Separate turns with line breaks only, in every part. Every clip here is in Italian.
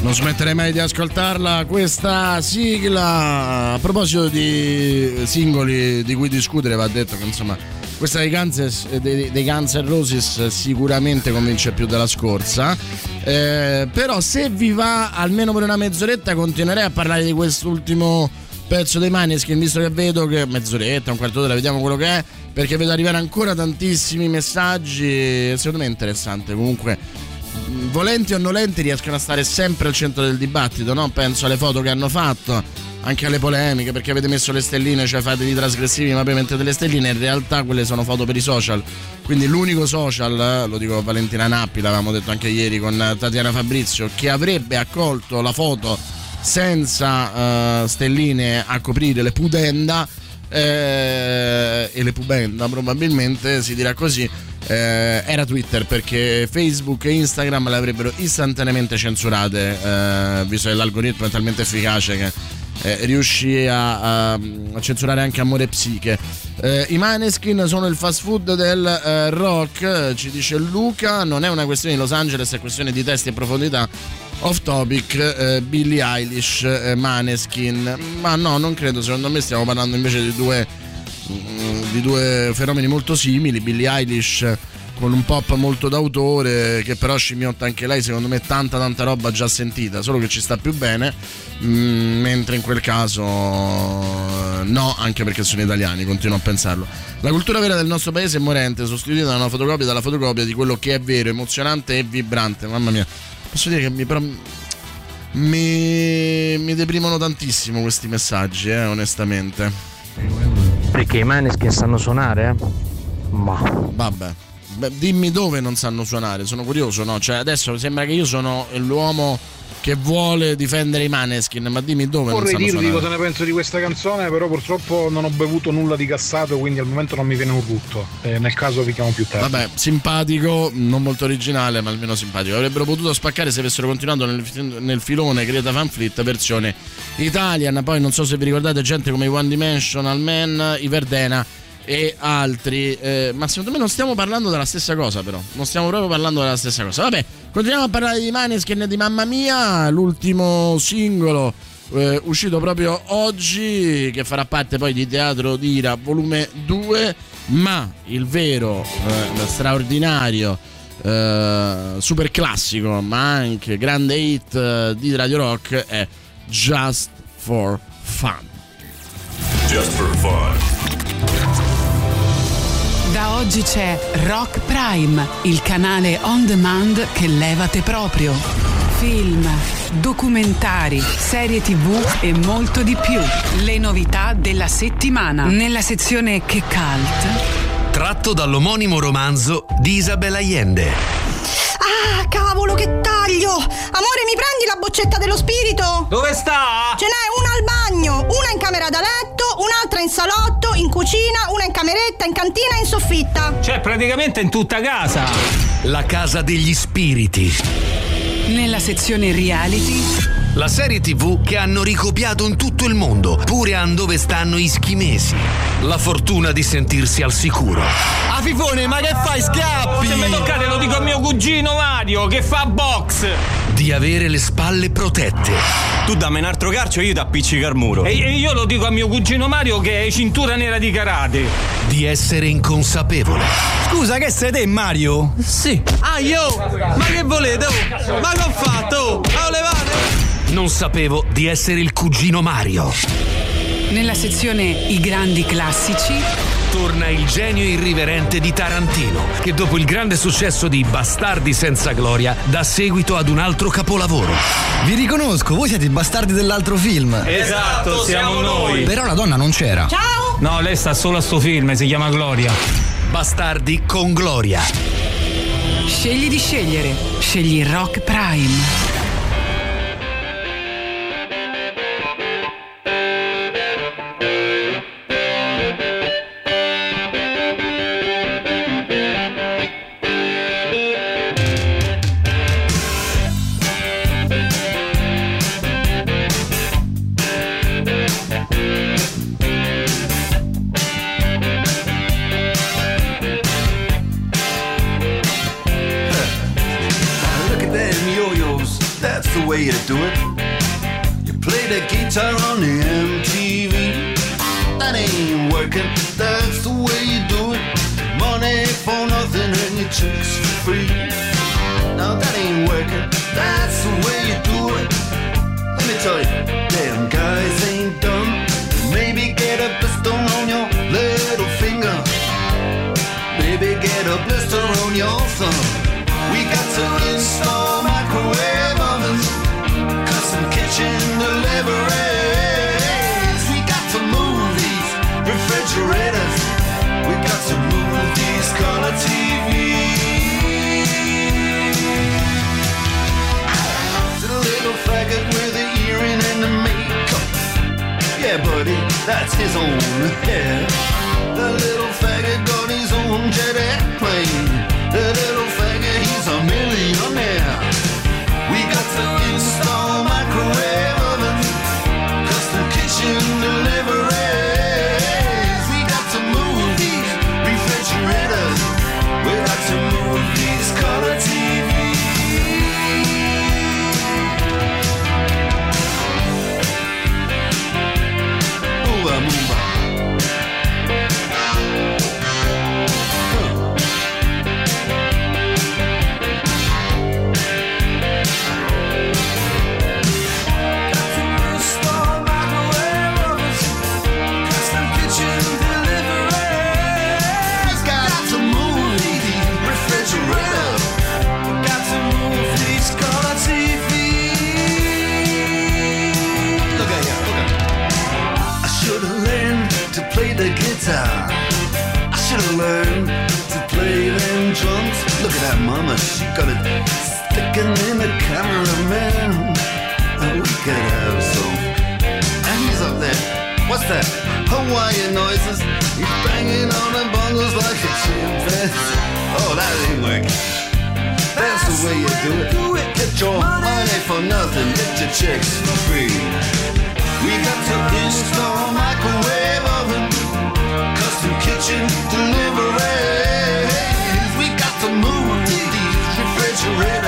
Non smetterei mai di ascoltarla questa sigla. A proposito di singoli di cui discutere, va detto che insomma questa dei Guns, dei, Guns N' Roses sicuramente convince più della scorsa. Eh, però se vi va almeno per una mezz'oretta continuerei a parlare di quest'ultimo pezzo dei Maneskin, visto che vedo che mezz'oretta, un quarto d'ora, vediamo quello che è, perché vedo arrivare ancora tantissimi messaggi. Secondo me è interessante. Comunque volenti o nolenti riescono a stare sempre al centro del dibattito, no? Penso alle foto che hanno fatto, anche alle polemiche, perché avete messo le stelline, cioè fate i trasgressivi, ma poi mettete le stelline, in realtà quelle sono foto per i social. Quindi l'unico social, lo dico a Valentina Nappi, l'avevamo detto anche ieri con Tatiana Fabrizio, che avrebbe accolto la foto senza uh, stelline a coprire le pudenda eh, e le pubenda probabilmente si dirà così eh, era Twitter perché Facebook e Instagram le avrebbero istantaneamente censurate eh, visto che l'algoritmo è talmente efficace che eh, riuscì a, a, a, censurare anche Amore Psiche. Eh, I Maneskin sono il fast food del eh, rock, ci dice Luca, non è una questione di Los Angeles, è questione di testi e profondità. Off topic, eh, Billie Eilish, eh, Maneskin, ma no, non credo, secondo me stiamo parlando invece di due, di due fenomeni molto simili. Billie Eilish con un pop molto d'autore che però scimmiotta anche lei secondo me tanta tanta roba già sentita solo che ci sta più bene mm, mentre in quel caso no anche perché sono italiani continuo a pensarlo la cultura vera del nostro paese è morente sostituita da una fotocopia dalla fotocopia di quello che è vero emozionante e vibrante mamma mia posso dire che mi però mi, mi deprimono tantissimo questi messaggi eh, onestamente
perché i maneskin sanno suonare? ma
vabbè Beh, dimmi dove non sanno suonare, sono curioso, no? Cioè, adesso sembra che io sono l'uomo che vuole difendere i Maneskin, ma dimmi dove
Vorrei dirvi
suonare.
cosa ne penso di questa canzone, però purtroppo non ho bevuto nulla di cassato, quindi al momento non mi viene un rutto. Eh, nel caso vi chiamo più tardi.
Vabbè, simpatico, non molto originale, ma almeno simpatico. Avrebbero potuto spaccare se avessero continuato nel, nel filone Greta Van Fleet versione Italian. Poi non so se vi ricordate gente come i One Dimensional Man, i Verdena e altri. Eh, ma secondo me non stiamo parlando della stessa cosa, però. Non stiamo proprio parlando della stessa cosa. Vabbè, continuiamo a parlare di Maneskin e di Mamma Mia, l'ultimo singolo. Eh, uscito proprio oggi che farà parte poi di Teatro d'Ira volume 2 ma il vero eh, straordinario eh, super classico ma anche grande hit eh, di Radio Rock è Just for Fun
Just for fun.
Da oggi c'è Rock Prime, il canale on demand che levate proprio. Film, documentari, serie tv e molto di più. Le novità della settimana. Nella sezione Che Cult.
Tratto dall'omonimo romanzo di Isabel Allende.
Ah, cavolo, che taglio! Amore, mi prendi la boccetta dello spirito?
Dove sta?
Ce n'è una al bagno, una in camera da letto, un'altra in salotto, in cucina, una in cameretta, in cantina e in soffitta.
Cioè, praticamente in tutta casa.
La casa degli spiriti.
Nella sezione reality.
La serie tv che hanno ricopiato in tutto il mondo, pure a dove stanno i schimesi. La fortuna di sentirsi al sicuro.
Ah, Fifone, ma che fai? Scappi! Se mi toccate lo dico a mio cugino Mario che fa box.
Di avere le spalle protette.
Tu dammi un altro calcio e io ti appiccico al muro.
E, e io lo dico a mio cugino Mario che è cintura nera di karate.
Di essere inconsapevole.
Scusa, che sei te, Mario?
Sì.
Ah, io? Ma che volete? Oh? Ma che ho fatto? Oh, levate!
Non sapevo di essere il cugino Mario.
Nella sezione I grandi classici.
Torna il genio irriverente di Tarantino, che dopo il grande successo di Bastardi senza gloria dà seguito ad un altro capolavoro.
Vi riconosco, voi siete i bastardi dell'altro film.
Esatto, siamo noi.
Però la donna non c'era.
Ciao!
No, lei sta solo a sto film, si chiama Gloria.
Bastardi con gloria.
Scegli di scegliere. Scegli Rock Prime.
way you do it. You play the guitar on the MTV. That ain't working, that's the way you do it. Money for nothing and your chicks that's his own hair. The little faggot got his own jet airplane. That? Hawaiian noises. He's banging on the bongos like a chimpanzee. Oh, that ain't working. That's the way you do it. Get your money for nothing. Get your chicks for free. We got to install microwave oven, custom kitchen deliveries. We got to move these refrigerators.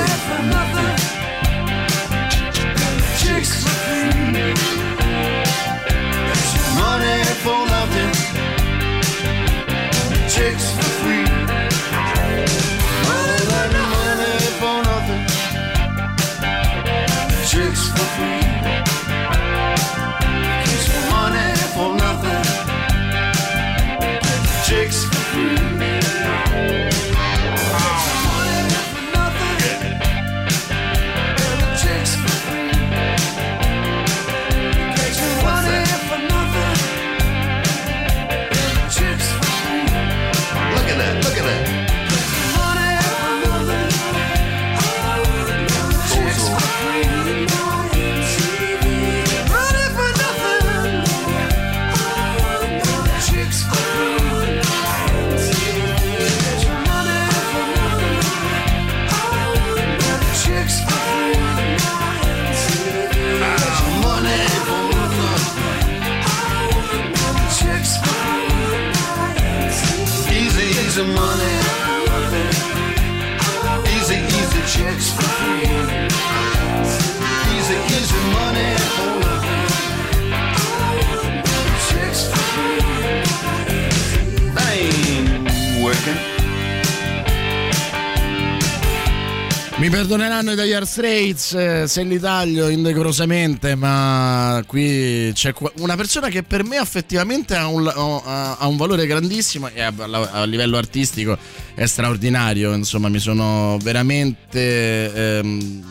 Mi perdoneranno i Dire Straits eh, se li taglio indecorosamente, ma qui c'è una persona che per me effettivamente ha un, ha- un valore grandissimo e a, a livello artistico è straordinario. Insomma, mi sono veramente. ehm,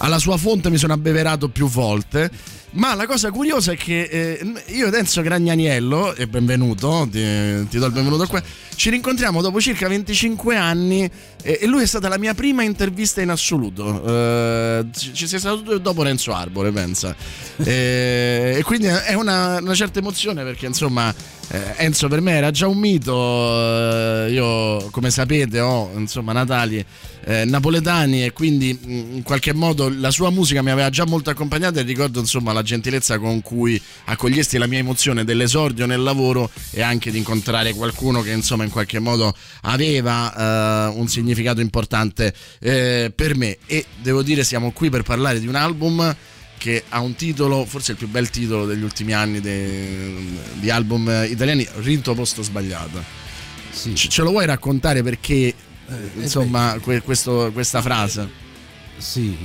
alla sua fonte mi sono abbeverato più volte. Ma la cosa curiosa è che eh, io ed Enzo Gragnaniello, e benvenuto, ti, ti do il benvenuto qua, ci rincontriamo dopo circa 25 anni e, e lui è stata la mia prima intervista in assoluto. Eh, ci, ci sei stato dopo Renzo Arbore, pensa. E, e quindi è una, una certa emozione perché insomma eh, Enzo per me era già un mito. eh, io, come sapete, ho insomma natali eh, napoletani e quindi mh, in qualche modo la sua musica mi aveva già molto accompagnato e ricordo insomma la gentilezza con cui accogliesti la mia emozione dell'esordio nel lavoro e anche di incontrare qualcuno che insomma in qualche modo aveva eh, un significato importante eh, per me e devo dire siamo qui per parlare di un album che ha un titolo, forse il più bel titolo degli ultimi anni di album italiani, Rito Posto Sbagliato. Ce, ce lo vuoi raccontare perché, insomma, que- questo- questa frase?
Sì,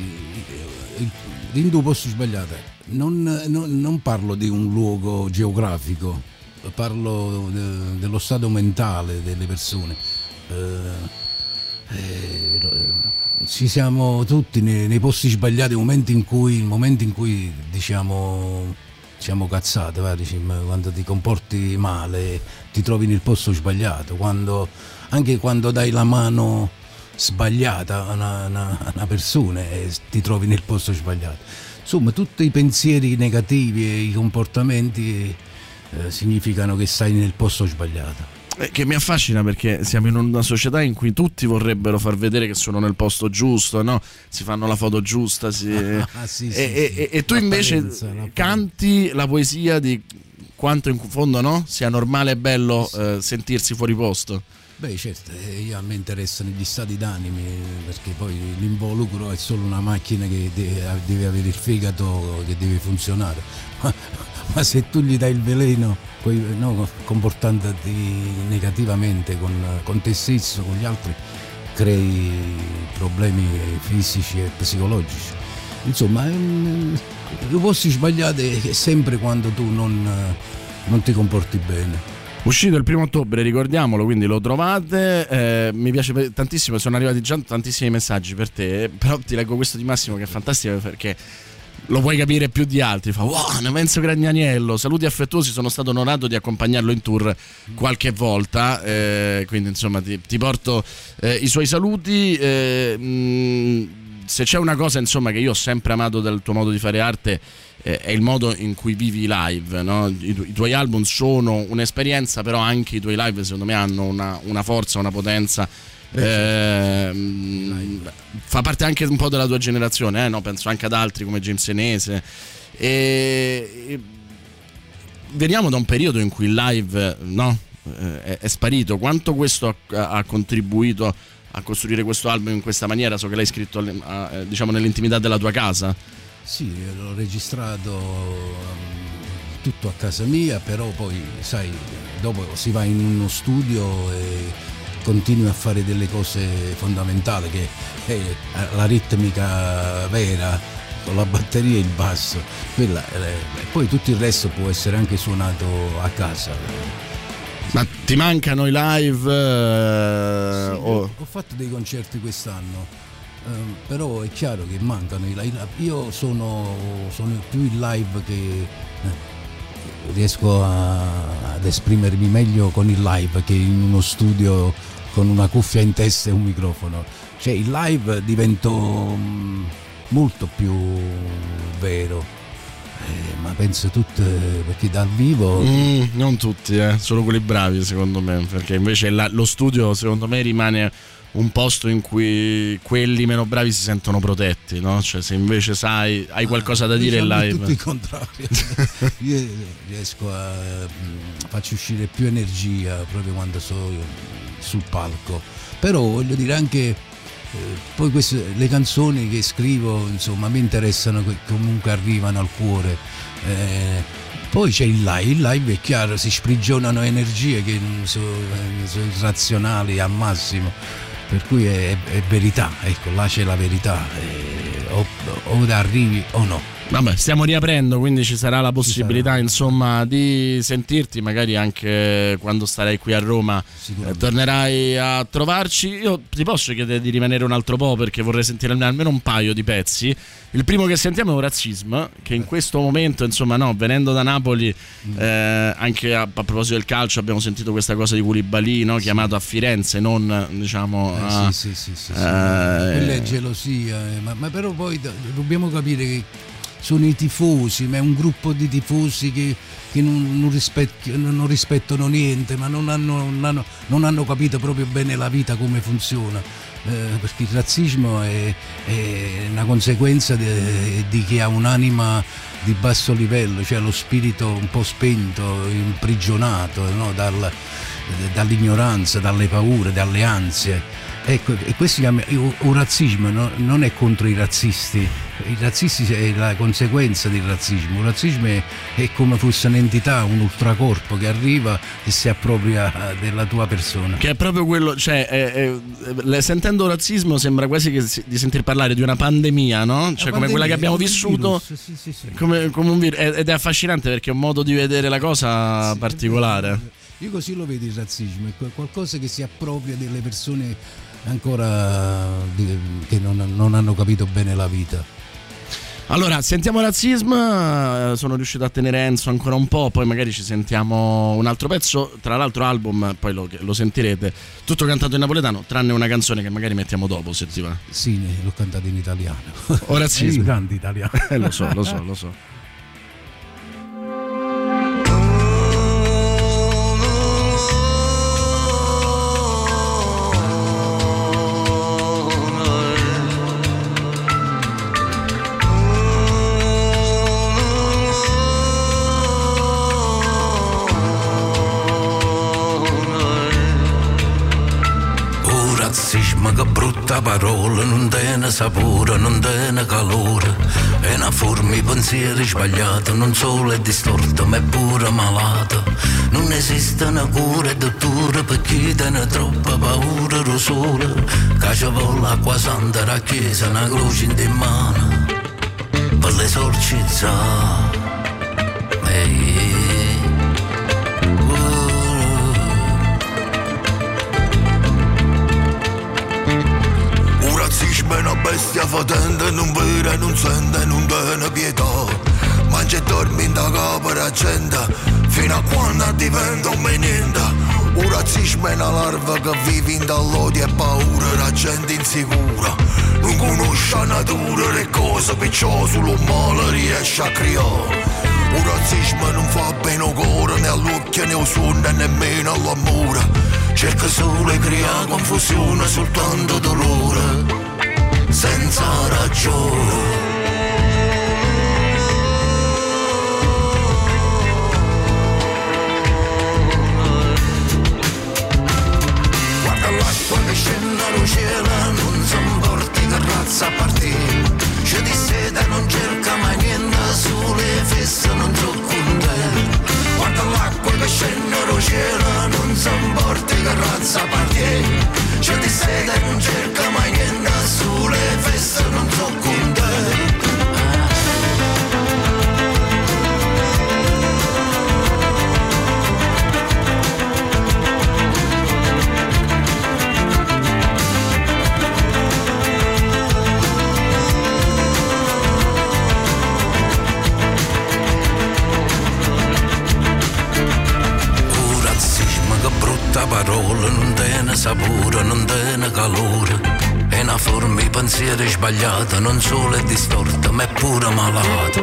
Rindu posto sbagliato. Non, non- non parlo di un luogo geografico, parlo de- dello stato mentale delle persone. Eh, eh, ci siamo tutti nei, nei posti sbagliati, momenti in cui, momenti in cui diciamo siamo cazzate, va, dici, ma quando ti comporti male, ti trovi nel posto sbagliato, quando- anche quando dai la mano sbagliata a una, una- una persona e ti trovi nel posto sbagliato. Insomma, tutti i pensieri negativi e i comportamenti eh, significano che stai nel posto sbagliato.
Eh, Che mi affascina perché siamo in una società in cui tutti vorrebbero far vedere che sono nel posto giusto, no? Si fanno la foto giusta, si-
Ah, sì,
e,
sì,
e-
sì.
e- e tu invece
l'apparenza.
canti la poesia di quanto in fondo no? sia normale e bello eh, sentirsi fuori posto.
Beh certo, eh, io- a me interessano gli stati d'animi eh, perché poi l'involucro è solo una macchina che deve, avere il fegato che deve funzionare, ma, se tu gli dai il veleno no, comportandoti negativamente con, con te stesso, con gli altri, crei problemi fisici e psicologici. Insomma, i posti sbagliati è sempre quando tu non, non ti comporti bene.
Uscito il primo ottobre, ricordiamolo, quindi lo trovate. eh, mi piace tantissimo, sono arrivati già tantissimi messaggi per te, però ti leggo questo di Massimo che è fantastico perché lo puoi capire più di altri. Fa, wow, ne penso Gragnaniello, saluti affettuosi, sono stato onorato di accompagnarlo in tour qualche volta, eh, quindi insomma ti, ti porto eh, i suoi saluti. eh, mh, se c'è una cosa insomma che io ho sempre amato del tuo modo di fare arte eh, è il modo in cui vivi i live no? I, tu- i tuoi album sono un'esperienza però anche i tuoi live secondo me hanno una, una forza una potenza Ehm, fa parte anche un po' della tua generazione eh, no? penso anche ad altri come James Enese e, veniamo da un periodo in cui il live no? Eh, è, è sparito quanto questo ha, ha contribuito a costruire questo album in questa maniera so che l'hai scritto eh, diciamo nell'intimità della tua casa
Sì, l'ho registrato um, tutto a casa mia, però poi, sai, dopo si va in uno studio e continui a fare delle cose fondamentali che è la ritmica vera con la batteria e il basso. Quella, eh, poi tutto il resto può essere anche suonato a casa.
Ma ti mancano i live? eh,
Sì,
o-
Ho fatto dei concerti quest'anno, ehm, però è chiaro che mancano i live. Io sono, sono più in live che eh, riesco a- ad esprimermi meglio con il live che in uno studio con una cuffia in testa e un microfono. Cioè il live divento mm, molto più vero. Eh, ma penso tutte perché dal vivo
Mm, non tutti, eh, solo quelli bravi secondo me, perché invece la- lo studio secondo me rimane un posto in cui quelli meno bravi si sentono protetti, no? Cioè se invece sai, hai qualcosa da dire in
Diciamo
live.
tutto il contrario. Io riesco a mm, faccio uscire più energia proprio quando sono sul palco. Però voglio dire anche eh, poi queste, le canzoni che scrivo, insomma, mi interessano che comunque arrivano al cuore. Eh, poi c'è il live, il live è chiaro, si sprigionano energie che non sono, sono irrazionali al massimo. Per cui è, è verità, ecco, là c'è la verità. eh, o, o arrivi o no.
Vabbè, stiamo riaprendo, quindi ci sarà la possibilità, insomma, di sentirti, magari anche quando starai qui a Roma. eh, tornerai a trovarci. Io ti posso chiedere di rimanere un altro po' perché vorrei sentire almeno un paio di pezzi. Il primo che sentiamo è un razzismo, che in questo momento, insomma, no, venendo da Napoli, eh, anche a, a proposito del calcio, abbiamo sentito questa cosa di Koulibaly, no, chiamato a Firenze, non diciamo.
Eh,
a-
sì, sì, sì, sì, sì.
eh,
Quella è gelosia, eh, ma, ma però poi do- dobbiamo capire che sono i tifosi, ma è un gruppo di tifosi che, che non, non non rispettano niente, ma non hanno, hanno- non hanno capito proprio bene la vita come funziona. Eh, perché il razzismo è, è una conseguenza de- di chi ha un'anima di basso livello, cioè lo spirito un po' spento, imprigionato no? Dal- dall'ignoranza, dalle paure, dalle ansie. Ecco, e questo chiama un razzismo, no? non è contro i razzisti, i razzisti è la conseguenza del razzismo, il razzismo è, è come fosse un'entità, un ultracorpo che arriva e si appropria della tua persona.
Che è proprio quello, cioè, è- è- sentendo razzismo sembra quasi che di sentir parlare di una pandemia, no? Cioè, come quella che abbiamo vissuto,
virus, sì, sì, sì.
come, come un virus. Ed è affascinante perché è un modo di vedere la cosa particolare.
Io così lo vedo il razzismo, è qualcosa che si appropria delle persone ancora che non, non hanno capito bene la vita.
Allora, sentiamo razzismo. eh, Sono riuscito a tenere Enzo ancora un po'. Poi magari ci sentiamo un altro pezzo. Tra l'altro, album, poi lo, lo sentirete. Tutto cantato in napoletano, tranne una canzone che magari mettiamo dopo se ti va.
Sì, l'ho cantato in italiano.
O razzismo.
Io canto italiano.
Eh, lo so, lo so, lo so.
brutta parola, non tiene sapore, non tiene calore. È una forma di pensieri sbagliata, non solo è distorta, ma è pure malata. Non esiste una cura e dottura per chi tiene troppa paura, lo sole. Vuole acqua santa, la chiesa, una croce in mano, per l'esorcizzare. Ehi.
È una bestia fotente, non vede, non sente, non tiene pietà. Mangia e dormi in da capo la gente, fino a quando diventa un niente. Un razzismo è una larva che vive in dall'odio e paura, la gente insicura. Non conosce la natura, le cose perciò solo male riesce a creare. Un razzismo non fa bene al cuore, né all'occhio, né al suono, e nemmeno all'amore. Cerca solo di creare confusione, soltanto dolore, senza ragione. Guarda l'acqua che scende dal cielo, non si importi che razza partire. C'è di seta non cerca mai niente, sulle fesse non so con l'acqua che scende cielo, non si importi che razza partire. C'è di seta non cerca mai niente, sulle fesse non so con te. Che brutta parola, non tiene sapore, non tiene calore. È una forma di pensieri sbagliata, non solo è distorta, ma è pure malata.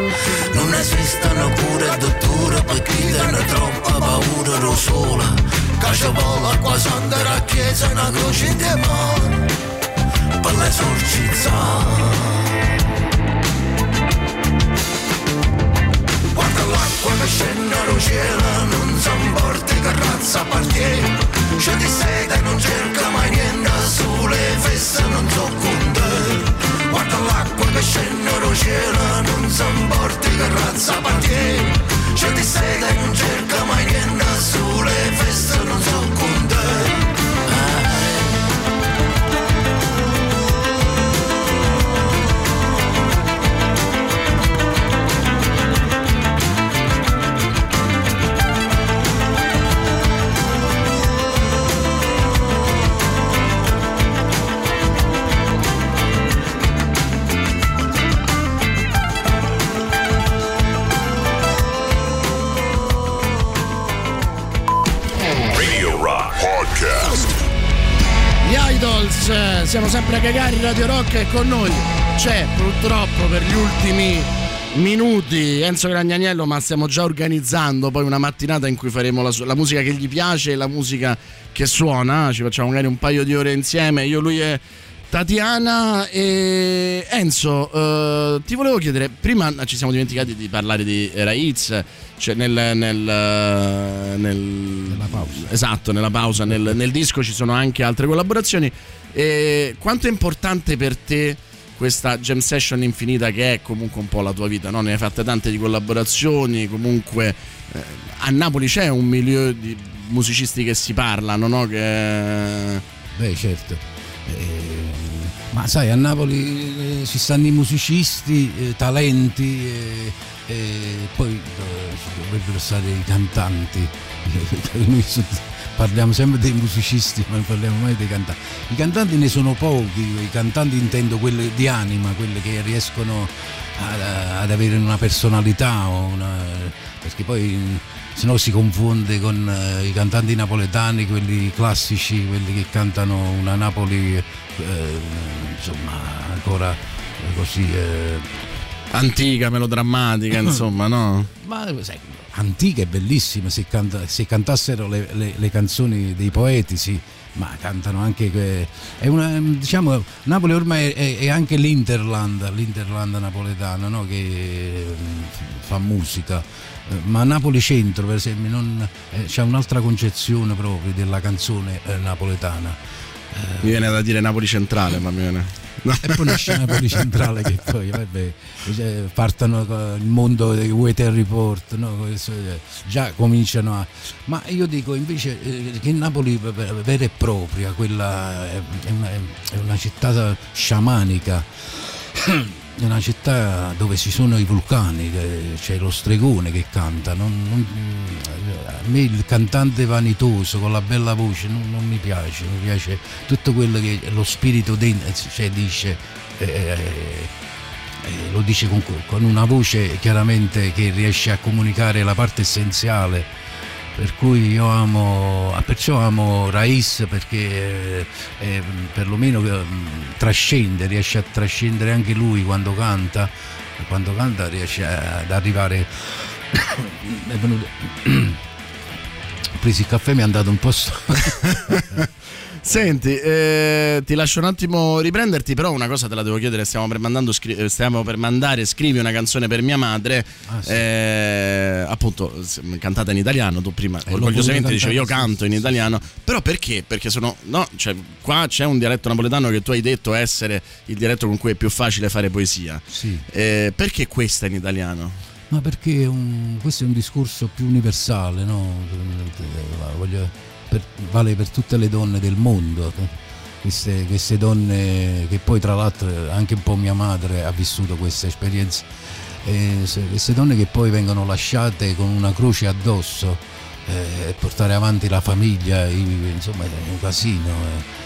Non esistono cure e dotture per chi tiene troppa paura, lo sola. Cacciavola qua santa la chiesa, una croce te mano, per l'esorcizzare. Che scende dal cielo, non si importi che razza appartiene. C'è di seta non cerca mai niente, sulle fesse non so con te. Guarda l'acqua che scende dal cielo, non si importi che razza appartiene. C'è di seta non cerca mai niente, sulle fesse non so con te.
Siamo sempre a cagare in Radio Rock e con noi c'è purtroppo per gli ultimi minuti Enzo Gragnaniello ma stiamo già organizzando poi una mattinata in cui faremo la, la musica che gli piace e la musica che suona. Ci facciamo magari un paio di ore insieme. Io, lui e Tatiana e Enzo eh, ti volevo chiedere prima ci siamo dimenticati di parlare di Raiz cioè nel, nel, nel
Nella pausa.
esatto nella pausa nel, nel disco ci sono anche altre collaborazioni e quanto è importante per te questa jam session infinita che è comunque un po' la tua vita, no? ne hai fatte tante di collaborazioni, comunque eh, a Napoli c'è un milieu di musicisti che si parlano, no? Che...
Beh, certo. Eh, ma sai, a Napoli eh, ci stanno i musicisti, eh, talenti, eh, poi eh, dovrebbero stare i cantanti. Noi parliamo sempre dei musicisti, ma non parliamo mai dei cantanti. I cantanti ne sono pochi, i cantanti intendo quelli di anima, quelli che riescono a- ad avere una personalità, una- perché poi se no si confonde con eh, i cantanti napoletani, quelli classici, quelli che cantano una Napoli insomma ancora eh, così eh,
Antica, melodrammatica, insomma, no?
ma sai, antica e bellissima se, canta- se cantassero le, le- le canzoni dei poeti sì ma cantano anche que- è una, diciamo Napoli ormai è, è anche l'interland l'interland napoletano no? che mm, fa musica Eh, ma Napoli centro per esempio non, eh, c'è un'altra concezione proprio della canzone eh, napoletana
Mi viene da dire Napoli centrale, ma mi viene. No.
e poi nasce Napoli centrale che poi vabbè, cioè, partono con il mondo dei Weather Report no? Eh, già cominciano a ma io dico invece eh, che Napoli vera e propria quella è una, è una città sciamanica una città dove ci sono i vulcani, eh, c'è lo stregone che canta. non- non- a me il cantante vanitoso con la bella voce non, non mi piace, mi piace tutto quello che lo spirito dentro, cioè dice. eh, eh, lo dice con, con una voce chiaramente che riesce a comunicare la parte essenziale per cui io amo ah, perciò amo Raiz perché eh, eh, perlomeno eh, trascende riesce a trascendere anche lui quando canta e quando canta riesce ad arrivare. È venuto. Ho preso il caffè mi è andato un po' sto-
Senti, eh, ti lascio un attimo riprenderti, però una cosa te la devo chiedere, stiamo per, mandando scri- eh, stiamo per mandare Scrivi una canzone per mia madre,
Ah, sì.
eh, appunto cantata in italiano, tu prima
l'ho
orgogliosamente dicevi io canto in italiano, però perché? Perché sono, no, cioè qua c'è un dialetto napoletano che tu hai detto essere il dialetto con cui è più facile fare poesia,
Sì.
Eh, perché questa in italiano?
Ma perché un- questo è un discorso più universale, no? Voglio- per- vale per tutte le donne del mondo. Queste, queste donne che poi tra l'altro anche un po' mia madre ha vissuto questa esperienza. Eh, queste donne che poi vengono lasciate con una croce addosso eh, portare avanti la famiglia, insomma è un casino. eh.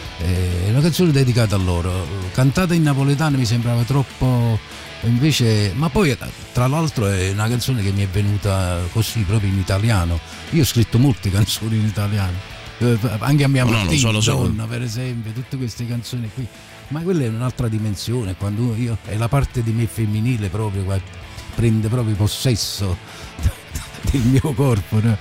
È una canzone dedicata a loro, cantata in napoletano mi sembrava troppo invece, ma poi tra l'altro è una canzone che mi è venuta così proprio in italiano. Io ho scritto molte canzoni in italiano, eh, anche a mia
No,
Martina,
so, so.
Donna per esempio, tutte queste canzoni qui. Ma quella è un'altra dimensione, quando io è la parte di me femminile proprio, prende proprio possesso del mio corpo. no?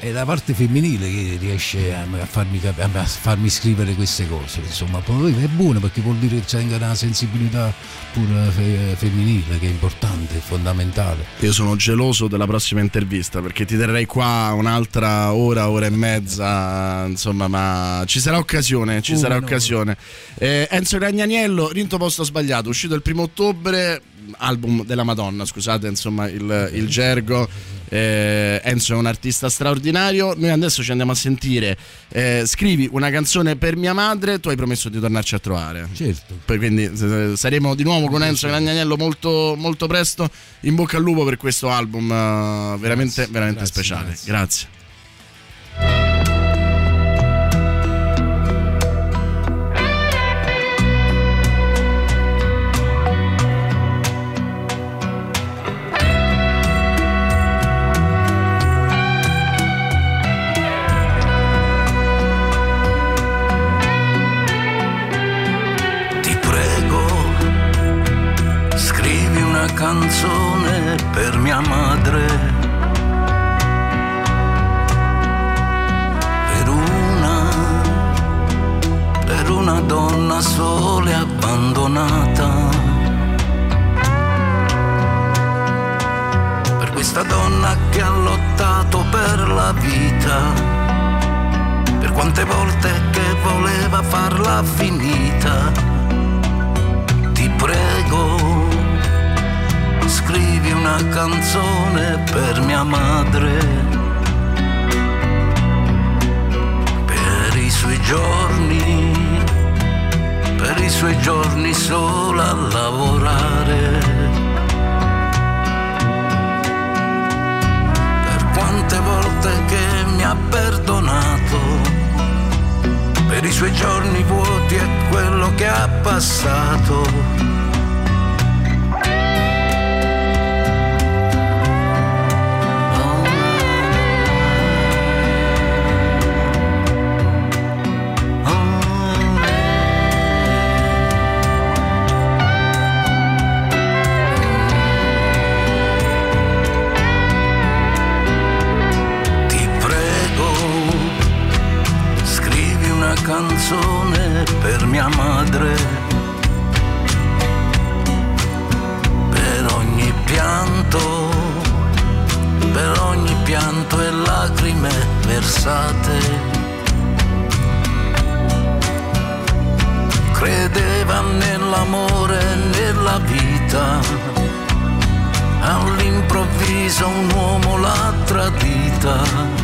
È la parte femminile che riesce a farmi, a farmi scrivere queste cose. Insomma, è buono perché vuol dire che c'è anche una sensibilità pure fe- femminile che è importante, fondamentale.
Io sono geloso della prossima intervista perché ti terrei qua un'altra ora, ora e mezza, insomma, ma ci sarà occasione, ci
Come
sarà
no.
occasione. Eh, Enzo Gragnaniello, Rinto Posto Sbagliato, uscito il primo ottobre, album della Madonna, scusate, insomma, il, il gergo. Eh, Enzo è un artista straordinario. Noi adesso ci andiamo a sentire. eh, scrivi una canzone per mia madre. Tu hai promesso di tornarci a trovare.
Certo.
Poi quindi eh, saremo di nuovo con Enzo Gragnaniello molto, molto presto. In bocca al lupo per questo album eh, veramente, veramente
grazie,
speciale.
grazie.
grazie.
Canzone per mia madre. Per una, per una donna sola e abbandonata. Per questa donna che ha lottato per la vita. Per quante volte che voleva farla finita. Ti prego scrivi una canzone per mia madre, per i suoi giorni, per i suoi giorni sola a lavorare. Per quante volte che mi ha perdonato, per i suoi giorni vuoti e quello che ha passato. Un uomo l'ha tradita.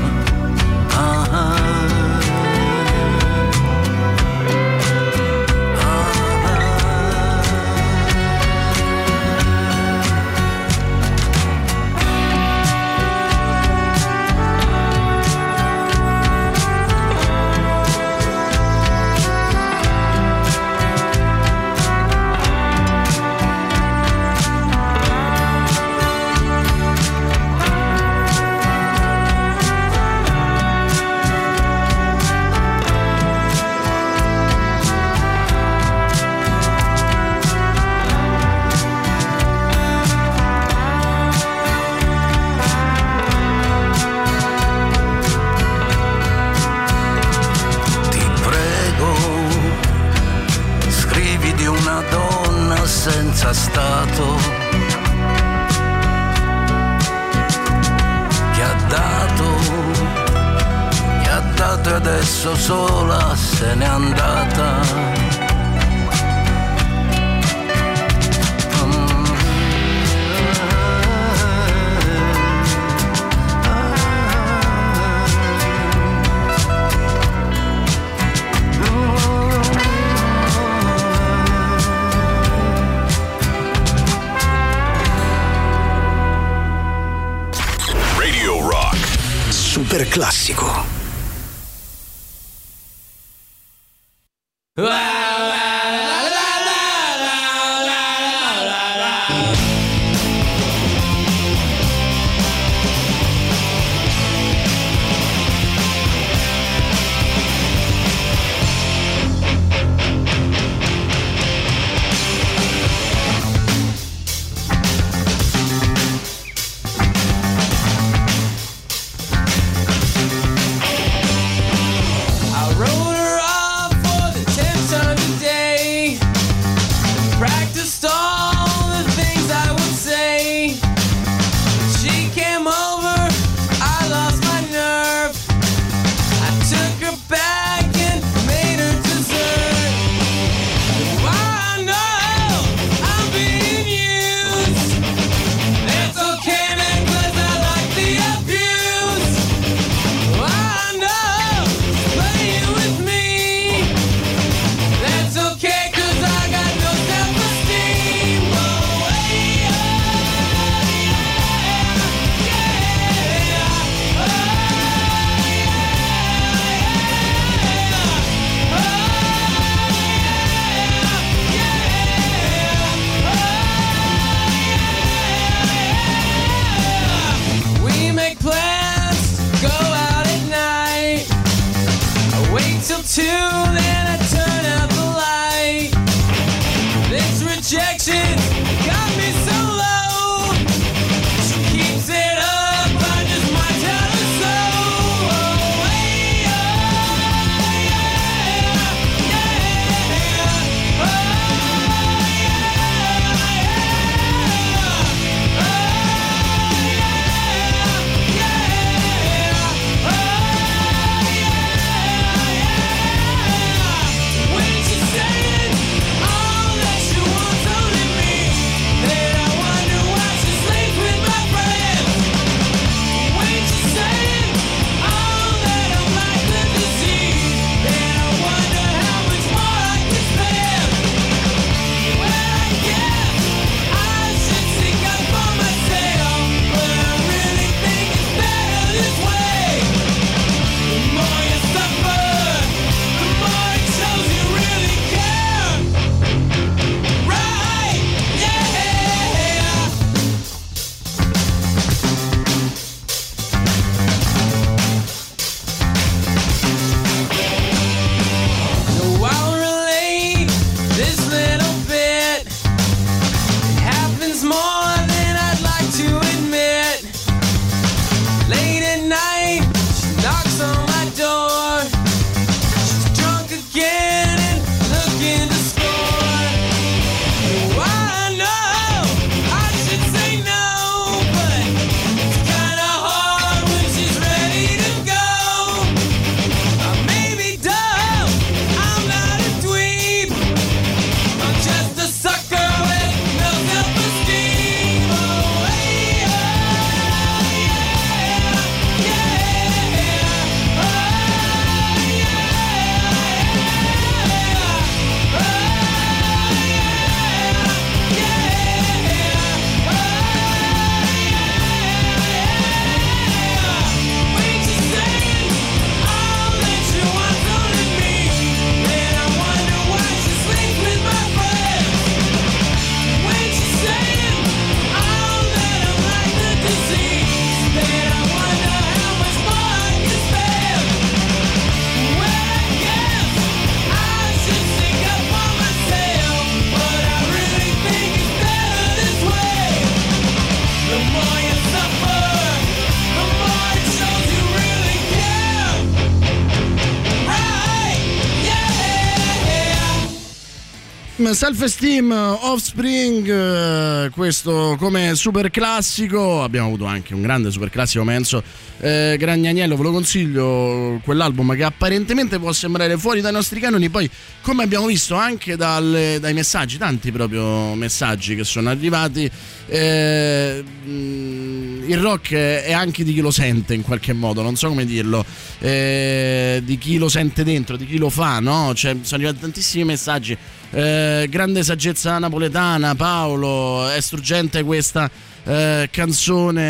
Self Esteem Offspring, eh, questo come super classico. Abbiamo avuto anche un grande super classico, penso. Eh, Gragnaniello, ve lo consiglio. Quell'album che apparentemente può sembrare fuori dai nostri canoni. Poi, come abbiamo visto anche dalle- dai messaggi, tanti proprio messaggi che sono arrivati. eh, mm, il rock è anche di chi lo sente in qualche modo, non so come dirlo, eh, di chi lo sente dentro, di chi lo fa, no? Cioè, sono arrivati tantissimi messaggi. Eh, grande saggezza napoletana, Paolo, è struggente questa eh, canzone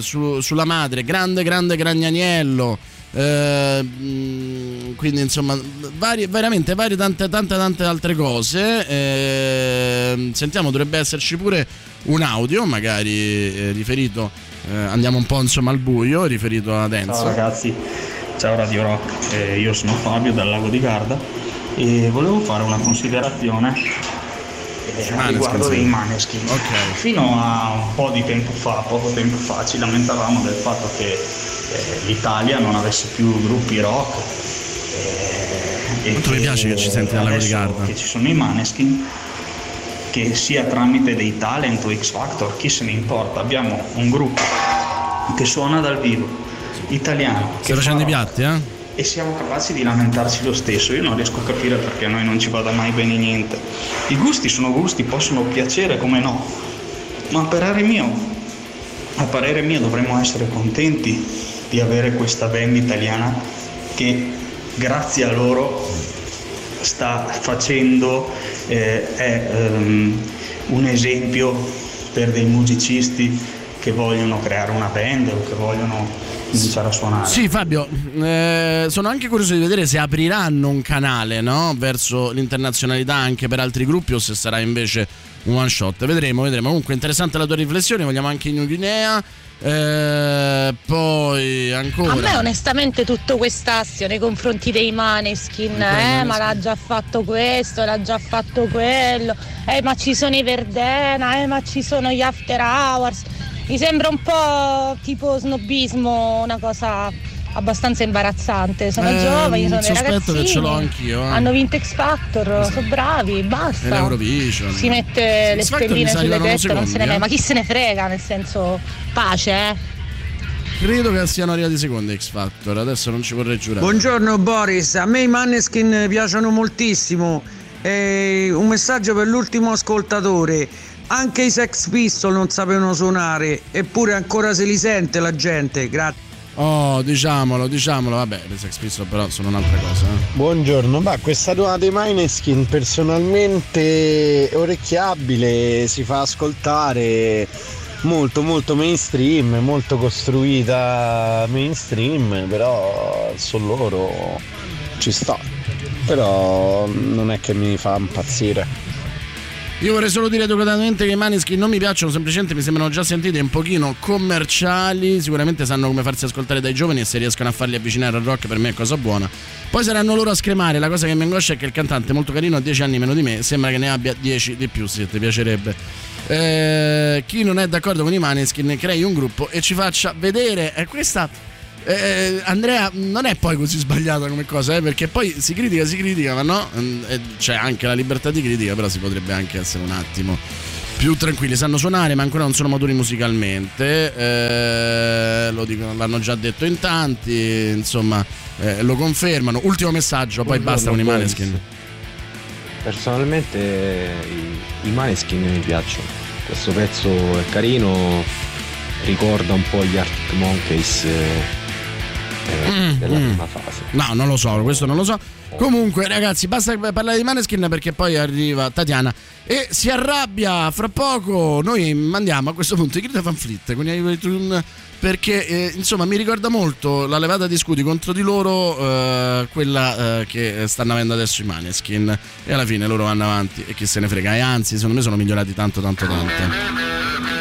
su- sulla madre, grande, grande Gragnaniello. Eh, mm, quindi insomma varie, veramente varie tante tante tante altre cose. Eh, sentiamo dovrebbe esserci pure un audio magari eh, riferito eh, andiamo un po' insomma al buio riferito ad Enzo.
Ciao ragazzi, ciao Radio Rock, Eh, io sono Fabio dal Lago di Garda e volevo fare una considerazione eh, a riguardo dei Maneskin. Fino a un po' di tempo fa, poco tempo fa, ci lamentavamo del fatto che eh, l'Italia non avesse più gruppi rock. eh,
Quanto mi piace che ci senti dal Lago di
adesso
Garda.
Che ci sono i Maneskin che sia tramite dei talent o X Factor, chi se ne importa, abbiamo un gruppo che suona dal vivo, italiano,
stai facendo i piatti eh?
E siamo capaci di lamentarci lo stesso. Io non riesco a capire perché a noi non ci vada mai bene niente. I gusti sono gusti, possono piacere come no, ma a parere mio, a parere mio dovremmo essere contenti di avere questa band italiana che grazie a loro sta facendo, eh, è ehm, un esempio per dei musicisti che vogliono creare una band o che vogliono iniziare a suonare.
Sì, Fabio, eh, sono anche curioso di vedere se apriranno un canale no? verso l'internazionalità anche per altri gruppi o se sarà invece un one shot. Vedremo, vedremo. Comunque, interessante la tua riflessione. Vogliamo anche in New Guinea. Eh, poi ancora.
A me onestamente tutto quest'astio nei confronti dei Maneskin, eh, ma l'ha già fatto questo, l'ha già fatto quello, eh, ma ci sono i Verdena, eh, ma ci sono gli After Hours. Mi sembra un po' tipo snobismo, una cosa abbastanza imbarazzante. Sono
Eh,
giovani, sono dei
sospetto
ragazzini.
che ce l'ho anch'io, eh.
Hanno vinto X Factor, sono bravi, basta.
L'Eurovision.
Si mette le
Factor mi
stelline sulle teste, non se ne frega.
eh.
Ma chi se ne frega? Nel senso, pace, eh.
Credo che siano arrivati secondi X Factor. Adesso non ci vorrei giurare.
Buongiorno Boris, a me i Manneskin piacciono moltissimo. Eh, un messaggio per l'ultimo ascoltatore. Anche i Sex Pistol non sapevano suonare, eppure ancora se li sente la gente. Grazie.
Oh, diciamolo, diciamolo. Vabbè, le Sex Pistols però sono un'altra cosa. eh.
Buongiorno, ma questa nuova dei Mineskin personalmente è orecchiabile, si fa ascoltare molto molto mainstream, molto costruita mainstream, però su loro ci sta. Però non è che mi fa impazzire.
Io vorrei solo dire educatamente che i Maneskin non mi piacciono, semplicemente mi sembrano già sentite un pochino commerciali. Sicuramente sanno come farsi ascoltare dai giovani e se riescono a farli avvicinare al rock per me è cosa buona. Poi saranno loro a scremare. La cosa che mi angoscia è che il cantante, molto carino, ha 10 anni meno di me, sembra che ne abbia 10 di più, se ti piacerebbe. Eh, chi non è d'accordo con i Maneskin crei un gruppo e ci faccia vedere. E questa eh, Andrea non è poi così sbagliata come cosa, eh, perché poi si critica, si critica, ma no, Mm, eh, c'è anche la libertà di critica, però si potrebbe anche essere un attimo più tranquilli, sanno suonare ma ancora non sono maturi musicalmente, eh, lo dicono, l'hanno già detto in tanti, insomma eh, lo confermano. Ultimo messaggio, poi
Buongiorno,
basta con i. Maneskin.
Personalmente i, i Maneskin mi piacciono. Questo pezzo è carino, ricorda un po' gli Arctic Monkeys eh,
Mm,
della
mm.
prima fase.
No, non lo so, questo non lo so. Comunque, ragazzi, basta parlare di Maneskin perché poi arriva Tatiana e si arrabbia. Fra poco noi mandiamo a questo punto i Greta Van Fleet con i perché eh, insomma mi ricorda molto la levata di scudi contro di loro, eh, quella eh, che stanno avendo adesso i Maneskin. E alla fine loro vanno avanti e chi se ne frega. E anzi, secondo me sono migliorati tanto, tanto, tanto.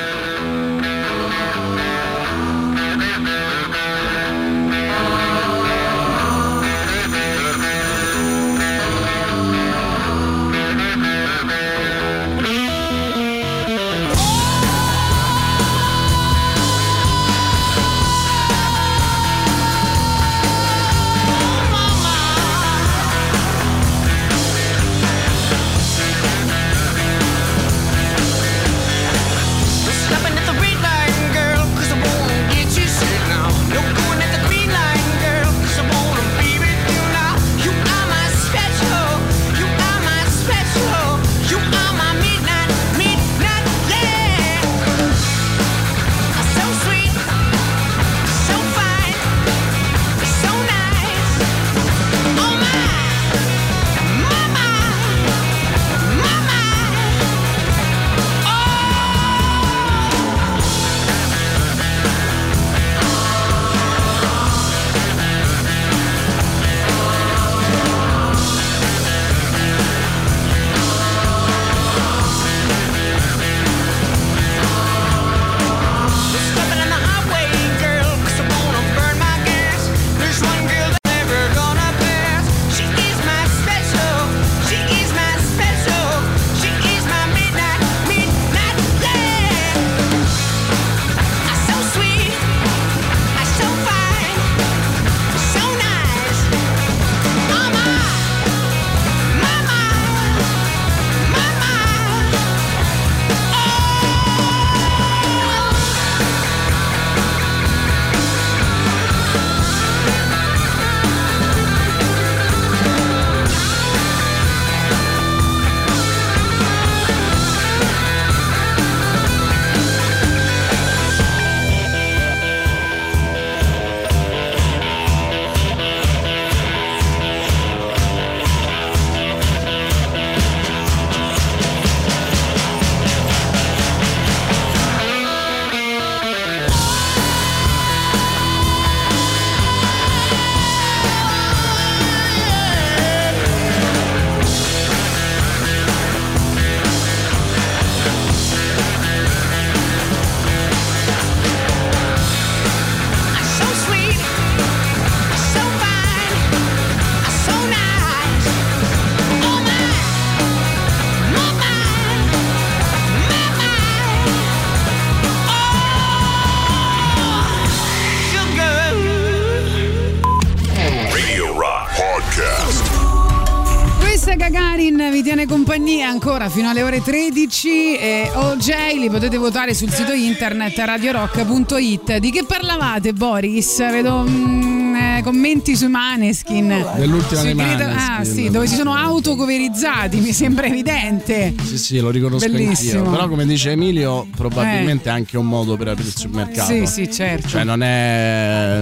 Fino alle ore 13 e OJ li potete votare sul sito internet radiorock.it. Di che parlavate Boris? Vedo mm, eh, commenti sui Maneskin.
Dell'ultima
Sui
dei Maneskin.
Ah sì, dove si sono autocoverizzati, mi sembra evidente.
Sì, sì, lo riconosco
Bellissimo.
anch'io. Però, come dice Emilio, probabilmente è anche un modo per aprirsi un mercato.
Sì, sì, certo.
Cioè, non è,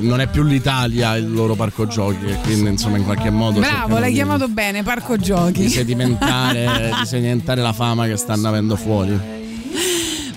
non è più l'Italia il loro parco giochi, e quindi, insomma, in qualche modo.
Bravo, l'hai
di-
chiamato bene, parco giochi.
Di sedimentare, di sedimentare la fama che stanno avendo fuori.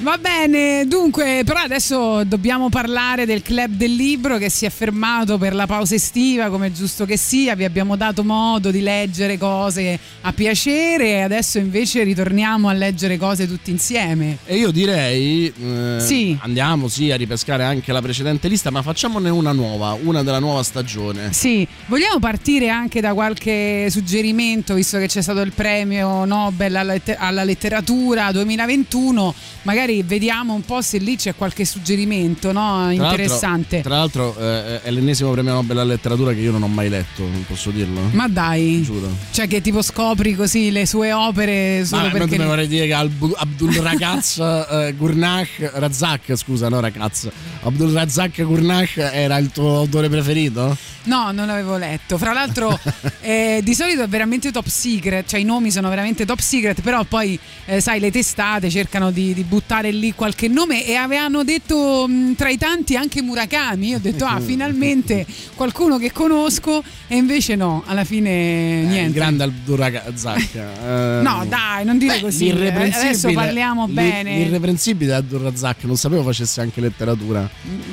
Va bene, dunque, però adesso dobbiamo parlare del club del libro che si è fermato per la pausa estiva, come è giusto che sia. Vi abbiamo dato modo di leggere cose a piacere e adesso invece ritorniamo a leggere cose tutti insieme.
E io direi eh,
Sì.
andiamo sì a ripescare anche la precedente lista, ma facciamone una nuova, una della nuova stagione.
Sì, vogliamo partire anche da qualche suggerimento, visto che c'è stato il premio Nobel alla, letter- alla letteratura 2021, magari vediamo un po' se lì c'è qualche suggerimento no?
Tra l'altro-
interessante.
Tra l'altro, eh, è l'ennesimo premio Nobel alla letteratura che io non ho mai letto, non posso dirlo.
Ma dai,
Giuro.
cioè che tipo scopri così le sue opere solo
Ma
perché...
mi vorrei dire che Abdul Ragaz eh, Gurnach Razak, scusa, no Ragaz. Abdul Razak Gurnach era il tuo autore preferito?
No, non l'avevo letto. Fra l'altro, eh, di solito è veramente top secret, cioè i nomi sono veramente top secret, però poi, eh, sai, le testate cercano di, di buttare lì qualche nome e avevano detto mh, tra i tanti anche Murakami. Io ho detto, ah, finalmente qualcuno che conosco, e invece no, alla fine
Eh, Il
niente.
grande Abdul Razak. eh,
No, dai, non dire
Beh,
così. Adesso parliamo
l'ir-
bene.
L'irreprensibile Abdul Razak, non sapevo facesse anche letteratura.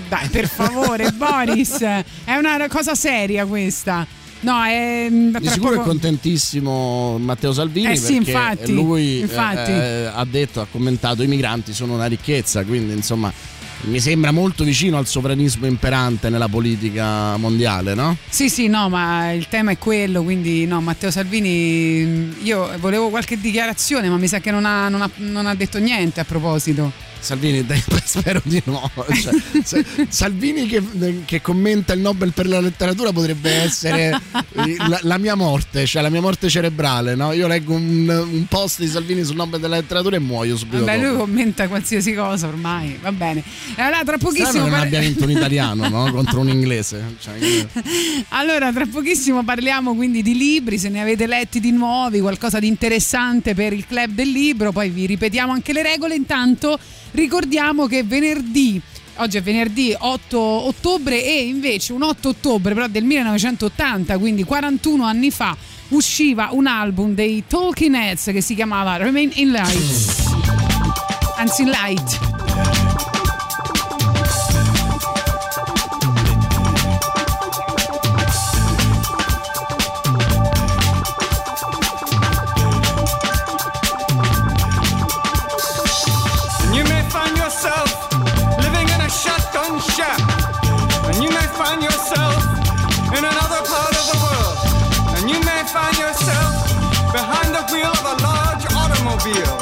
Dai, per favore, Boris, è una cosa seria questa. No, è. mm,
Di sicuro
poco-
è contentissimo Matteo Salvini
Eh sì,
perché
infatti,
lui eh,
infatti.
eh, ha detto, ha commentato i migranti sono una ricchezza, quindi insomma mi sembra molto vicino al sovranismo imperante nella politica mondiale, no?
Sì, sì, no, ma il tema è quello, quindi no, Matteo Salvini, mm, io volevo qualche dichiarazione, ma mi sa che non ha, non ha- non ha detto niente a proposito.
Salvini, spero di no. Cioè, se- Salvini che, che commenta il Nobel per la letteratura potrebbe essere la, la mia morte, cioè la mia morte cerebrale, no? Io leggo un, un post di Salvini sul Nobel della letteratura e muoio subito.
Vabbè,
dopo.
lui commenta qualsiasi cosa ormai, va bene. Allora, tra
Strano
pochissimo.
che non
par-
abbia vinto un italiano no? contro un inglese. Cioè, io-
Allora, tra pochissimo parliamo quindi di libri, se ne avete letti di nuovi, qualcosa di interessante per il club del libro, poi vi ripetiamo anche le regole. Intanto ricordiamo che venerdì Oggi è venerdì 8 ottobre e invece un 8 ottobre però del 1980, quindi 41 anni fa, usciva un album dei Talking Heads che si chiamava Remain in Light. Anzi in Light.
May find yourself behind the wheel of a large automobile.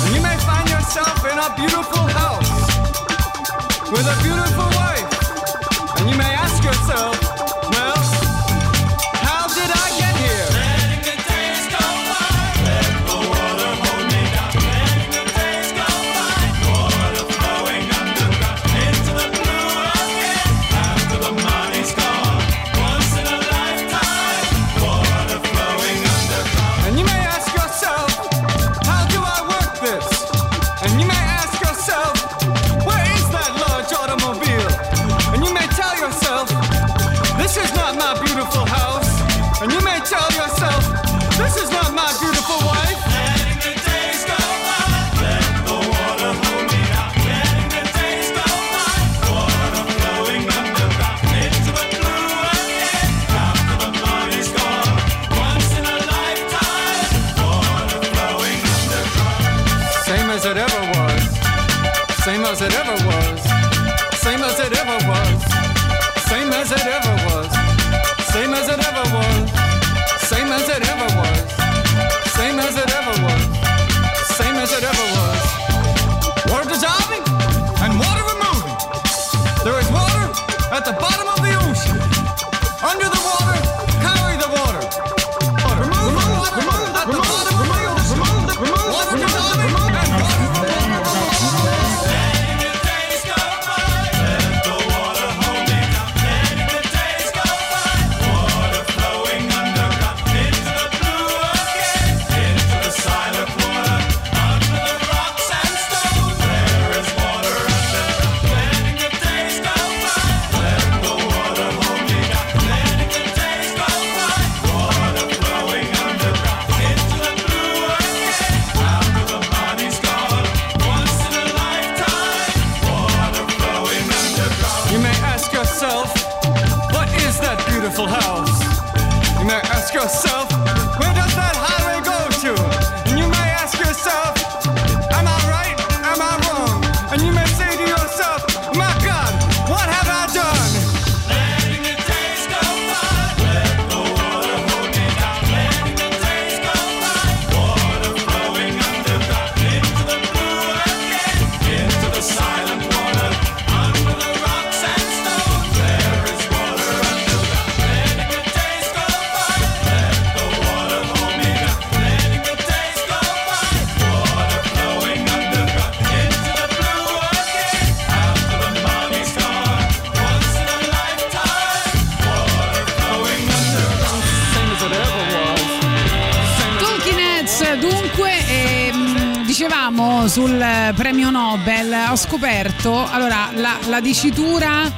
And you may find yourself in a beautiful house with a beautiful
la, dicitura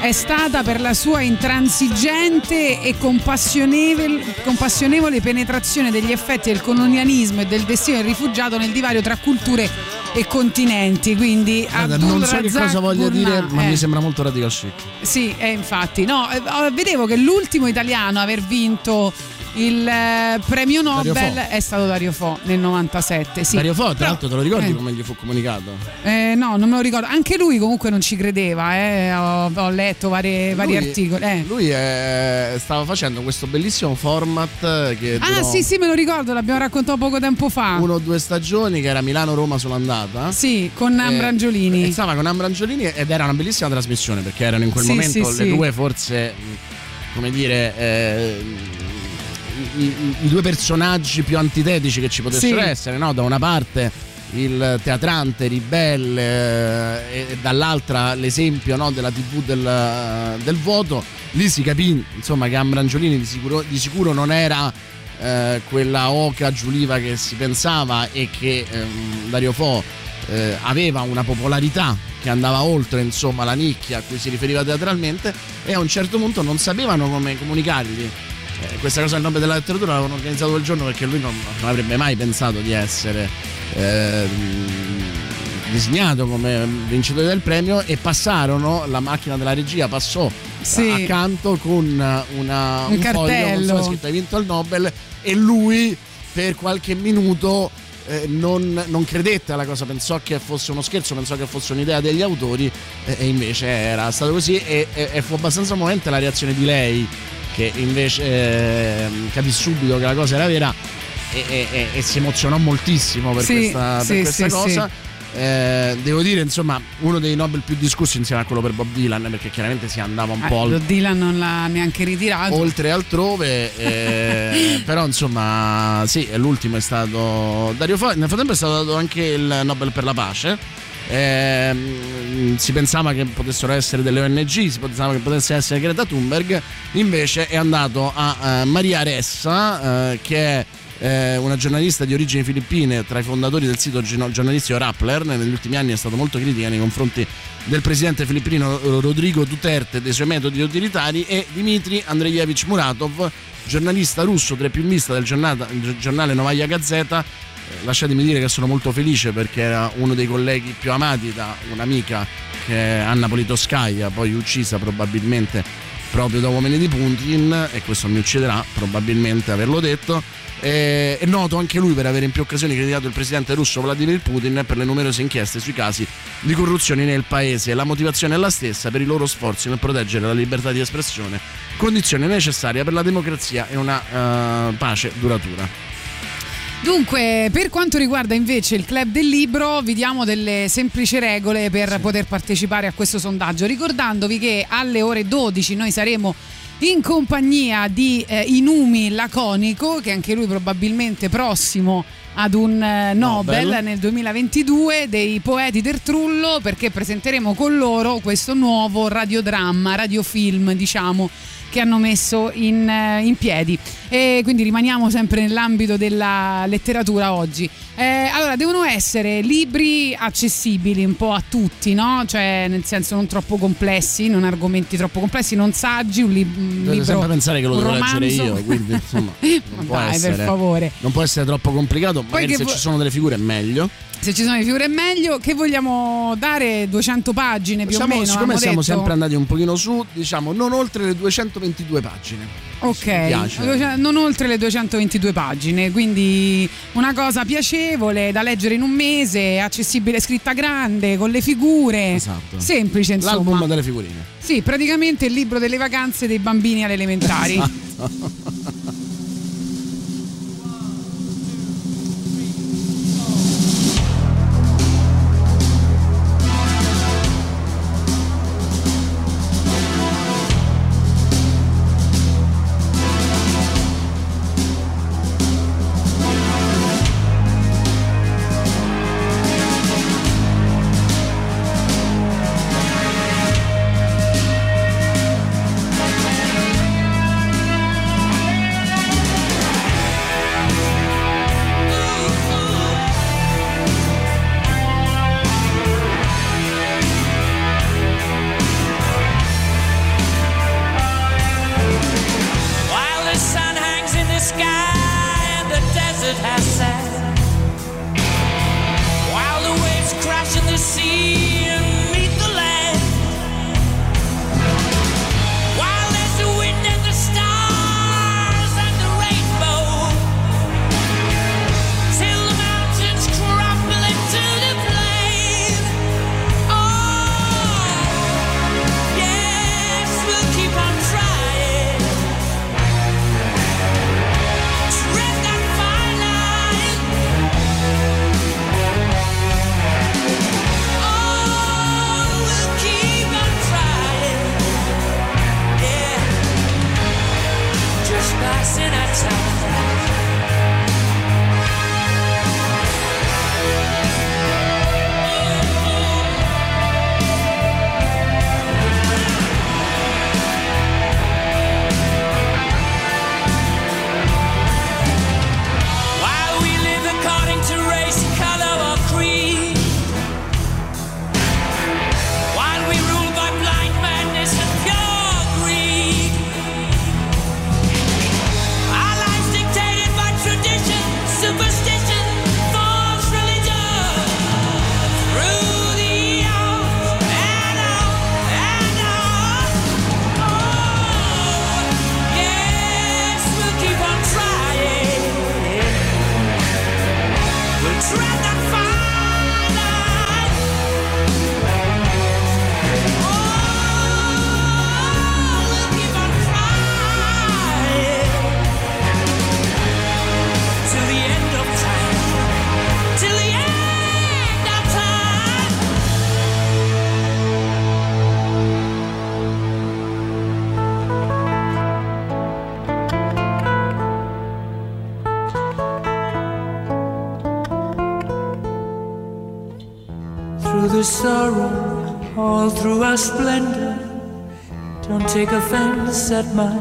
è stata per la sua intransigente e compassionevole, compassionevole penetrazione degli effetti del colonialismo e del destino del rifugiato nel divario tra culture e continenti. Quindi
Guarda, non so che
Razak
cosa voglia
Gurnah,
dire, ma
eh.
mi sembra molto radical chic.
Sì, eh, infatti. No, eh, oh, vedevo che l'ultimo italiano a aver vinto il eh, premio Nobel è stato Dario Fo nel 97. Sì.
Dario Fo, tra
Però-
l'altro, te lo ricordi
eh.
come gli fu comunicato?
Eh, no, non me lo ricordo. Anche lui comunque non ci credeva, eh. ho, ho letto vari, vari
Lui-
articoli. eh.
Lui eh, stava facendo questo bellissimo format che
Ah sì sì me lo ricordo, l'abbiamo raccontato poco tempo fa.
uno o due stagioni che era Milano-Roma sull'andata.
Sì, con Ambrangiolini.
Stava con Ambrangiolini ed era una bellissima trasmissione perché erano in quel
Sì,
momento
sì,
le
sì.
due forse, come dire, eh, i, due personaggi più antitetici che ci potessero
Sì.
essere, no? Da una parte il teatrante ribelle eh, e dall'altra l'esempio no, della tv del, del voto lì si capì insomma che Ambrangiolini di sicuro, di sicuro non era eh, quella oca giuliva che si pensava e che ehm, Dario Fo eh, aveva una popolarità che andava oltre insomma la nicchia a cui si riferiva teatralmente e a un certo punto non sapevano come comunicargli eh, questa cosa del nome della letteratura l'avevano organizzato quel giorno perché lui non, non avrebbe mai pensato di essere ehm, designato come vincitore del premio e passarono, la macchina della regia passò
Sì.
accanto con una,
Un
un, foglio
cartello.
sopra scritto hai vinto il Nobel e lui per qualche minuto eh, non, non credette alla cosa, pensò che fosse uno scherzo, pensò che fosse un'idea degli autori eh, e invece era stato così e, e- e fu abbastanza movente la reazione di lei che invece eh, capì subito che la cosa era vera e, e- e- e si emozionò moltissimo per
Sì,
questa, per
sì,
questa
sì,
cosa. Eh, devo dire, insomma, uno dei Nobel più discussi insieme a quello per Bob Dylan, perché chiaramente si andava un
Eh,
po'
Bob Dylan non l'ha neanche ritirato.
oltre altrove. eh, però, insomma, sì, l'ultimo è stato Dario Fo. Nel frattempo è stato dato anche il Nobel per la pace. Ehm, si pensava che potessero essere delle ONG, si pensava che potesse essere Greta Thunberg, invece è andato a eh, Maria Ressa, eh, che è eh, una giornalista di origini filippine, tra i fondatori del sito giornalistico Rappler. Negli ultimi anni è stata molto critica nei confronti del presidente filippino Rodrigo Duterte dei suoi metodi utilitari, e Dmitry Andreevich Muratov, giornalista russo, vista del giornale Novaya Gazeta. Lasciatemi dire che sono molto felice perché era uno dei colleghi più amati da un'amica che è Anna Politkovskaya, poi uccisa probabilmente proprio da uomini di Putin, e questo mi ucciderà probabilmente averlo detto. È noto anche lui per avere in più occasioni criticato il presidente russo Vladimir Putin per le numerose inchieste sui casi di corruzione nel paese. La motivazione è la stessa per i loro sforzi nel proteggere la libertà di espressione, condizione necessaria per la democrazia e una eh, pace duratura.
Dunque, per quanto riguarda invece il club del libro, vi diamo delle semplici regole per poter partecipare a questo sondaggio, ricordandovi che alle ore 12 noi saremo in compagnia di eh, Inumi Laconico, che anche lui probabilmente prossimo ad un eh, Nobel,
Nobel.
nel 2022 dei poeti del Trullo perché presenteremo con loro questo nuovo radiodramma, radiofilm diciamo che hanno messo in, eh, in piedi e quindi rimaniamo sempre nell'ambito della letteratura oggi. Eh, allora, devono essere libri accessibili un po' a tutti, no? Cioè, nel senso non troppo complessi, non argomenti troppo complessi, non saggi, un, lib- un libro.
sempre pensare che lo devo leggere io, quindi insomma non può
Dai,
essere,
per favore.
non può essere troppo complicato, magari
che
se
vo-
ci sono delle figure è meglio.
Se ci sono le figure è meglio. Che vogliamo dare 200 pagine più
Siamo-
o meno?
siccome siamo
detto?
sempre andati un pochino su, diciamo non oltre le 222 pagine.
Ok, non oltre le 222 pagine, quindi una cosa piacevole da leggere in un mese, accessibile, scritta grande, con le figure,
Esatto.
semplice insomma.
L'album delle figurine.
Sì, praticamente il libro delle vacanze dei bambini alle elementari.
tread
set my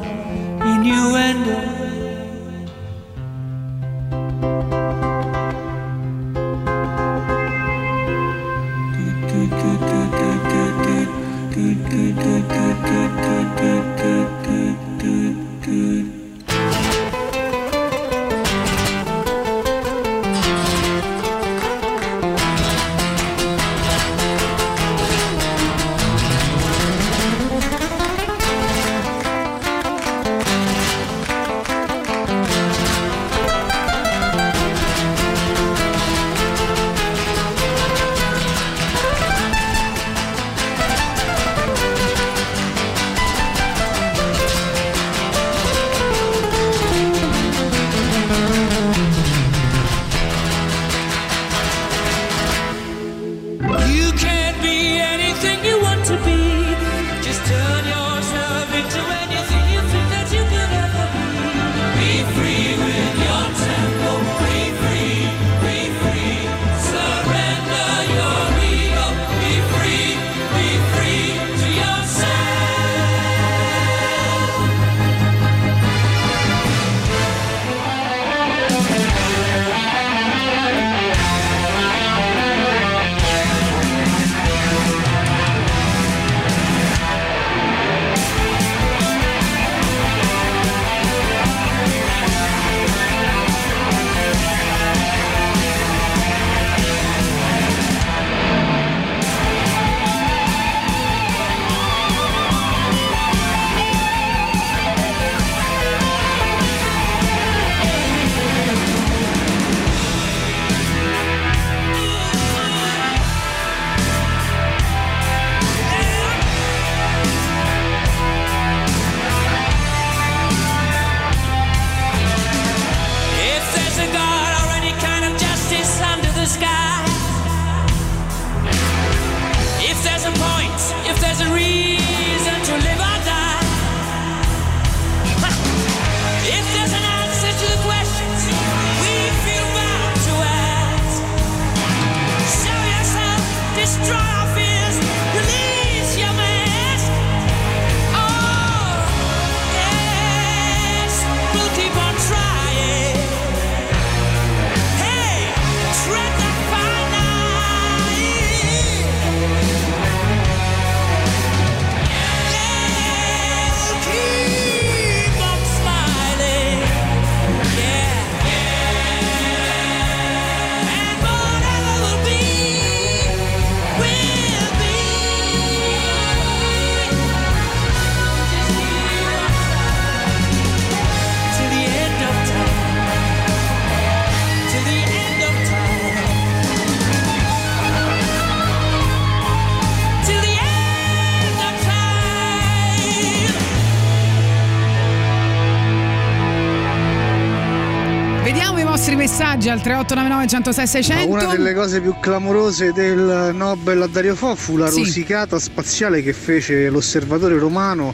messaggi al 3899 106 600.
Una delle cose più clamorose del Nobel a Dario Fo fu la
Sì.
rosicata spaziale che fece l'osservatore romano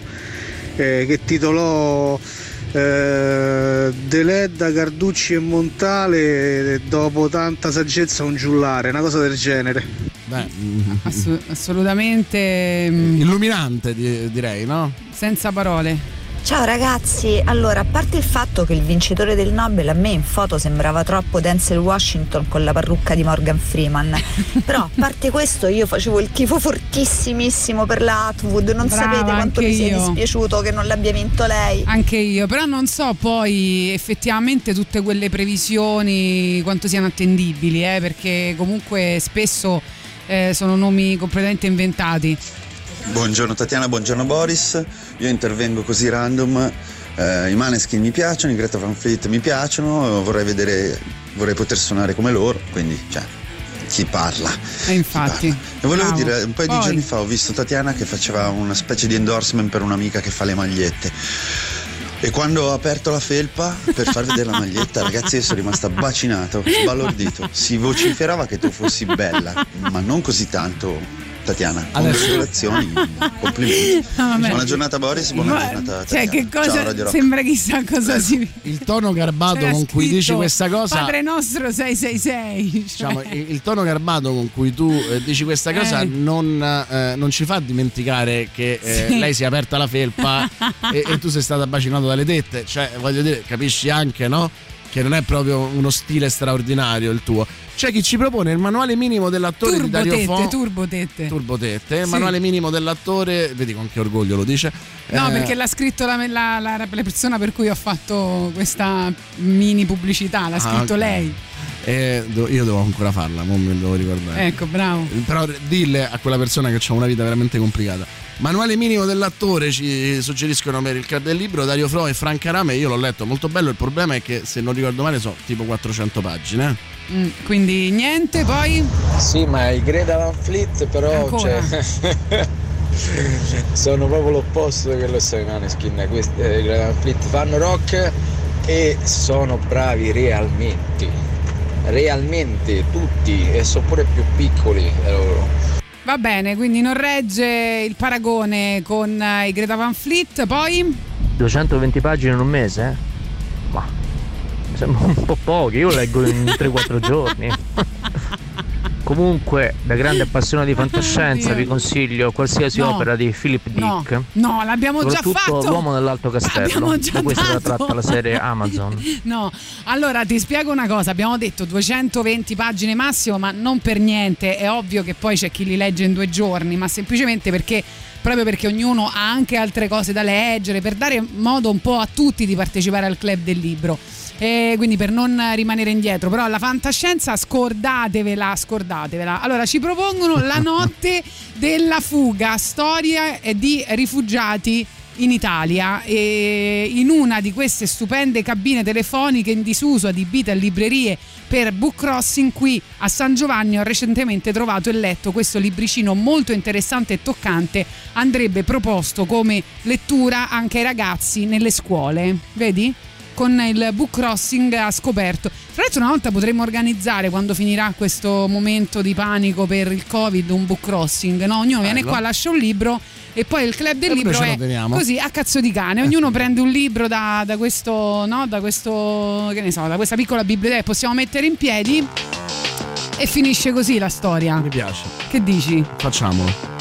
eh, che titolò eh, Deledda, Carducci e Montale eh, dopo tanta saggezza un giullare, una cosa del genere.
Assu- assolutamente mm,
Illuminante di- direi, no?
senza parole.
Ciao ragazzi, allora a parte il fatto che il vincitore del Nobel a me in foto sembrava troppo Denzel Washington con la parrucca di Morgan Freeman, però a parte questo io facevo il tifo fortissimissimo per la Atwood, non
Brava,
sapete quanto mi sia dispiaciuto che non l'abbia vinto lei.
Anche io, però non so poi effettivamente tutte quelle previsioni quanto siano attendibili, eh, perché comunque spesso eh, sono nomi completamente inventati.
Buongiorno Tatiana, buongiorno Boris. Io intervengo così random
Eh, I Maneskin mi piacciono, i Greta Van Fleet mi piacciono, vorrei vedere, vorrei poter suonare come loro, quindi cioè, chi parla?
E infatti.
E volevo
bravo.
dire, un paio
Poi-
di giorni fa ho visto Tatiana che faceva una specie di endorsement per un'amica che fa le magliette. E quando ho aperto la felpa per far vedere la maglietta, ragazzi, io sono rimasto bacinato, sbalordito. Si vociferava che tu fossi bella, ma non così tanto, Tatiana.
Adesso-
Congratulazioni, complimenti.
No,
buona giornata Boris, buona
Ma-
giornata
Cioè,
Tatiana.
che
Ciao,
cosa
Radio Rock.
sembra chissà cosa si.
Il tono garbato
C'era
con cui dici questa cosa.
Padre nostro 666. Cioè,
Diciamo, il, il tono garbato con cui tu eh, dici questa cosa
Eh.
non, eh, non ci fa dimenticare che eh,
Sì.
lei si è aperta la felpa e, e tu sei stato bacinato dalle tette. Cioè, voglio dire, capisci anche, no? Che non è proprio uno stile straordinario il tuo. C'è chi ci propone il manuale minimo dell'attore di Dario
turbotette,
Fo.
turbotette.
Turbotette, il
Sì.
manuale minimo dell'attore, vedi con che orgoglio lo dice.
No,
Eh,
perché l'ha scritto la, la- la- la persona per cui ho fatto questa mini pubblicità, l'ha
Ah,
scritto
ok.
lei.
eh, io devo ancora farla, non me lo devo ricordare.
Ecco, bravo.
Però dille a quella persona che ha una vita veramente complicata. Manuale minimo dell'attore ci suggeriscono per il club del libro Dario Fro e Franca Rame. Io l'ho letto molto bello. Il problema è che se non ricordo male sono tipo 400 pagine.
Mm, quindi niente, poi.
Sì, ma i Greta Van Fleet però
Ancora?
cioè, sono proprio l'opposto di quello che sono i Maneskin. Questi eh, i Greta Van Fleet fanno rock e sono bravi realmente. Realmente tutti e sono pure più piccoli eh, loro.
Va bene, quindi non regge il paragone con eh, i Greta Van Fleet, poi.
220 pagine in un mese? eh? Ma sembra un po' pochi, io leggo in 3-4 giorni. Comunque, da grande appassionato di fantascienza, vi consiglio qualsiasi
No.
opera di Philip
No,
Dick.
no, l'abbiamo già
Soprattutto
fatto.
L'uomo nell'Alto Castello.
L'abbiamo già
Da
dato.
tratta la serie Amazon.
No, allora ti spiego una cosa, abbiamo detto 220 pagine massimo, ma non per niente, è ovvio che poi c'è chi li legge in due giorni, ma semplicemente perché proprio perché ognuno ha anche altre cose da leggere, per dare modo un po' a tutti di partecipare al club del libro. E quindi per non rimanere indietro, però la fantascienza scordatevela, scordatevela. Allora ci propongono la notte della fuga, storia eh, di rifugiati in Italia e in una di queste stupende cabine telefoniche in disuso adibite a librerie per book crossing qui a San Giovanni ho recentemente trovato e letto questo libricino molto interessante e toccante andrebbe proposto come lettura anche ai ragazzi nelle scuole vedi? Con il book crossing ha scoperto. Tra l'altro, una volta potremmo organizzare quando finirà questo momento di panico per il Covid un book crossing. No? Ognuno viene
Bello.
qua, lascia un libro e poi il club del
E
libro è così a cazzo di cane. Ognuno prende un libro da, da questo, no? da questo, che ne so, da questa piccola biblioteca. Possiamo mettere in piedi e finisce così la storia.
Mi piace.
Che dici?
Facciamolo.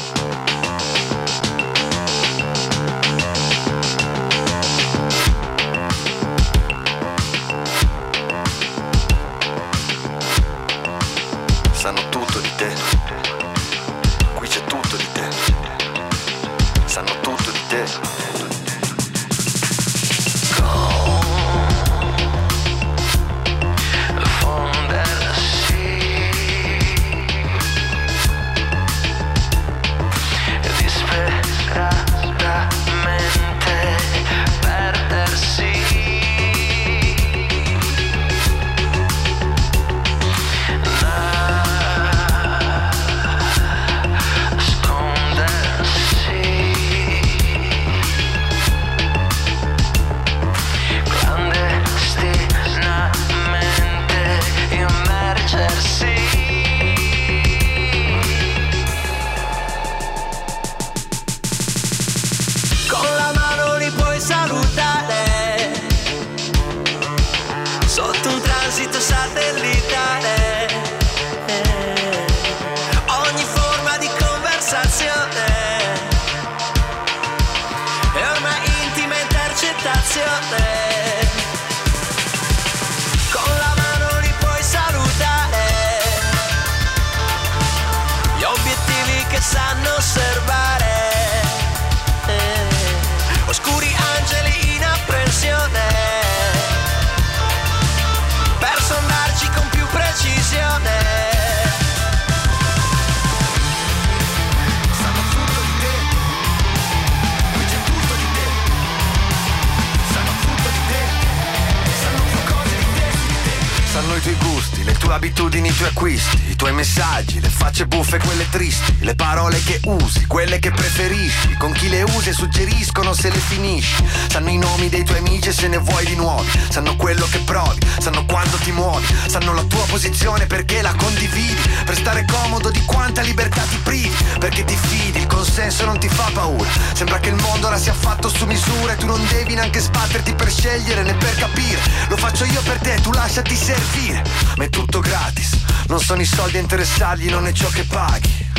le tue
abitudini, i tuoi acquisti tuoi messaggi, le facce buffe, quelle tristi, le parole che usi, quelle che preferisci, con chi le usi e suggeriscono se le finisci. Sanno i nomi dei tuoi amici e se ne vuoi di nuovi, sanno quello che provi, sanno quando ti muovi, sanno la tua posizione perché la condividi, per stare comodo di quanta libertà ti privi, perché ti fidi, il consenso non ti fa paura. Sembra che il mondo ora sia fatto su misura e tu non devi neanche sbatterti per scegliere né per capire. Lo faccio io per te, tu lasciati servire. Ma è tutto gratis, non sono i soldi a interessargli, non è ciò che paghi.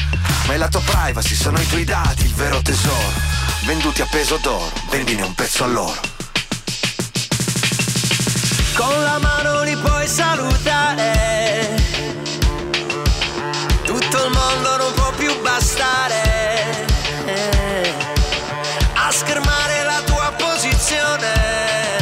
Ma è la tua privacy, sono i tuoi dati, il vero tesoro. Venduti a peso d'oro, vendine un pezzo a loro.
Con la mano li puoi salutare. Tutto il mondo non può più bastare. A schermare la tua posizione.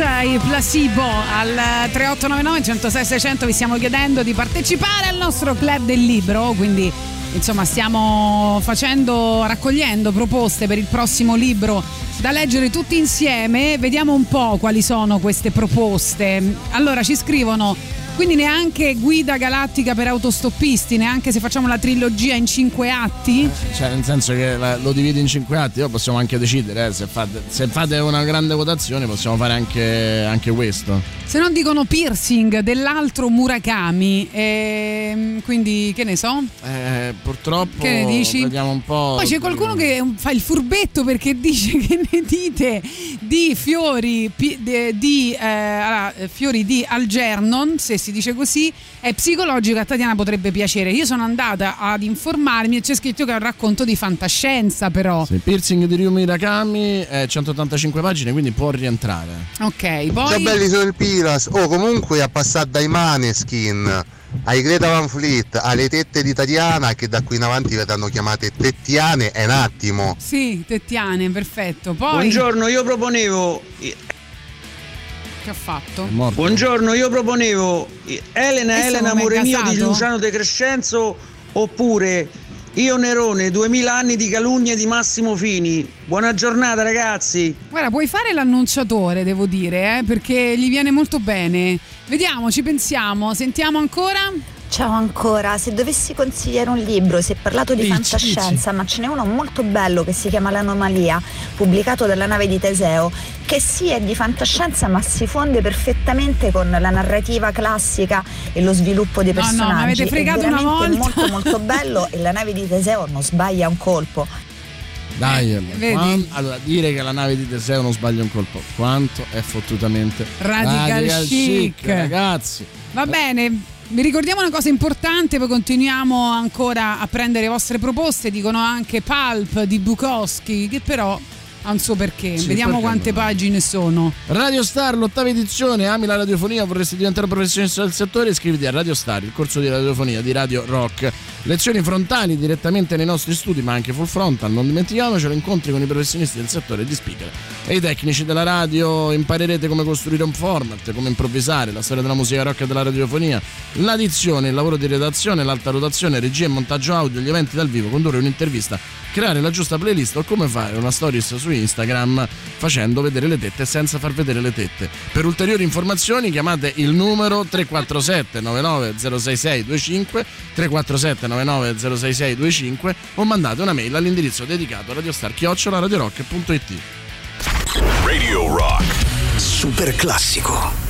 E
Placebo al 3899 106 600 vi stiamo chiedendo di partecipare al nostro club del libro, quindi insomma stiamo facendo, raccogliendo proposte per il prossimo libro da leggere tutti insieme, vediamo un po' quali sono queste proposte. Allora ci scrivono quindi neanche guida galattica per autostoppisti, neanche se facciamo la trilogia in cinque atti.
Cioè, nel senso che la- lo divide in cinque atti, poi possiamo anche decidere. eh, se, fate, se fate una grande votazione, possiamo fare anche, anche questo.
Se non dicono piercing dell'altro Murakami, ehm, quindi che ne so?
Eh, purtroppo.
Che ne dici?
Vediamo un po'.
Poi c'è qualcuno che fa il furbetto perché dice che ne dite di fiori de- di, eh, allora, eh, fiori di Algernon, se si dice così, è psicologico a Tatiana potrebbe piacere. Io sono andata ad informarmi e c'è scritto che è un racconto di fantascienza però.
Il piercing di Ryu Mirakami è 185 pagine, quindi può rientrare.
Ok,
Ciao
poi...
belli sono il Piras. Oh, comunque ha passato dai Maneskin ai Greta Van Fleet alle tette di Tatiana che da qui in avanti verranno chiamate tettiane è un attimo.
Sì, Tettiane, perfetto. Poi...
Buongiorno, io proponevo.
Che ho fatto?
Buongiorno, io proponevo Elena,
Questo
Elena, amore mio di? Luciano De Crescenzo oppure Io Nerone, 2000 anni di calunnie di Massimo Fini. Buona giornata ragazzi.
Guarda, puoi fare l'annunciatore, devo dire, eh, perché gli viene molto bene. Vediamo, ci pensiamo. Sentiamo ancora?
Ciao ancora, se dovessi consigliare un libro, si è parlato di
Dici,
fantascienza, ma ce n'è uno molto bello che si chiama L'Anomalia, pubblicato dalla nave di Teseo, che sì è di fantascienza ma si fonde perfettamente con la narrativa classica e lo sviluppo dei
No, no,
personaggi.
mi avete fregato
è
una volta.
molto molto bello e la nave di Teseo non sbaglia un colpo.
Dai,
Eh, vedi?
quan- allora, dire che la nave di Teseo non sbaglia un colpo, quanto è fottutamente
Radical chic.
ragazzi.
Va bene, vi ricordiamo una cosa importante, poi continuiamo ancora a prendere vostre proposte. Dicono anche Pulp di Bukowski, che però ha un suo perché.
Sì,
Vediamo
perché
quante pagine sono.
Radio Star, l'ottava edizione, ami la radiofonia, vorresti diventare professionista del settore? Iscriviti a Radio Star, il corso di radiofonia di Radio Rock. Lezioni frontali direttamente nei nostri studi, ma anche full frontal, non dimentichiamocelo, incontri con i professionisti del settore di speaker e i tecnici della radio, imparerete come costruire un format, come improvvisare, la storia della musica rock e della radiofonia, l'addizione, il lavoro di redazione, l'alta rotazione, regia e montaggio audio, gli eventi dal vivo, condurre un'intervista, creare la giusta playlist o come fare una stories su Instagram facendo vedere le tette senza far vedere le tette. Per ulteriori informazioni chiamate il numero 347 99 066 25 347 99 066 25 o mandate una mail all'indirizzo dedicato a radiostar@radiorock.it.
Radio Rock.
Super classico.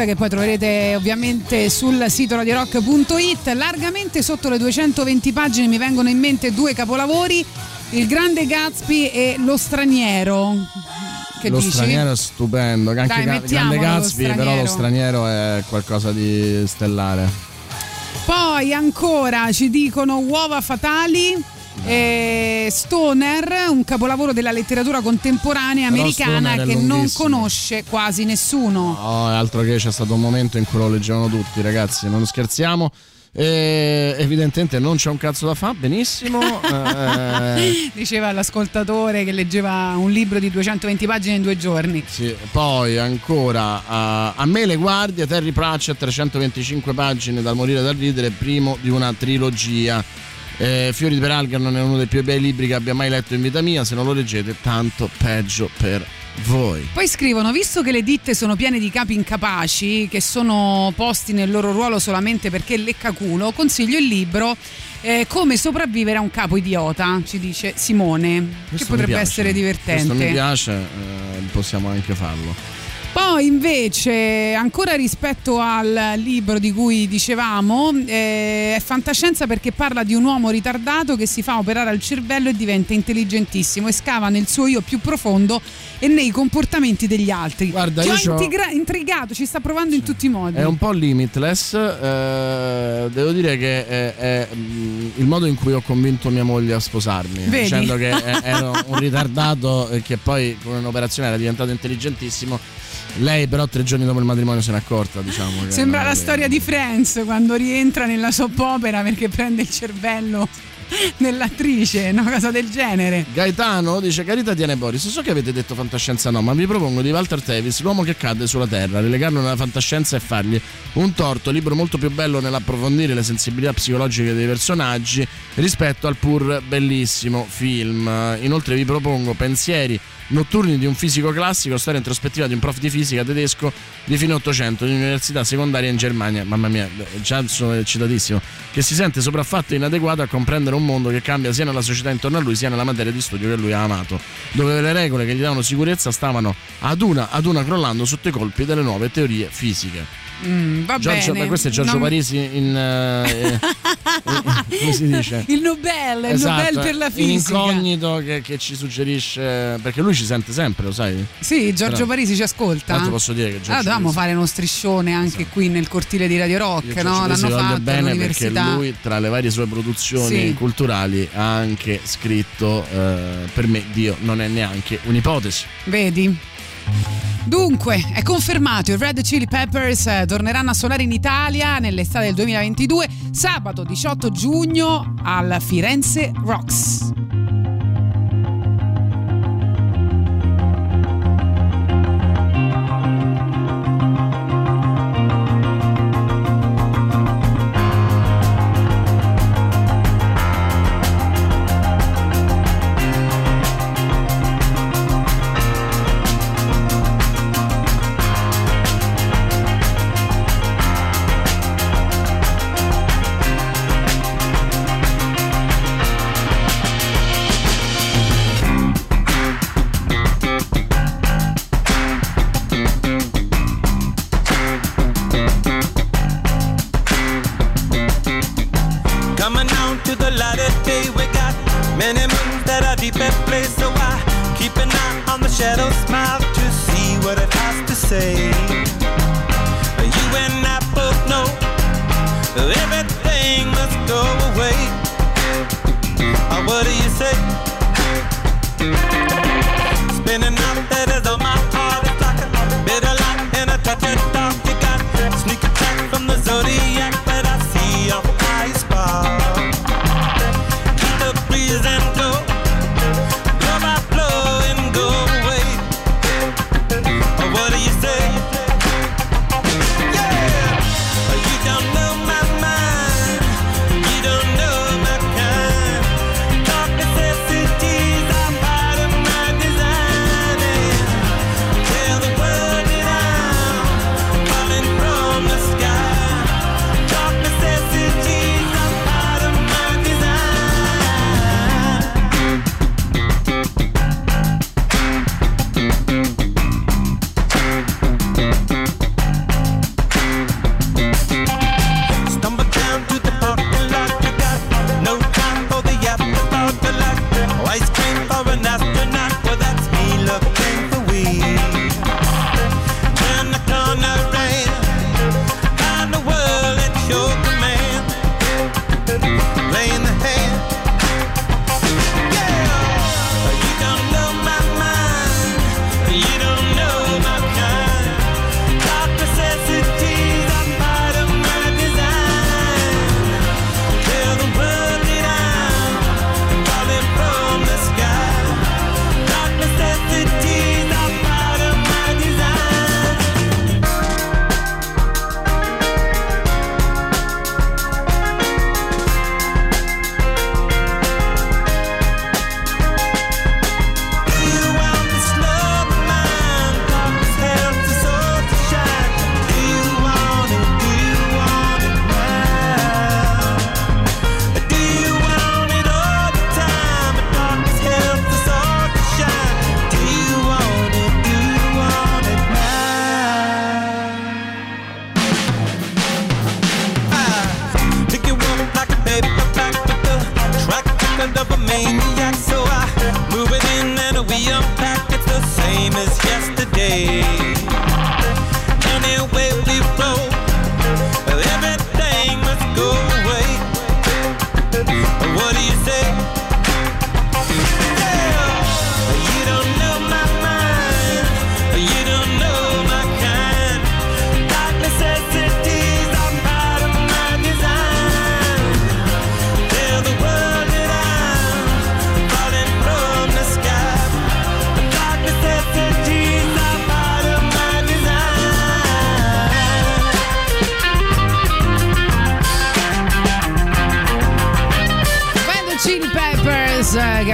Playlist che poi troverete ovviamente sul sito radiorock.it largamente sotto le 220 pagine mi vengono in mente due capolavori Il Grande Gatsby e Lo Straniero che
lo
dici?
straniero è stupendo, anche
Dai,
Ga- Grande
lo
Gatsby, però
straniero.
lo straniero è qualcosa di stellare.
Poi ancora ci dicono Uova Fatali e Stoner, un capolavoro della letteratura contemporanea
Però
americana che non conosce quasi nessuno.
No, altro che c'è stato un momento in cui lo leggevano tutti, ragazzi, non scherziamo. E evidentemente non c'è un cazzo da fare, benissimo. eh,
Diceva l'ascoltatore che leggeva un libro di 220 pagine in due giorni.
sì, poi ancora a, a me le guardie, Terry Pratchett, 325 pagine dal morire dal ridere, primo di una trilogia. Eh, Fiori di Peralgarnon è uno dei più bei libri che abbia mai letto in vita mia. Se non lo leggete, tanto peggio per voi.
Poi scrivono: visto che le ditte sono piene di capi incapaci che sono posti nel loro ruolo solamente perché lecca culo, consiglio il libro Eh, come sopravvivere a un capo idiota, ci dice Simone, che
Questo mi
potrebbe essere divertente.
Questo mi piace, eh, possiamo anche farlo.
Poi invece, ancora rispetto al libro di cui dicevamo, eh, è fantascienza perché parla di un uomo ritardato che si fa operare al cervello e diventa intelligentissimo e scava nel suo io più profondo e nei comportamenti degli altri.
Guarda,
Ti
io
ho intriga- intrigato, ci sta provando in tutti i modi.
È un po' limitless. eh, devo dire che è, è, mm, il modo in cui ho convinto mia moglie a sposarmi,
Vedi?
dicendo che ero un ritardato e che poi con un'operazione era diventato intelligentissimo. Lei, però, tre giorni dopo il matrimonio se n'è accorta. Diciamo,
Sembra la storia di Friends quando rientra nella soap opera perché prende il cervello dell'attrice, una cosa del genere.
Gaetano dice Carita tiene Boris so che avete detto fantascienza no ma vi propongo di Walter Tevis l'uomo che cade sulla terra relegarlo nella fantascienza e fargli un torto libro molto più bello nell'approfondire le sensibilità psicologiche dei personaggi rispetto al pur bellissimo film inoltre vi propongo pensieri notturni di un fisico classico storia introspettiva di un prof di fisica tedesco di fine 800 di università secondaria in Germania. Mamma mia già sono eccitatissimo. Che si sente sopraffatto e inadeguato a comprendere un mondo che cambia sia nella società intorno a lui sia nella materia di studio che lui ha amato dove le regole che gli davano sicurezza stavano ad una ad una crollando sotto i colpi delle nuove teorie fisiche
Mm, va
Giorgio,
bene.
questo è Giorgio
Non-
Parisi in eh, eh, come si dice
Il Nobel, il
Esatto,
Nobel per la fisica.
incognito che, che ci suggerisce perché lui ci sente sempre lo sai
Sì, Giorgio
Però-
Parisi ci ascolta.
L'altro posso dire che Giorgio
Allora, dovevamo
Parisi-
fare uno striscione anche qui nel cortile di Radio Rock,
Io
no? L'hanno fatto
bene perché lui tra le varie sue produzioni
Sì.
culturali ha anche scritto eh, per me Dio non è neanche un'ipotesi
Vedi? Dunque, è confermato, i Red Chili Peppers eh, torneranno a suonare in Italia nell'estate del 2022, sabato 18 giugno al Firenze Rocks.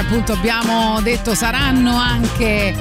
Appunto abbiamo detto saranno anche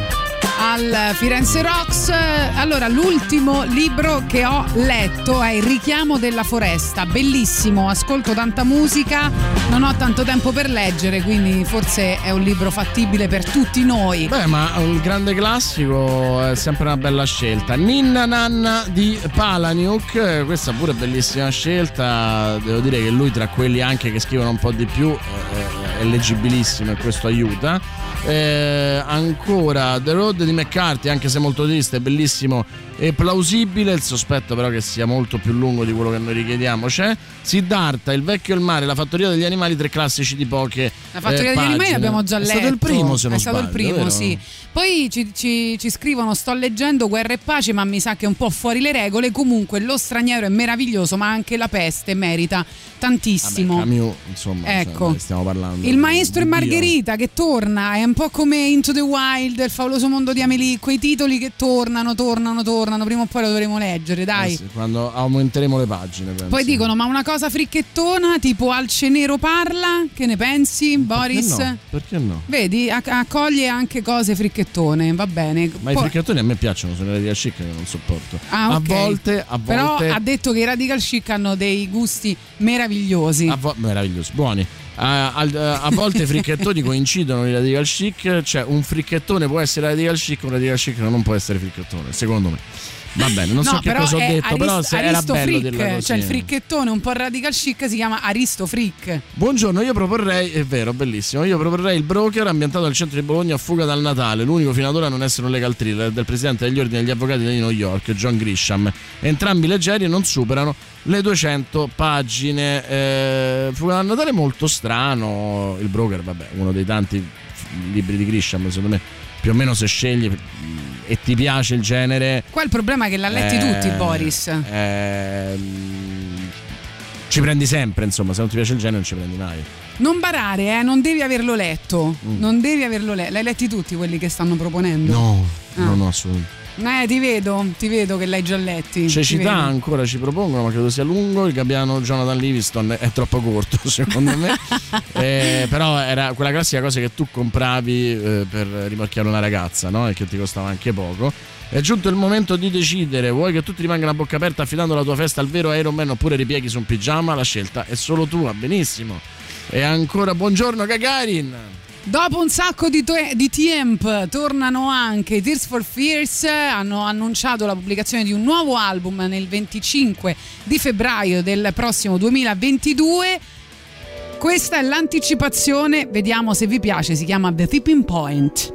al Firenze Rocks. Allora, l'ultimo libro che ho letto è Il richiamo della foresta, bellissimo, ascolto tanta musica, non ho tanto tempo per leggere, quindi forse è un libro fattibile per tutti noi.
Beh, ma un grande classico è sempre una bella scelta. Ninna Nanna di Palaniuk, eh, questa pure è bellissima scelta. Devo dire che lui, tra quelli anche che scrivono un po' di più, eh, è leggibilissimo e questo aiuta. Eh, ancora The Road di McCarthy, anche se molto triste, è bellissimo e plausibile. Il sospetto, però, che sia molto più lungo di quello che noi richiediamo. C'è Siddhartha, Il vecchio e il mare, La fattoria degli animali, tre classici di poche.
La fattoria
eh,
degli animali
pagine.
abbiamo già
È
letto.
stato il primo, se non
È stato il
sbaglio,
primo,
vero?
sì. Poi ci, ci- ci scrivono: Sto leggendo Guerra e Pace, ma mi sa che è un po' fuori le regole. Comunque, Lo straniero è meraviglioso, ma anche La peste merita tantissimo.
Camus, insomma,
Ecco.
cioè, stiamo parlando.
Il maestro e. Margherita che torna, è un po' come Into the Wild, il favoloso mondo di Amelie, quei titoli che tornano, tornano, tornano, prima o poi lo dovremo leggere, dai.
Eh sì, quando aumenteremo le pagine. penso.
Poi dicono, ma una cosa fricchettona, tipo Alce Nero parla, che ne pensi, Boris?
Perché no? Perché no?
Vedi, acc- accoglie anche cose fricchettone, va bene.
Ma i
Poi-
fricchettoni a me piacciono, sono le chic che non sopporto.
Ah,
A
ok.
volte, a
Però
volte.
ha detto che i radical chic hanno dei gusti meravigliosi.
a vo- meravigliosi, buoni. A, al- a volte i fricchettoni coincidono con i radical chic, cioè un fricchettone può essere radical chic, un radical chic non può essere fricchettone, secondo me. Va bene, non so
no,
che
però
cosa ho detto,
Arist-
però se era
Aristo
bello
Frick,
dirla così.
cioè il fricchettone un po' radical chic si chiama Aristo Frick.
Buongiorno, io proporrei, è vero, bellissimo, io proporrei il broker ambientato al centro di Bologna a fuga dal Natale, l'unico fino ad ora a non essere un legal thriller, del presidente degli ordini degli avvocati di New York, John Grisham. Entrambi leggeri e non superano le 200 pagine. Eh, fuga dal Natale è molto strano, il broker, vabbè, uno dei tanti libri di Grisham, secondo me, più o meno se scegli mm, e ti piace il genere...
Qua il problema è che l'ha letti
Eh,
tutti Boris.
ehm, ci prendi sempre, insomma, se non ti piace il genere non ci prendi mai.
Non barare, eh, non devi averlo letto.
Mm.
Non devi averlo letto. L'hai letti tutti quelli che stanno proponendo?
No,
Ah.
no, no, assolutamente.
Eh, ti vedo, ti vedo che l'hai già letti. ti
Cecità ancora ci propongono, ma credo sia lungo. Il gabbiano Jonathan Livingston è troppo corto, secondo me. Eh, però era quella classica cosa che tu compravi eh, per rimorchiare una ragazza, no? E che ti costava anche poco. È giunto il momento di decidere: vuoi che tutti rimangano a bocca aperta affidando la tua festa al vero Iron Man oppure ripieghi su un pigiama? La scelta è solo tua, benissimo. E ancora buongiorno Gagarin.
Dopo un sacco di, to- di temp tornano anche i Tears for Fears, hanno annunciato la pubblicazione di un nuovo album nel 25 di febbraio del prossimo 2022. Questa è l'anticipazione, vediamo se vi piace, si chiama The Tipping Point.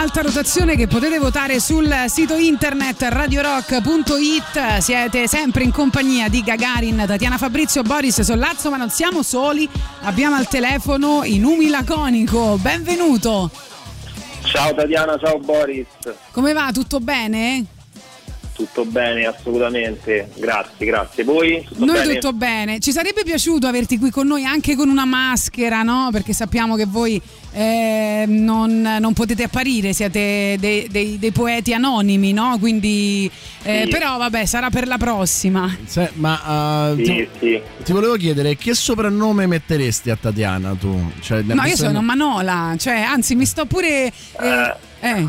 Alta rotazione che potete votare sul sito internet radiorock.it. Siete sempre in compagnia di Gagarin, Tatiana Fabrizio, Boris Sollazzo, ma non siamo soli. Abbiamo al telefono Inumi Laconico. Benvenuto.
Ciao Tatiana, ciao Boris.
Come va? Tutto bene?
Tutto bene, assolutamente. Grazie, grazie. Voi? Tutto
Noi
bene?
tutto bene. Ci sarebbe piaciuto averti qui con noi anche con una maschera, no? Perché sappiamo che voi eh, non, non potete apparire, siete dei, dei- dei poeti anonimi, no? Quindi, eh,
Sì.
però vabbè, sarà per la prossima.
Se- ma uh,
Sì,
ti, ti volevo chiedere che soprannome metteresti a Tatiana tu? Cioè,
No, io sono Manola, cioè, anzi, mi sto pure. eh, eh.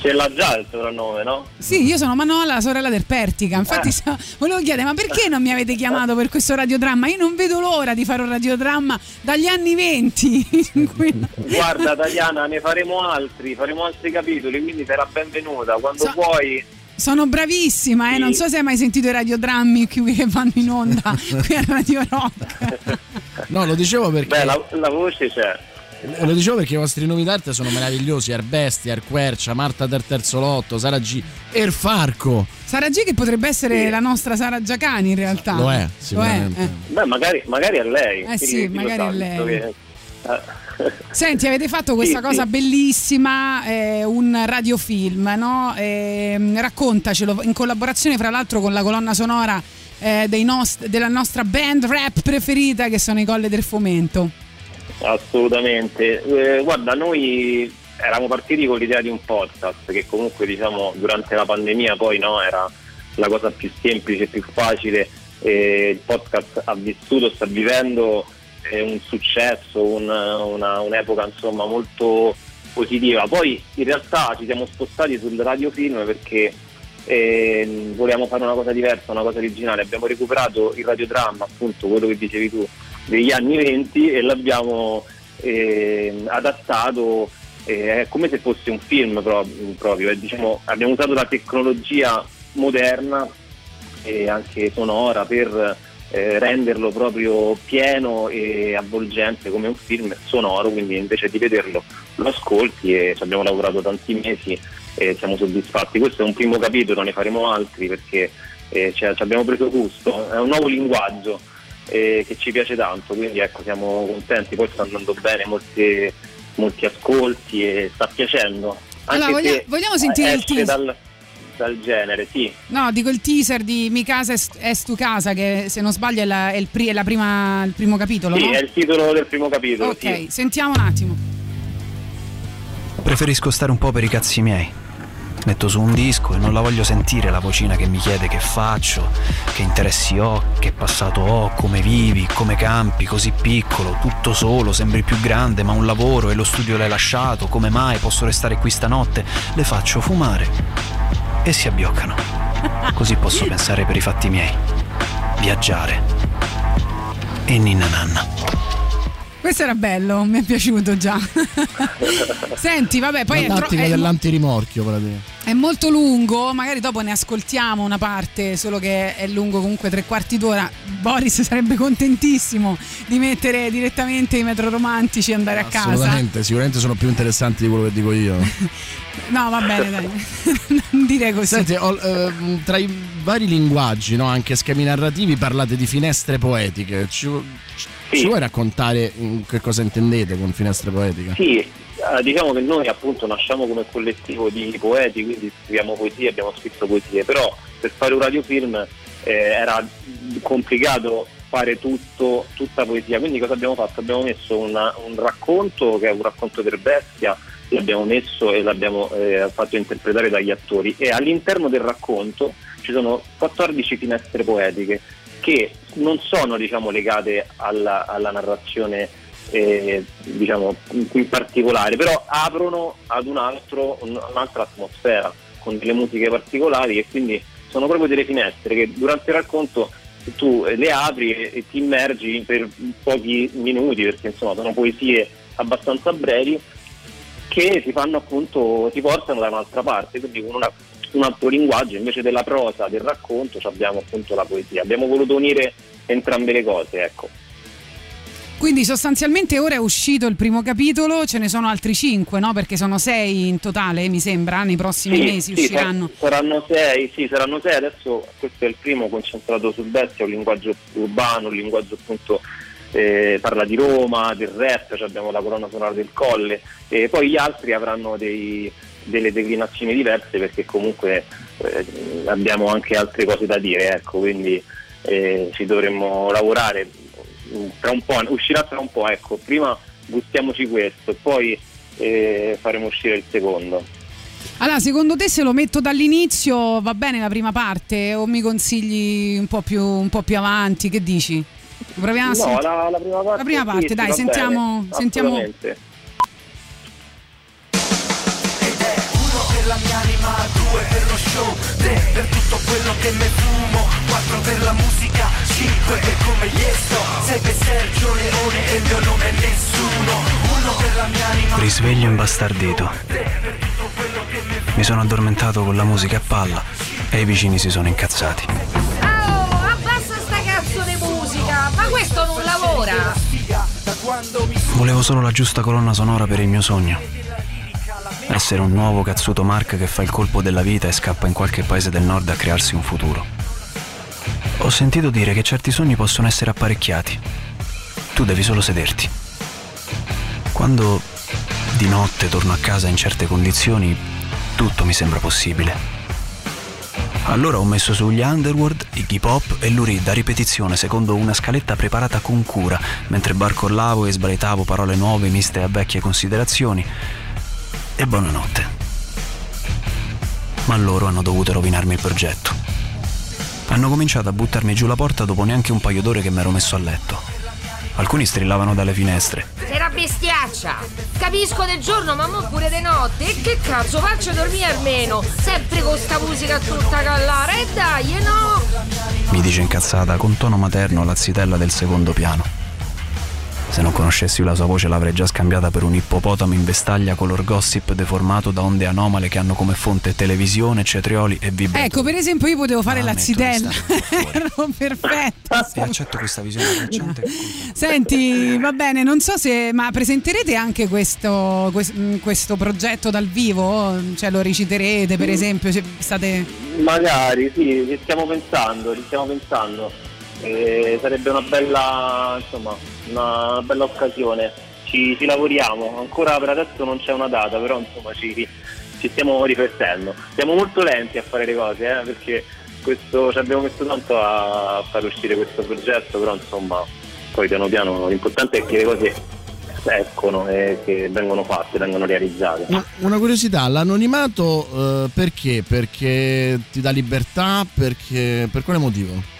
Ce l'ha già il soprannome, no?
Sì, io sono Manola, la sorella del Pertica. Infatti,
Eh.
volevo chiedere, ma perché non mi avete chiamato per questo radiodramma? Io non vedo l'ora di fare un radiodramma dagli anni 20. in cui-
Guarda Tatiana, ne faremo altri, faremo altri capitoli, quindi sarà benvenuta quando
So-
vuoi.
Sono bravissima, eh? non so se hai mai sentito i radiodrammi qui che vanno in onda qui a Radio Rock.
No, lo dicevo perché.
Beh, la, la voce c'è.
Lo dicevo perché i vostri nomi d'arte sono meravigliosi: Arbesti, Arquercia, Marta del Terzo Lotto, Sara G. Erfarco.
Sara G che potrebbe essere la nostra Sara Giacani in realtà.
Lo è, sicuramente.
eh.
Beh, magari, magari è lei.
Eh sì,
lo
magari è lei.
che- eh.
Senti, avete fatto questa
Sì,
cosa
sì.
bellissima, eh, un radiofilm, no? Ehm, raccontacelo in collaborazione fra l'altro con la colonna sonora eh, dei nost- della nostra band rap preferita che sono i Colle del Fomento.
Assolutamente. Eh, guarda, noi eravamo partiti con l'idea di un podcast che comunque diciamo durante la pandemia poi no, era la cosa più semplice, più facile. e il podcast ha vissuto, sta vivendo eh, un successo, un- una- un'epoca insomma molto positiva. Poi in realtà ci siamo spostati sul radiofilm perché eh, volevamo fare una cosa diversa, una cosa originale. Abbiamo recuperato il radiodramma, appunto quello che dicevi tu, degli anni 20 e l'abbiamo eh, adattato eh, come se fosse un film pro- proprio. eh, diciamo, abbiamo usato la tecnologia moderna e anche sonora per eh, renderlo proprio pieno e avvolgente come un film sonoro, quindi invece di vederlo lo ascolti e ci abbiamo lavorato tanti mesi e siamo soddisfatti. Questo è un primo capitolo, ne faremo altri perché eh, cioè, ci abbiamo preso gusto, è un nuovo linguaggio eh, che ci piace tanto, quindi ecco siamo contenti, poi sta andando bene, molti, molti ascolti e sta piacendo. Anche
Allora, voglia-
se
vogliamo sentire il teaser?
dal, dal genere, sì.
No, dico il teaser di Mi casa es tu casa, che se non sbaglio è, la- è il, pri- è la prima- il primo capitolo.
Sì,
no?
è il titolo del primo capitolo.
Ok,
sì.
sentiamo un attimo.
Preferisco stare un po' per i cazzi miei. Metto su un disco e non la voglio sentire la vocina che mi chiede che faccio, che interessi ho, che passato ho, come vivi, come campi, così piccolo, tutto solo, sembri più grande, ma un lavoro e lo studio l'hai lasciato, come mai posso restare qui stanotte? Le faccio fumare e si abbioccano. Così posso pensare per i fatti miei, viaggiare e ninna nanna.
Questo era bello, mi è piaciuto già. Senti, vabbè, poi è,
la
tro-
tattica
è-
dell'antirimorchio praticamente.
è molto lungo, magari dopo ne ascoltiamo una parte, solo che è lungo comunque tre quarti d'ora. Boris sarebbe contentissimo di mettere direttamente i metro romantici e andare a casa.
Assolutamente, sicuramente sono più interessanti di quello che dico io.
No, va bene, dai. non dire così.
Senti, ho, ehm, tra i vari linguaggi, no, anche schemi narrativi, parlate di finestre poetiche. Ci, ci vuoi raccontare mm, che cosa intendete con finestre poetiche?
Sì, eh, diciamo che noi appunto nasciamo come collettivo di poeti, quindi scriviamo poesie, abbiamo scritto poesie, però per fare un radiofilm eh, era complicato fare tutto, tutta poesia, quindi cosa abbiamo fatto? Abbiamo messo una- un racconto che è un racconto per bestia, l'abbiamo messo e l'abbiamo eh, fatto interpretare dagli attori e all'interno del racconto ci sono 14 finestre poetiche che non sono diciamo, legate alla, alla narrazione eh, diciamo, in particolare, però aprono ad un altro, un- un'altra atmosfera con delle musiche particolari e quindi sono proprio delle finestre che durante il racconto tu le apri e, e ti immergi per pochi minuti perché insomma sono poesie abbastanza brevi che ti fanno appunto, ti portano da un'altra parte, quindi con una- un altro linguaggio invece della prosa, del racconto, abbiamo appunto la poesia. Abbiamo voluto unire entrambe le cose, ecco.
Quindi sostanzialmente ora è uscito il primo capitolo, ce ne sono altri cinque, no? Perché sono sei in totale, mi sembra, nei prossimi
Sì,
mesi
sì,
usciranno.
sa- saranno sei, sì, saranno sei. Adesso questo è il primo concentrato sul bestia, un linguaggio urbano, un linguaggio appunto eh, parla di Roma, del rap, cioè abbiamo la colonna sonora del colle e poi gli altri avranno dei- delle declinazioni diverse perché comunque eh, abbiamo anche altre cose da dire, ecco, quindi eh, ci dovremmo lavorare tra un po', uscirà tra un po', ecco, prima gustiamoci questo e poi eh, faremo uscire il secondo.
Allora, secondo te se lo metto dall'inizio va bene la prima parte o mi consigli un po' più, un po' più avanti? Che dici? Proviamo a
No,
sent-
la, la prima parte,
La prima parte,
sì,
dai, sentiamo-
bene,
sentiamo-
la mia anima, due per lo show, tre per tutto quello che me fumo, quattro per la musica, cinque per come gli sto, sei per Sergio Leone e il mio nome è nessuno. Uno per la mia anima,
Risveglio imbastardito. Mi sono addormentato con la musica a palla e i vicini si sono incazzati.
Oh, abbassa sta cazzo di musica! Ma questo non lavora!
Volevo solo la giusta colonna sonora per il mio sogno. Essere un nuovo cazzuto Mark che fa il colpo della vita e scappa in qualche paese del nord a crearsi un futuro. Ho sentito dire che certi sogni possono essere apparecchiati. Tu devi solo sederti. Quando di notte torno a casa in certe condizioni, tutto mi sembra possibile. Allora ho messo sugli Underworld, Iggy Pop e Lurid a ripetizione secondo una scaletta preparata con cura, mentre barcollavo e sbraitavo parole nuove miste a vecchie considerazioni. E buonanotte. Ma loro hanno dovuto rovinarmi il progetto. Hanno cominciato a buttarmi giù la porta dopo neanche un paio d'ore che mi ero messo a letto. Alcuni strillavano dalle finestre.
Sei una bestiaccia! Capisco del giorno, ma mo pure di notte! E che cazzo, faccio dormire almeno! Sempre con sta musica tutta callara! E dai, eh no!
mi dice incazzata con tono materno la zitella del secondo piano. Se non conoscessi la sua voce l'avrei già scambiata per un ippopotamo in vestaglia color gossip deformato da onde anomale che hanno come fonte televisione, cetrioli e vibratori.
Ecco, per esempio, io potevo fare
Ah,
la zitella. Ero perfetta.
E accetto questa visione emergente.
Senti, va bene, non so se. Ma presenterete anche questo, quest- mh, questo progetto dal vivo? Cioè lo reciterete, per esempio? Se state.
Magari, sì, ci stiamo pensando, ci stiamo pensando. Eh, sarebbe una bella, insomma, una bella occasione. Ci, ci lavoriamo, ancora per adesso non c'è una data, però insomma ci, ci stiamo riflettendo. Siamo molto lenti a fare le cose, eh, perché questo, ci abbiamo messo tanto a fare uscire questo progetto, però insomma poi piano piano l'importante è che le cose nascono e che vengono fatte, vengono realizzate.
Una, una curiosità, l'anonimato eh, perché? Perché ti dà libertà? Perché, per quale motivo?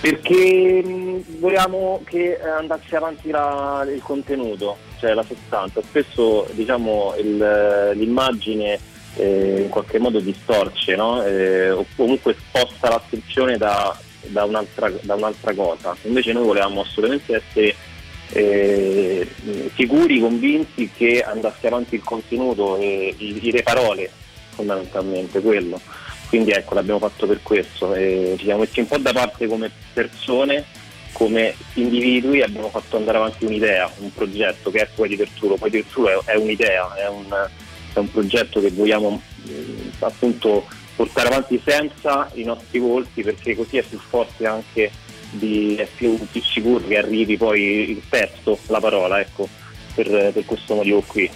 Perché mh, vogliamo che eh, andasse avanti la- il contenuto, cioè la sostanza. Spesso diciamo il- l'immagine eh, in qualche modo distorce no? Eh, o comunque sposta l'attenzione da, da un'altra, da un'altra cosa. Invece noi volevamo assolutamente essere eh, sicuri, convinti che andasse avanti il contenuto e i- le parole, fondamentalmente quello. Quindi ecco, l'abbiamo fatto per questo. e ci siamo messi un po' da parte come persone, come individui, abbiamo fatto andare avanti un'idea, un progetto che è poi di Tertullo. Poi Tertullo è, è un'idea, è un, è un progetto che vogliamo mh, appunto portare avanti senza i nostri volti perché così è più forte anche di, è più, più sicuro che arrivi poi il testo, la parola, ecco, per, per questo motivo qui.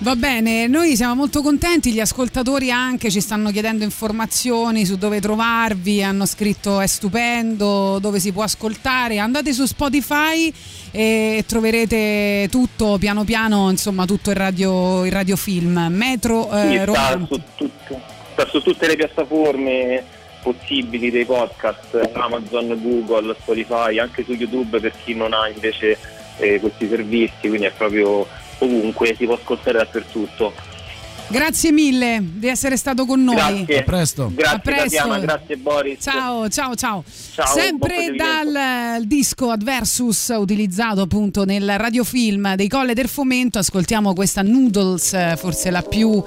Va bene, noi siamo molto contenti, gli ascoltatori anche ci stanno chiedendo informazioni su dove trovarvi, hanno scritto è stupendo, dove si può ascoltare, andate su Spotify e troverete tutto piano piano, insomma tutto il, radio, il radiofilm, Metro eh,
sta,
Roma.
su tutte, sta su tutte le piattaforme possibili dei podcast, Amazon, Google, Spotify, anche su YouTube per chi non ha invece eh, questi servizi, quindi è proprio ovunque, si può ascoltare dappertutto.
Grazie mille di essere stato con noi.
Grazie.
A presto.
Grazie
A presto.
Tatiana, grazie Boris.
Ciao, ciao, ciao.
Ciao,
Sempre dal eh, disco Adversus utilizzato appunto nel radiofilm dei Colle del Fomento, ascoltiamo questa Noodles, eh, forse la più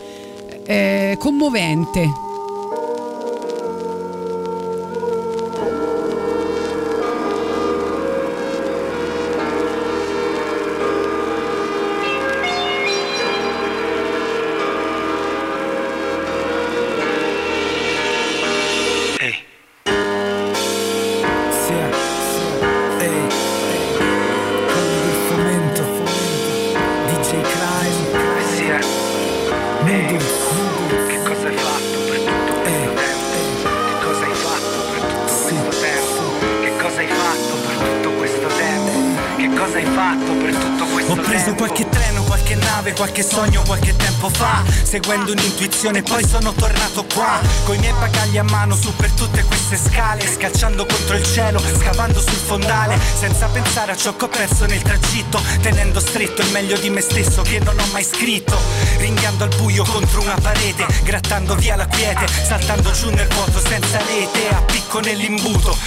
eh, commovente.
Seguendo un'intuizione poi sono tornato qua Coi miei bagagli a mano su per tutte queste scale Scacciando contro il cielo, scavando sul fondale Senza pensare a ciò che ho perso nel tragitto Tenendo stretto il meglio di me stesso che non ho mai scritto Ringhiando al buio contro una parete Grattando via la quiete, saltando giù nel vuoto senza rete A picco nell'imbuto,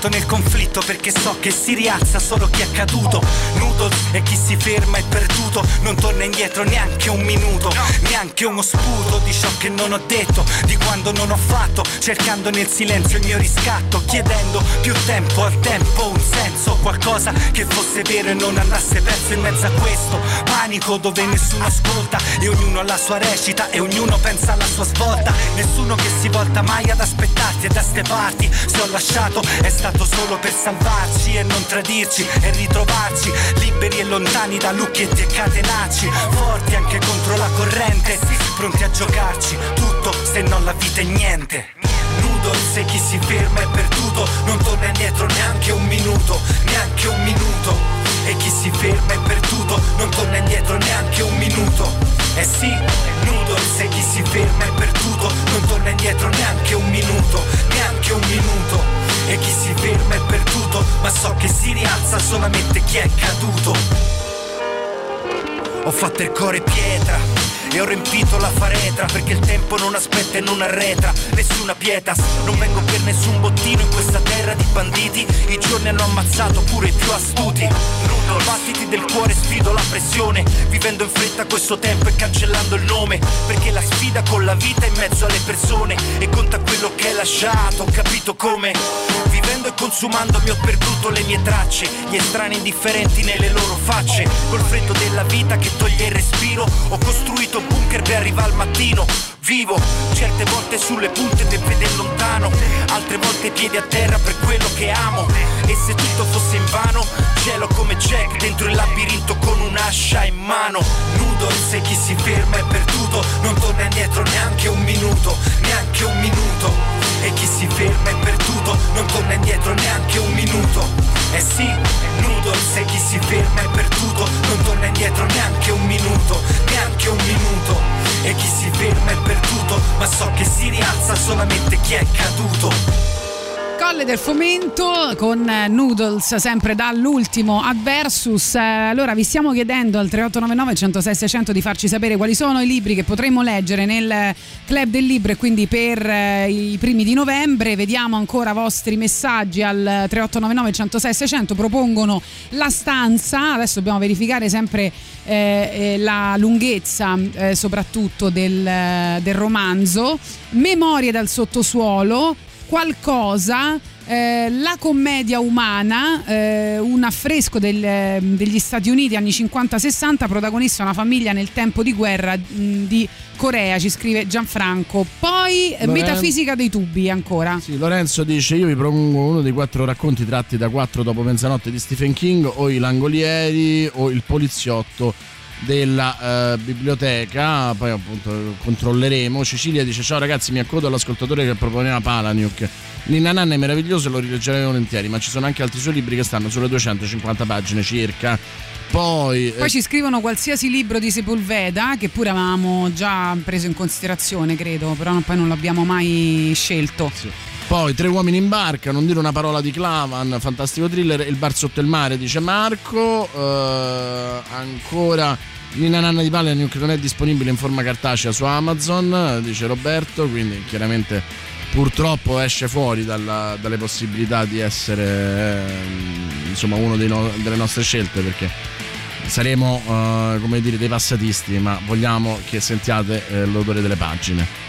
dritto nel conflitto Perché so che si rialza solo chi è caduto. Noodles e chi si ferma è perduto. Non torna indietro neanche un minuto Neanche uno sputo di ciò che non ho detto Di quando non ho fatto Cercando nel silenzio il mio riscatto Chiedendo più tempo al tempo Un senso, qualcosa che fosse vero E non andasse perso in mezzo a questo Panico dove nessuno ascolta E ognuno ha la sua recita E ognuno pensa alla sua svolta. Nessuno che si volta mai ad aspettarti E da ste parti Se ho lasciato è stato solo per salvarci E non tradirci e ritrovarci Liberi e lontani da lucchetti e catenacci Forti anche contro la corrente Pronti a giocarci tutto se non la vita è niente Nudo. Se chi si ferma è perduto Non torna indietro neanche un minuto Neanche un minuto. E chi si ferma è perduto Non torna indietro neanche un minuto. Eh sì, nudo. Se chi si ferma è perduto Non torna indietro neanche un minuto Neanche un minuto. E chi si ferma è perduto Ma so che si rialza solamente chi è caduto. Ho fatto il cuore pietra e ho riempito la faretra Perché il tempo non aspetta e non arretra. Nessuna pietas, non vengo per nessun bottino In questa terra di banditi. I giorni hanno ammazzato pure i più astuti. Nudo, battiti del cuore sfido la pressione. Vivendo in fretta questo tempo e cancellando il nome. Perché la sfida con la vita è in mezzo alle persone. E conta quello che hai lasciato, ho capito come? Vivendo e consumandomi ho perduto le mie tracce Gli estranei indifferenti nelle loro facce. Col freddo della vita che toglie il respiro Ho costruito bunker per arrivare al mattino. Vivo certe volte sulle punte del vedere lontano Altre volte piedi a terra per quello che amo. E se tutto fosse in vano Cielo come Jack dentro il labirinto con un'ascia in mano. Nudo se chi si ferma è perduto Non torna indietro neanche un minuto Neanche un minuto E chi si ferma è perduto, non torna indietro neanche un minuto. Eh sì, noodles, e chi si ferma è perduto, non torna indietro neanche un minuto, neanche un minuto. E chi si ferma è perduto, ma so che si rialza solamente chi è caduto.
Colle del Fomento con eh, Noodles sempre dall'ultimo ad Versus. Eh, Allora vi stiamo chiedendo al 3899 106 600 di farci sapere quali sono i libri che potremmo leggere nel Club del Libro e quindi per eh, i primi di novembre. Vediamo ancora vostri messaggi al 3899 106 600 propongono La stanza. Adesso dobbiamo verificare sempre eh, eh, la lunghezza eh, soprattutto del, del romanzo. Memorie dal sottosuolo qualcosa, eh, la commedia umana, eh, un affresco del- degli Stati Uniti anni 50-60, protagonista una famiglia nel tempo di guerra mh, di Corea, ci scrive Gianfranco. Poi eh,
Loren-
Metafisica dei tubi ancora.
Sì, Lorenzo dice: Io vi propongo uno dei quattro racconti tratti da quattro dopo mezzanotte di Stephen King, o i Langolieri, o il poliziotto della eh, biblioteca. Poi appunto controlleremo. Cecilia dice: Ciao ragazzi, mi accodo all'ascoltatore che proponeva Palaniuk. Ninna Nanna è meraviglioso e lo rileggerei volentieri, ma ci sono anche altri suoi libri che stanno sulle 250 pagine circa. Poi, eh,
Poi ci scrivono qualsiasi libro di Sepulveda, che pure avevamo già preso in considerazione, credo, però poi non l'abbiamo mai scelto.
Poi Tre uomini in barca, non dire una parola di Clavan, fantastico thriller, Il bar sotto il mare, dice Marco. Eh, ancora Nina Nanna di Palaniuk non è disponibile in forma cartacea su Amazon, dice Roberto, quindi chiaramente purtroppo esce fuori dalla- dalle possibilità di essere eh, insomma dei no- delle nostre scelte perché saremo eh, come dire dei passatisti, ma vogliamo che sentiate eh, l'odore delle pagine.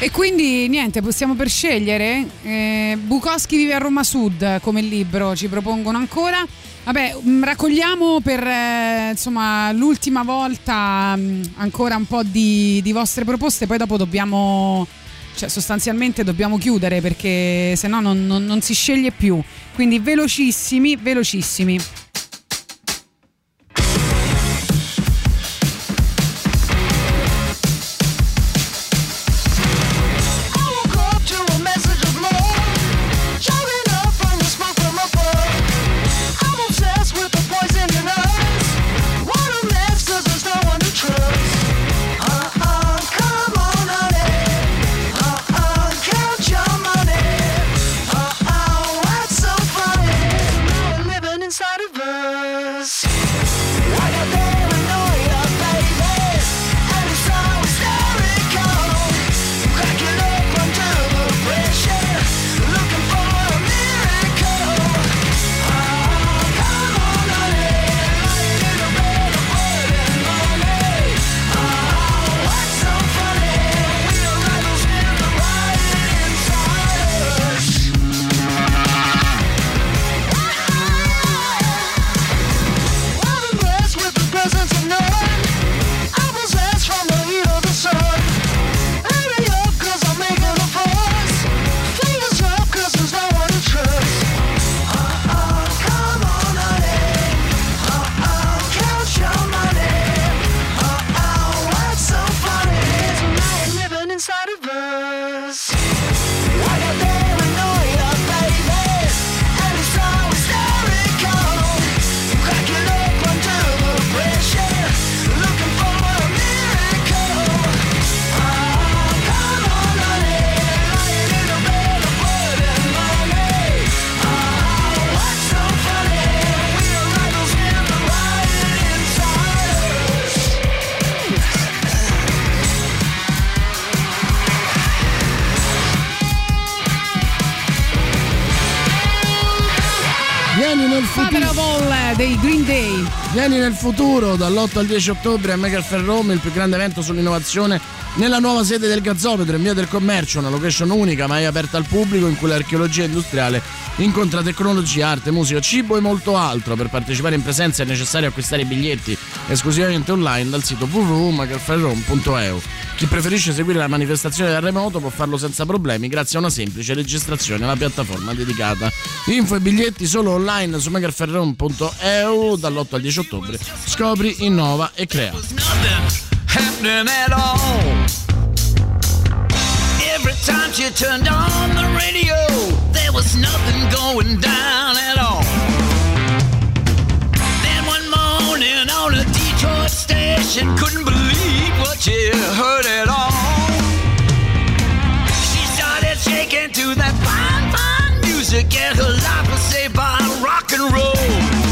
E quindi niente, possiamo per scegliere. Eh, Bukowski vive a Roma Sud come libro, ci propongono ancora. Vabbè, mh, raccogliamo per eh, insomma l'ultima volta mh, ancora un po' di, di vostre proposte, poi dopo dobbiamo, cioè sostanzialmente dobbiamo chiudere perché se no non, non- non si sceglie più. Quindi velocissimi, velocissimi.
Vieni nel futuro dall'8 al 10 ottobre a Mega Fair Rome, il più grande evento sull'innovazione nella nuova sede del Gazzometro in via del commercio, una location unica mai aperta al pubblico in cui l'archeologia industriale incontra tecnologia, arte, musica, cibo e molto altro. Per partecipare in presenza è necessario acquistare i biglietti esclusivamente online dal sito www.magerfairrome.eu. Chi preferisce seguire la manifestazione da remoto può farlo senza problemi grazie a una semplice registrazione alla piattaforma dedicata. Info e biglietti solo online su megaferrome.eu dall'8 al 10 ottobre. Scopri, innova e crea.
Happening at all.
Time she turned on the radio, there was nothing going down at all. Then one morning on a Detroit station, couldn't believe what she heard at all. She started shaking to that fine, fine music, and her life was saved by rock and roll.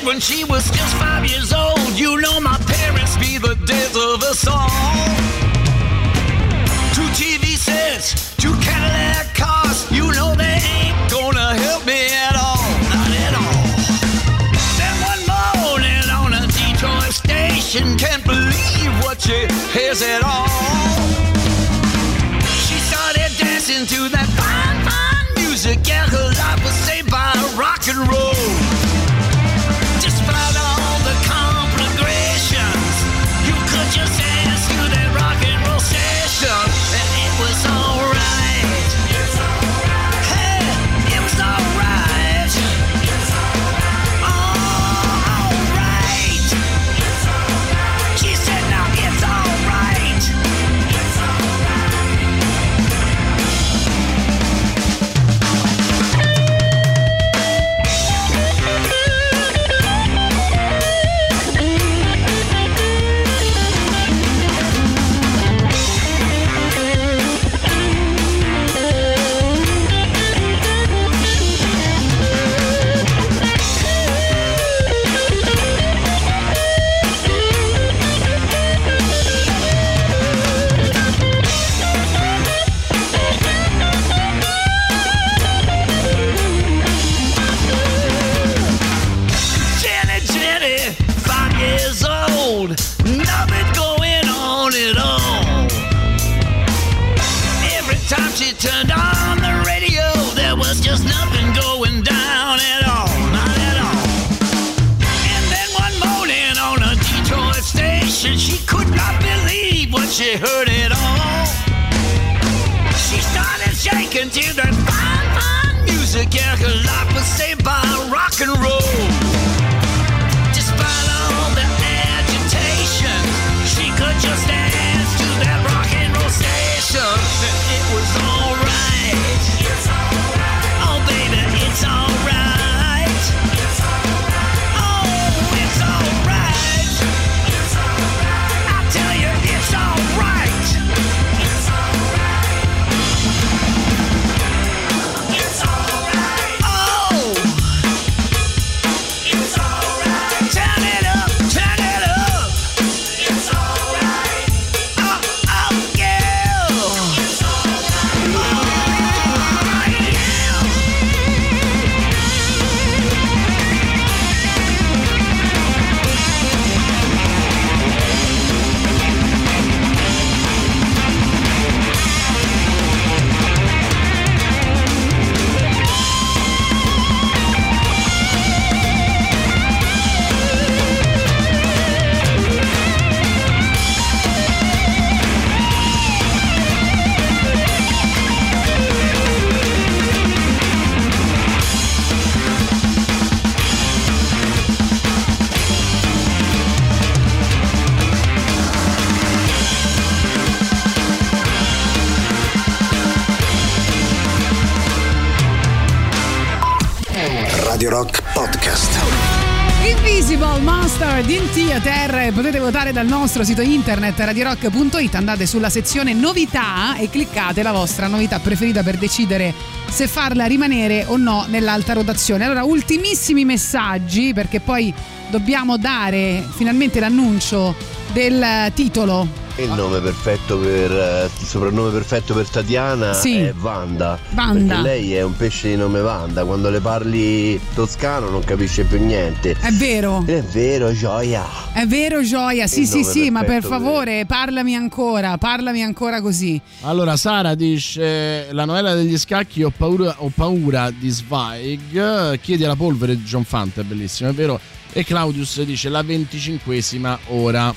Said when she was just five years old, you know my parents be the death of us all. Two TV sets, two Cadillac cars, you know they ain't gonna help me at all, not at all. Then one morning on a Detroit station, can't believe what she hears at all. She started dancing to that fine, fine music, and
Potete votare dal nostro sito internet radirock.it andate sulla sezione novità e cliccate la vostra novità preferita per decidere se farla rimanere o no nell'alta rotazione. Allora ultimissimi messaggi perché poi dobbiamo dare finalmente l'annuncio del titolo
Il nome perfetto per eh, il soprannome perfetto per Tatiana
Sì.
è Vanda.
Vanda.
Perché lei è un pesce di nome Vanda. Quando le parli toscano non capisce più niente.
È vero.
È vero, gioia.
È vero, Gioia. Sì,
Il
sì, sì, ma per favore, parlami ancora, parlami ancora così.
Allora, Sara dice: La novella degli scacchi, ho paura, ho paura di Zweig. Chiedi alla polvere di John Fante, è bellissimo, è vero. E Claudius dice: La venticinquesima ora.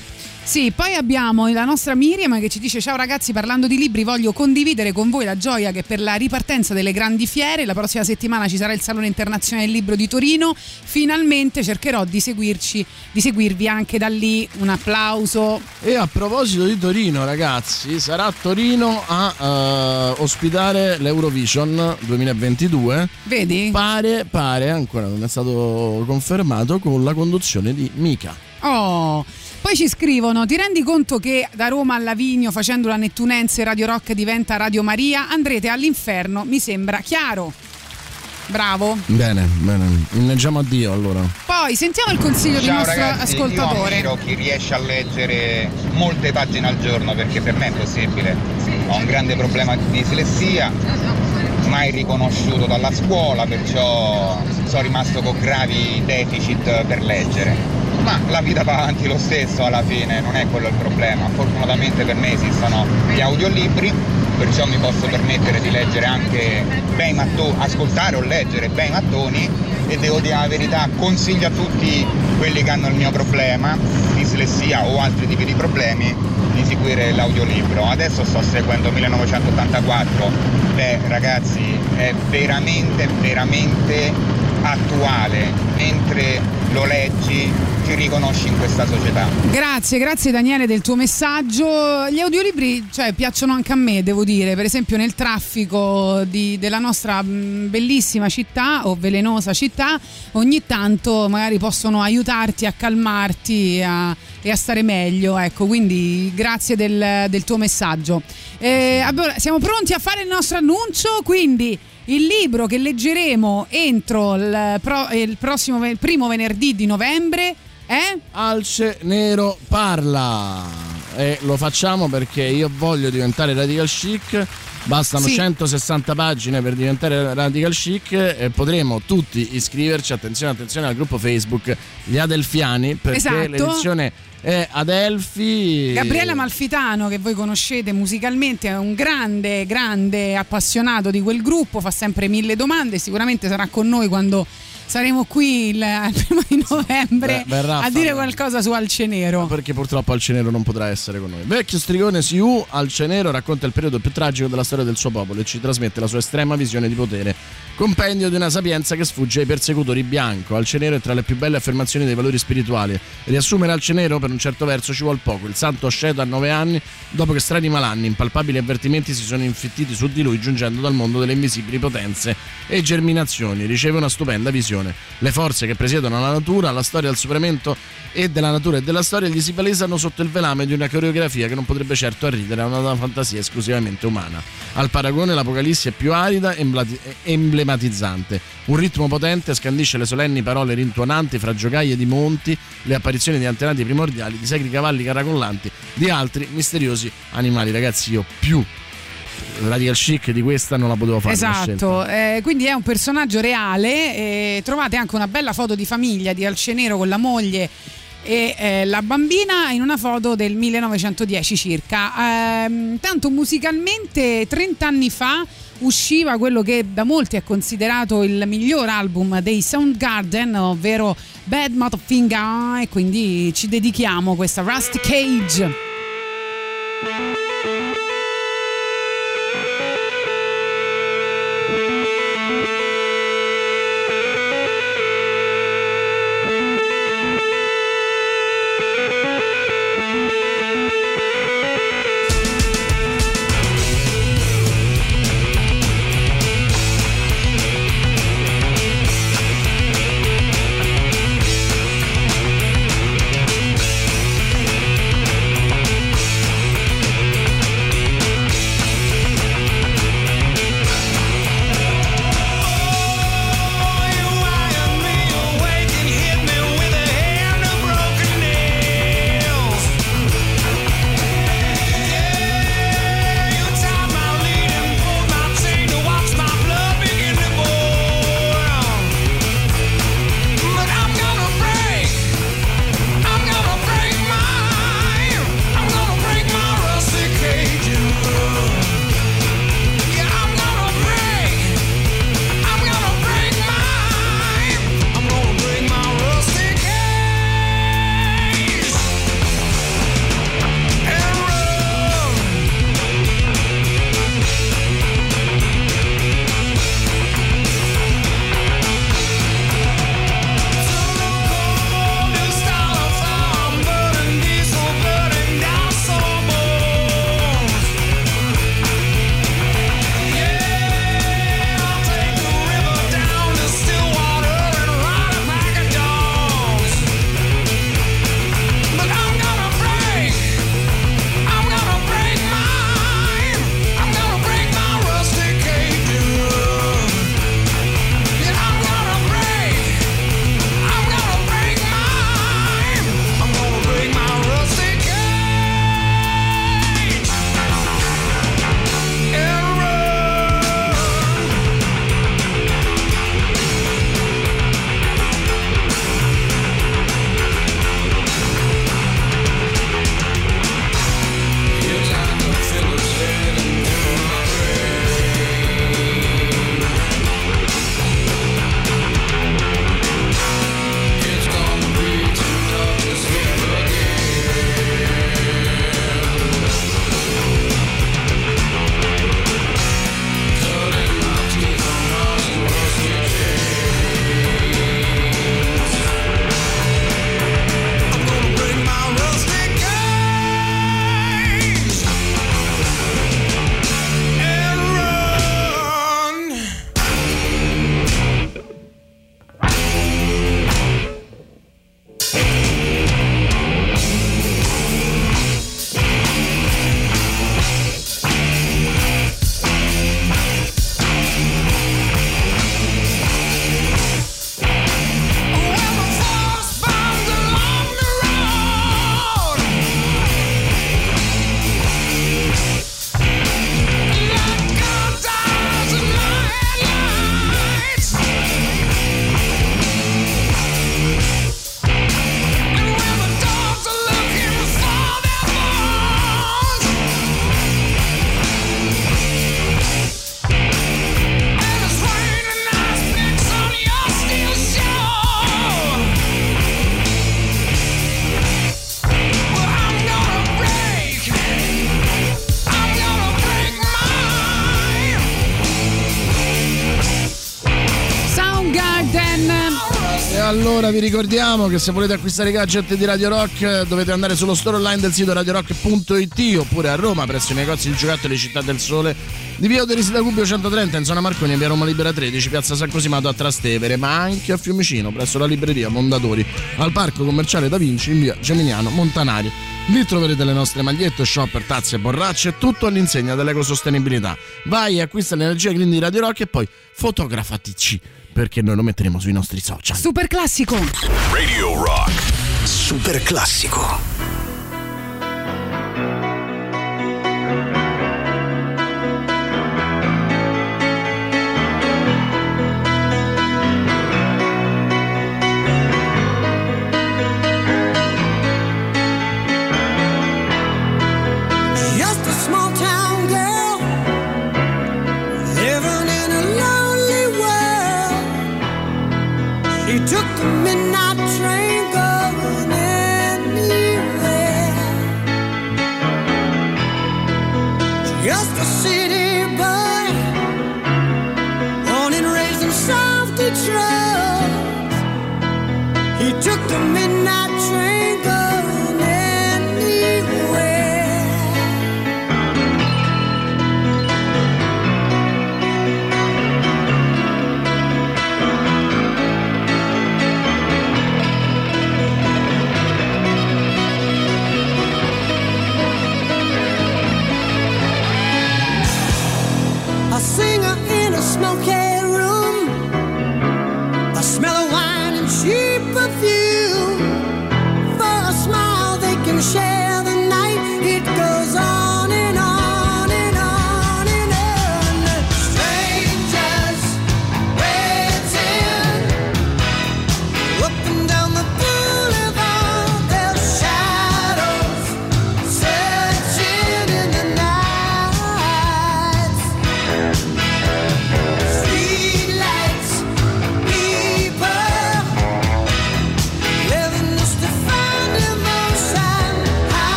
Sì, poi abbiamo la nostra Miriam che ci dice ciao ragazzi, parlando di libri voglio condividere con voi la gioia che per la ripartenza delle grandi fiere, la prossima settimana ci sarà il Salone Internazionale del Libro di Torino, finalmente cercherò di seguirci, di seguirvi anche da lì, un applauso.
E a proposito di Torino, ragazzi, sarà Torino a eh, ospitare l'Eurovision 2022.
Vedi?
Pare, pare, ancora non è stato confermato, con la conduzione di Mika.
Oh, poi ci scrivono: Ti rendi conto che da Roma a Lavigno, facendo la Nettunense, Radio Rock diventa Radio Maria? Andrete all'inferno, mi sembra chiaro. Bravo.
Bene, bene, inneggiamo a Dio allora.
Poi sentiamo il consiglio del
Ciao
nostro
ragazzi, io
ascoltatore.
ammiro chi riesce a leggere molte pagine al giorno perché per me è impossibile. Ho un grande problema di dislessia, mai riconosciuto dalla scuola, perciò sono rimasto con gravi deficit per leggere. Ma la vita va avanti lo stesso alla fine, non è quello il problema. Fortunatamente per me esistono gli audiolibri, perciò mi posso permettere di leggere anche bei mattoni, ascoltare o leggere bei mattoni e devo dire la verità, consiglio a tutti quelli che hanno il mio problema, dislessia o altri tipi di problemi, di seguire l'audiolibro. Adesso sto seguendo 1984, beh ragazzi è veramente, veramente attuale, mentre lo leggi ti riconosci in questa società.
Grazie, grazie Daniele del tuo messaggio. Gli audiolibri cioè, piacciono anche a me, devo dire. Per esempio nel traffico di- della nostra mh, bellissima città o velenosa città, ogni tanto magari possono aiutarti a calmarti a- e a stare meglio. Ecco, quindi grazie del, del tuo messaggio. Eh, siamo pronti a fare il nostro annuncio, quindi il libro che leggeremo entro il, pro- il prossimo il primo venerdì di novembre è
Alce Nero parla e lo facciamo perché io voglio diventare radical chic. Bastano
Sì.
160 pagine per diventare radical chic e potremo tutti iscriverci, attenzione, attenzione al gruppo Facebook Gli Adelfiani perché
Esatto.
l'edizione è Adelfi.
Gabriele Malfitano, che voi conoscete musicalmente, è un grande, grande appassionato di quel gruppo, fa sempre mille domande, sicuramente sarà con noi quando saremo qui il, il primo di novembre
Beh, a
dire
farlo.
qualcosa su Alcenero.
Perché purtroppo Alcenero non potrà essere con noi. Vecchio strigone Siu, Alcenero racconta il periodo più tragico della storia del suo popolo e ci trasmette la sua estrema visione di potere. Compendio di una sapienza che sfugge ai persecutori bianco. Alcenero è tra le più belle affermazioni dei valori spirituali. Riassumere Alcenero per un certo verso ci vuol poco. Il santo asceto a nove anni, dopo che strani malanni, impalpabili avvertimenti si sono infittiti su di lui, giungendo dal mondo delle invisibili potenze e germinazioni. Riceve una stupenda visione. Le forze che presiedono la natura, la storia del superamento e della natura e della storia gli si palesano sotto il velame di una coreografia che non potrebbe certo arridere a una fantasia esclusivamente umana. Al paragone l'Apocalisse è più arida e emblematizzante. Un ritmo potente scandisce le solenni parole rintuonanti fra giocaie di monti, le apparizioni di antenati primordiali, di sacri cavalli caracollanti, di altri misteriosi animali. Ragazzi, io più radical chic di questa non la potevo fare.
Esatto, eh, quindi è un personaggio reale. eh, trovate anche una bella foto di famiglia di Alcenero con la moglie e eh, la bambina in una foto del 1910 circa. Ehm, tanto musicalmente 30 anni fa usciva quello che da molti è considerato il miglior album dei Soundgarden, ovvero Bad Motherfucking Guy, e quindi ci dedichiamo questa Rusty Cage.
Ricordiamo che se volete acquistare i gadget di Radio Rock eh, dovete andare sullo store online del sito radiorock.it oppure a Roma presso i negozi di giocattoli Città del Sole di via Oderisi da Gubbio 130 in zona Marconi e via Roma Libera 13 piazza San Cosimato a Trastevere ma anche a Fiumicino presso la libreria Mondadori al parco commerciale Da Vinci in via Geminiano Montanari. Lì troverete le nostre magliette, shopper, tazze e borracce, tutto all'insegna dell'ecosostenibilità. Vai e acquista l'energia green di Radio Rock e poi fotografatici perché noi lo metteremo sui nostri social.
Super classico.
Radio Rock.
Super classico.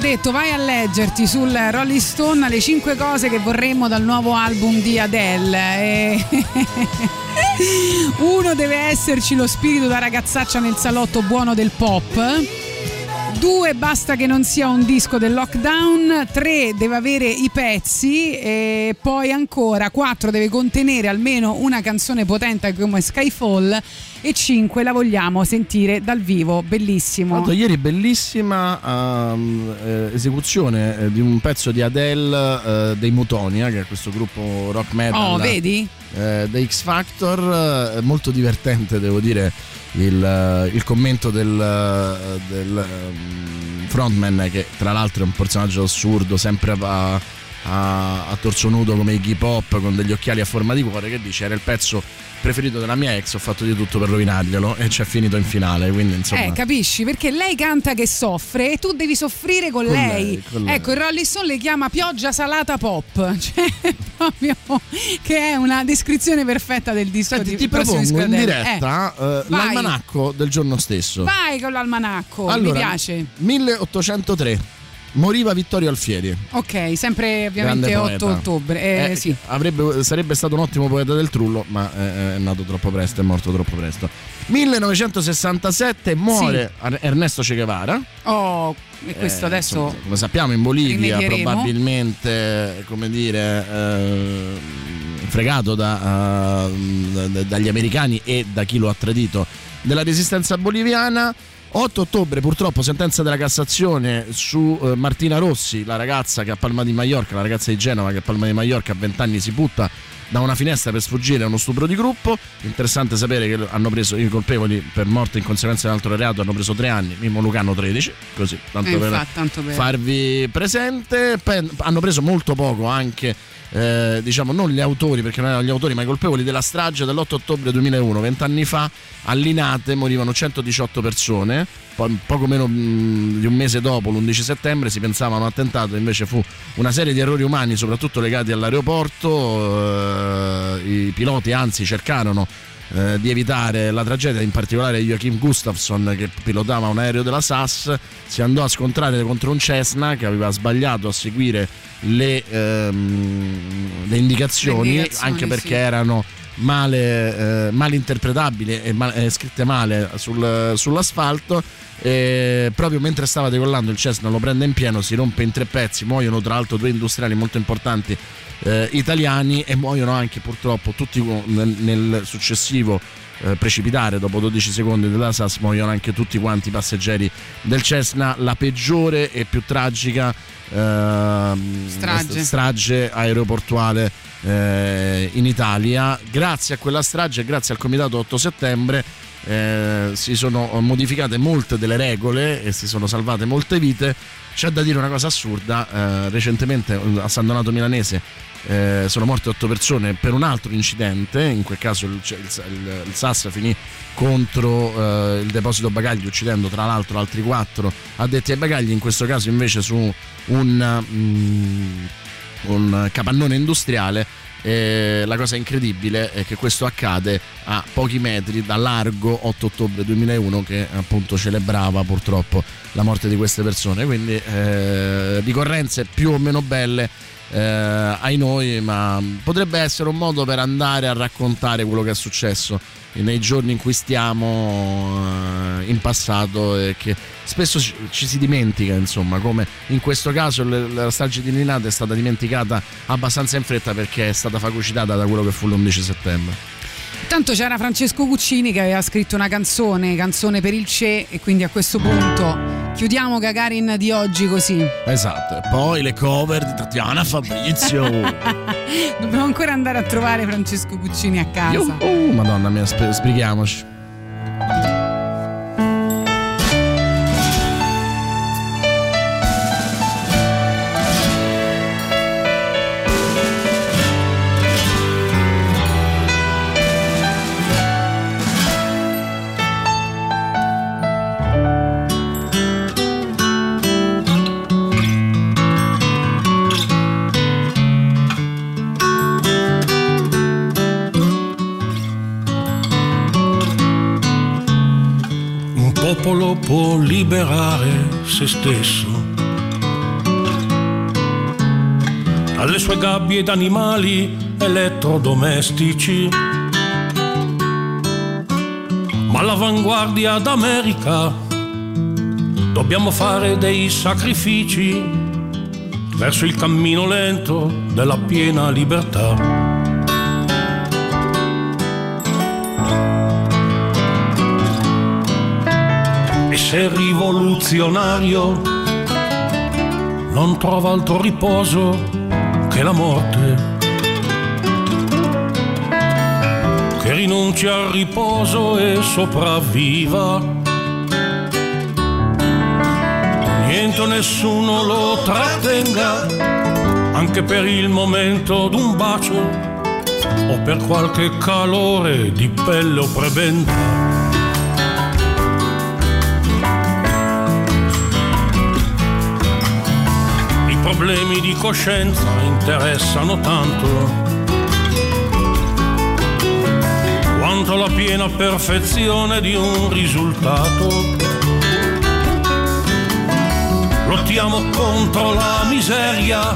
Detto, vai a leggerti sul Rolling Stone le 5 cose che vorremmo dal nuovo album di Adele. E- Uno deve esserci lo spirito da ragazzaccia nel salotto buono del pop. Due, basta che non sia un disco del lockdown. Tre, deve avere i pezzi. E poi ancora, quattro, deve contenere almeno una canzone potente come Skyfall. E cinque, la vogliamo sentire dal vivo. Bellissimo.
Tanto ieri bellissima ehm, eh, esecuzione eh, di un pezzo di Adele eh, dei Mutonia, che è questo gruppo rock metal.
Oh, vedi?
eh, da X Factor, eh, molto divertente devo dire il, eh, il commento del, del, ehm, frontman che tra l'altro è un personaggio assurdo, sempre a, a- a torso nudo come Iggy Pop con degli occhiali a forma di cuore che dice era il pezzo preferito della mia ex, ho fatto di tutto per rovinarglielo e ci è finito in finale, quindi insomma...
Eh, capisci? Perché lei canta che soffre e tu devi soffrire con,
Con
lei.
lei, con lei.
Ecco, il Rolling Stone le chiama pioggia salata pop, cioè proprio che è una descrizione perfetta del disco
Senti,
di
ti propongo in diretta
Eh,
eh, l'almanacco del giorno stesso.
Vai con l'almanacco,
Allora,
mi piace.
1803. Moriva Vittorio Alfieri.
Ok, sempre ovviamente
Grande
8
poeta.
ottobre. Eh,
Eh,
sì.
avrebbe- sarebbe stato un ottimo poeta del trullo, ma eh, è nato troppo presto, è morto troppo presto. 1967 muore Ernesto Che Guevara.
Oh, e questo
Eh,
adesso
insomma, come sappiamo in Bolivia probabilmente come dire eh, fregato da, eh, da- dagli americani e da chi lo ha tradito della resistenza boliviana 8 ottobre purtroppo sentenza della Cassazione su eh, Martina Rossi la ragazza che a Palma di Mallorca la ragazza di Genova che a Palma di Mallorca a 20 anni si butta da una finestra per sfuggire a uno stupro di gruppo. Interessante sapere che hanno preso i colpevoli per morte in conseguenza di un altro reato, hanno preso tre anni, Mimmo Lucano 13, così, tanto
Eh,
per
infatti, tanto per-
farvi presente. Poi hanno preso molto poco anche, eh, diciamo, non gli autori, perché non erano gli autori, ma i colpevoli della strage dell'8 ottobre 2001, vent'anni fa, a Linate morivano 118 persone. Poi poco meno mh, di un mese dopo, l'11 settembre, si pensava a un attentato, invece fu una serie di errori umani, soprattutto legati all'aeroporto. eh, I piloti anzi cercarono eh, di evitare la tragedia, in particolare Joachim Gustafsson che pilotava un aereo della SAS, si andò a scontrare contro un Cessna che aveva sbagliato a seguire le, ehm, le indicazioni,
Le indicazioni,
anche perché
sì.
erano male, eh, mal interpretabili e mal- eh, scritte male sul- sull'asfalto. E proprio mentre stava decollando il Cessna lo prende in pieno, si rompe in tre pezzi, muoiono tra l'altro due industriali molto importanti eh, italiani e muoiono anche purtroppo tutti nel, nel successivo eh, precipitare dopo 12 secondi della SAS muoiono anche tutti quanti i passeggeri del Cessna la peggiore e più tragica ehm,
Strage.
strage aeroportuale eh, in Italia. Grazie a quella strage e grazie al comitato 8 settembre eh, si sono modificate molte delle regole e si sono salvate molte vite. C'è da dire una cosa assurda eh, recentemente a San Donato Milanese eh, sono morte otto persone per un altro incidente, in quel caso il, cioè, il- il- il SAS finì contro eh, il deposito bagagli uccidendo tra l'altro altri quattro addetti ai bagagli, in questo caso invece su un, mm, un capannone industriale. E la cosa incredibile è che questo accade a pochi metri da largo 8 ottobre 2001 che appunto celebrava purtroppo la morte di queste persone quindi eh, ricorrenze più o meno belle eh, ai noi, ma potrebbe essere un modo per andare a raccontare quello che è successo nei giorni in cui stiamo eh, in passato e che spesso ci, ci si dimentica, insomma, come in questo caso la strage di Linate è stata dimenticata abbastanza in fretta perché è stata fagocitata da quello che fu l'11 settembre.
Tanto c'era Francesco Cuccini che aveva scritto una canzone, canzone per il CE, e quindi a questo punto chiudiamo Gagarin di oggi così.
Esatto, e poi le cover di Tatiana Fabrizio.
Dobbiamo ancora andare a trovare Francesco Cuccini a casa.
Oh, madonna mia, sp- sbrighiamoci.
Popolo può liberare se stesso dalle sue gabbie d'animali elettrodomestici. Ma all'avanguardia d'America dobbiamo fare dei sacrifici verso il cammino lento della piena libertà. Se rivoluzionario non trova altro riposo che la morte, che rinunci al riposo e sopravviva. momento nessuno lo trattenga, anche per il momento d'un bacio o per qualche calore di pelle o prebenda. Problemi di coscienza interessano tanto quanto la piena perfezione di un risultato. Lottiamo contro la miseria,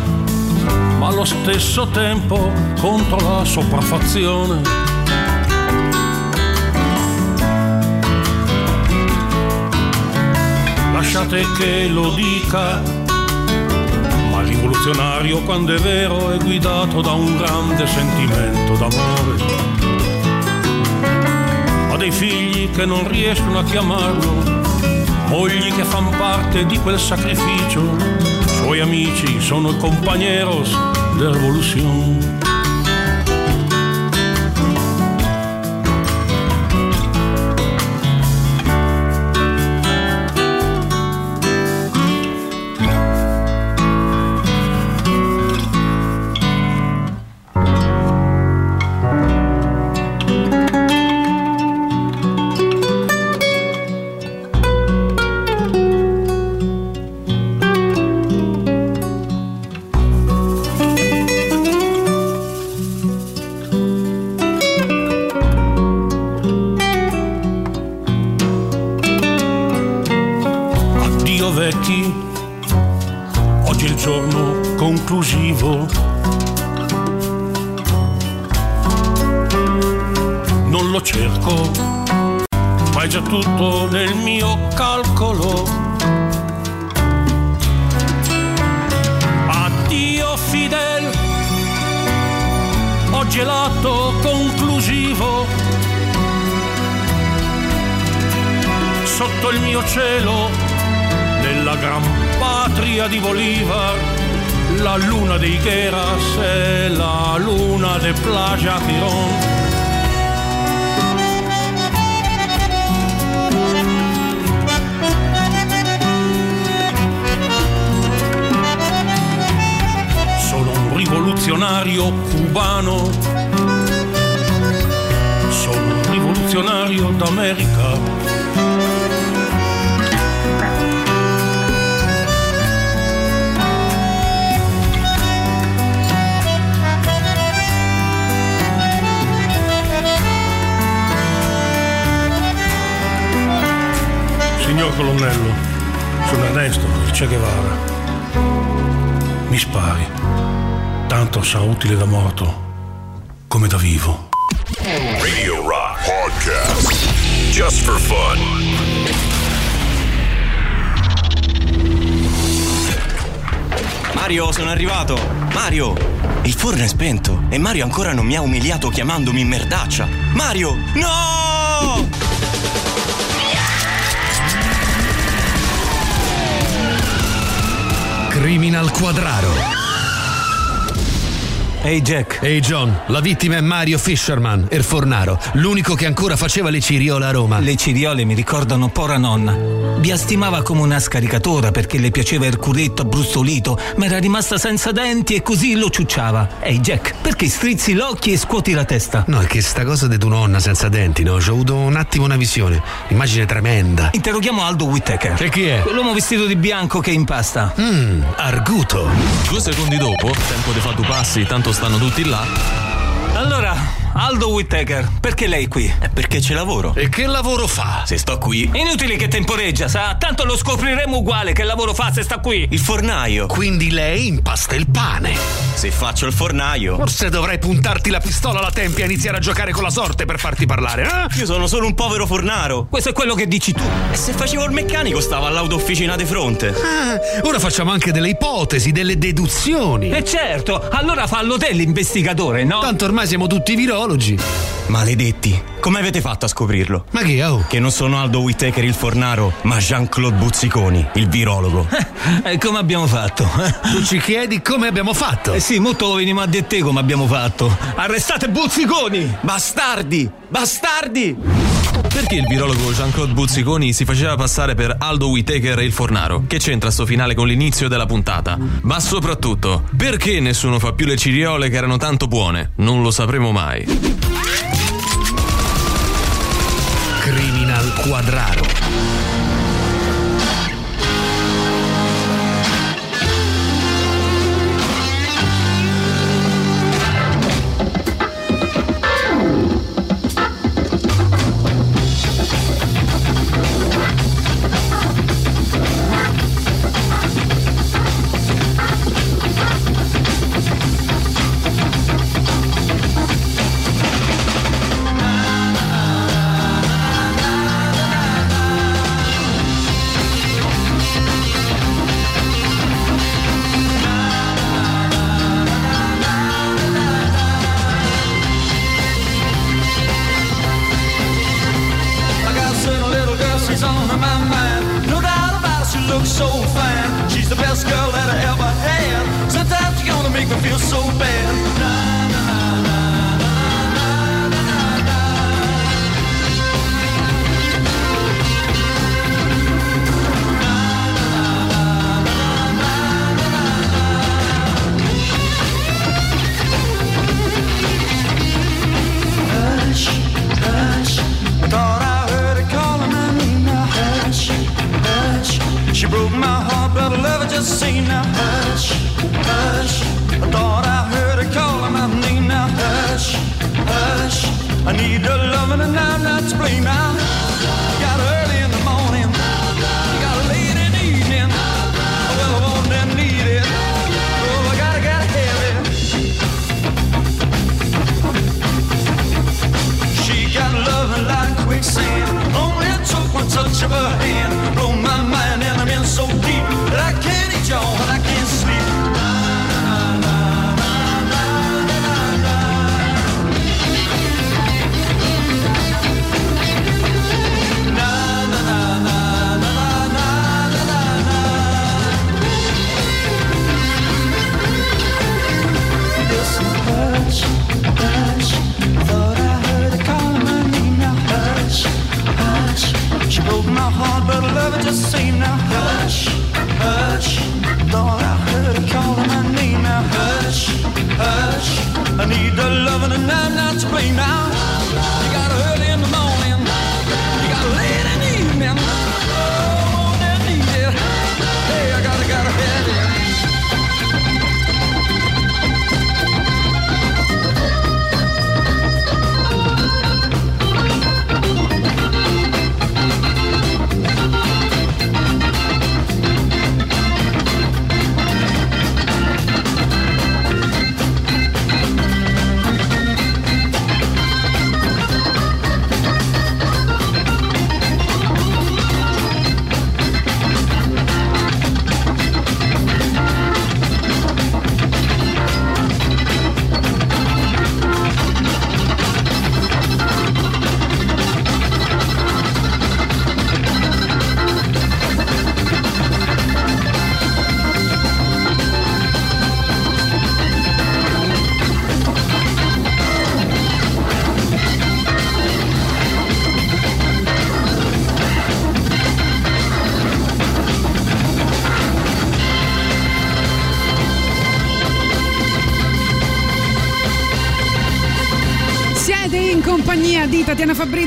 ma allo stesso tempo contro la sopraffazione. Lasciate che lo dica, rivoluzionario quando è vero è guidato da un grande sentimento d'amore ha dei figli che non riescono a chiamarlo, mogli che fanno parte di quel sacrificio, suoi amici sono i compañeros de revolución.
Ancora non mi ha umiliato chiamandomi merdaccia. Mario! No!
Criminal Quadraro.
Ehi Jack.
Ehi John, la vittima è Mario Fisherman, il fornaro, l'unico che ancora faceva le ciriole a Roma.
Le ciriole mi ricordano pora nonna. Vi stimava come una scaricatora perché le piaceva il culetto abbrustolito, ma era rimasta senza denti e così lo ciucciava. Ehi Jack, perché strizzi l'occhio e scuoti la testa?
No, è che sta cosa di tua nonna senza denti, no? Ci ho avuto un attimo una visione. Immagine tremenda.
Interroghiamo Aldo Whittaker.
E chi è?
Quell'uomo vestito di bianco che impasta.
Mmm, arguto.
Due secondi dopo, tempo di fare due passi, tanto stanno tutti là.
Allora, Aldo Whittaker, perché lei qui?
È perché ci lavoro.
E che lavoro fa?
Se sto qui.
Inutile che temporeggia, sa? Tanto lo scopriremo uguale che lavoro fa se sta qui.
Il fornaio.
Quindi lei impasta il pane.
Se faccio il fornaio.
Forse dovrei puntarti la pistola alla tempia e iniziare a giocare con la sorte per farti parlare, eh?
Io sono solo un povero fornaro.
Questo è quello che dici tu.
E se facevo il meccanico stavo all'autofficina di fronte.
Ah, ora facciamo anche delle ipotesi, delle deduzioni.
E certo, allora fallo te l'investigatore, no?
Tanto ormai siamo tutti virologi.
Maledetti, come avete fatto a scoprirlo?
Ma che, oh?
Che non sono Aldo Whitaker il fornaro, ma Jean-Claude Buzziconi, il virologo.
E eh, eh, come abbiamo fatto?
Tu ci chiedi come abbiamo fatto?
Eh sì, molto lo veniamo a dette come abbiamo fatto. Arrestate Buzziconi!
Bastardi! Bastardi!
Perché il virologo Jean-Claude Buzziconi si faceva passare per Aldo Whitaker e il Fornaro? Che c'entra sto finale con l'inizio della puntata? Ma soprattutto, perché nessuno fa più le ciriole che erano tanto buone? Non lo sapremo mai.
Quadraro.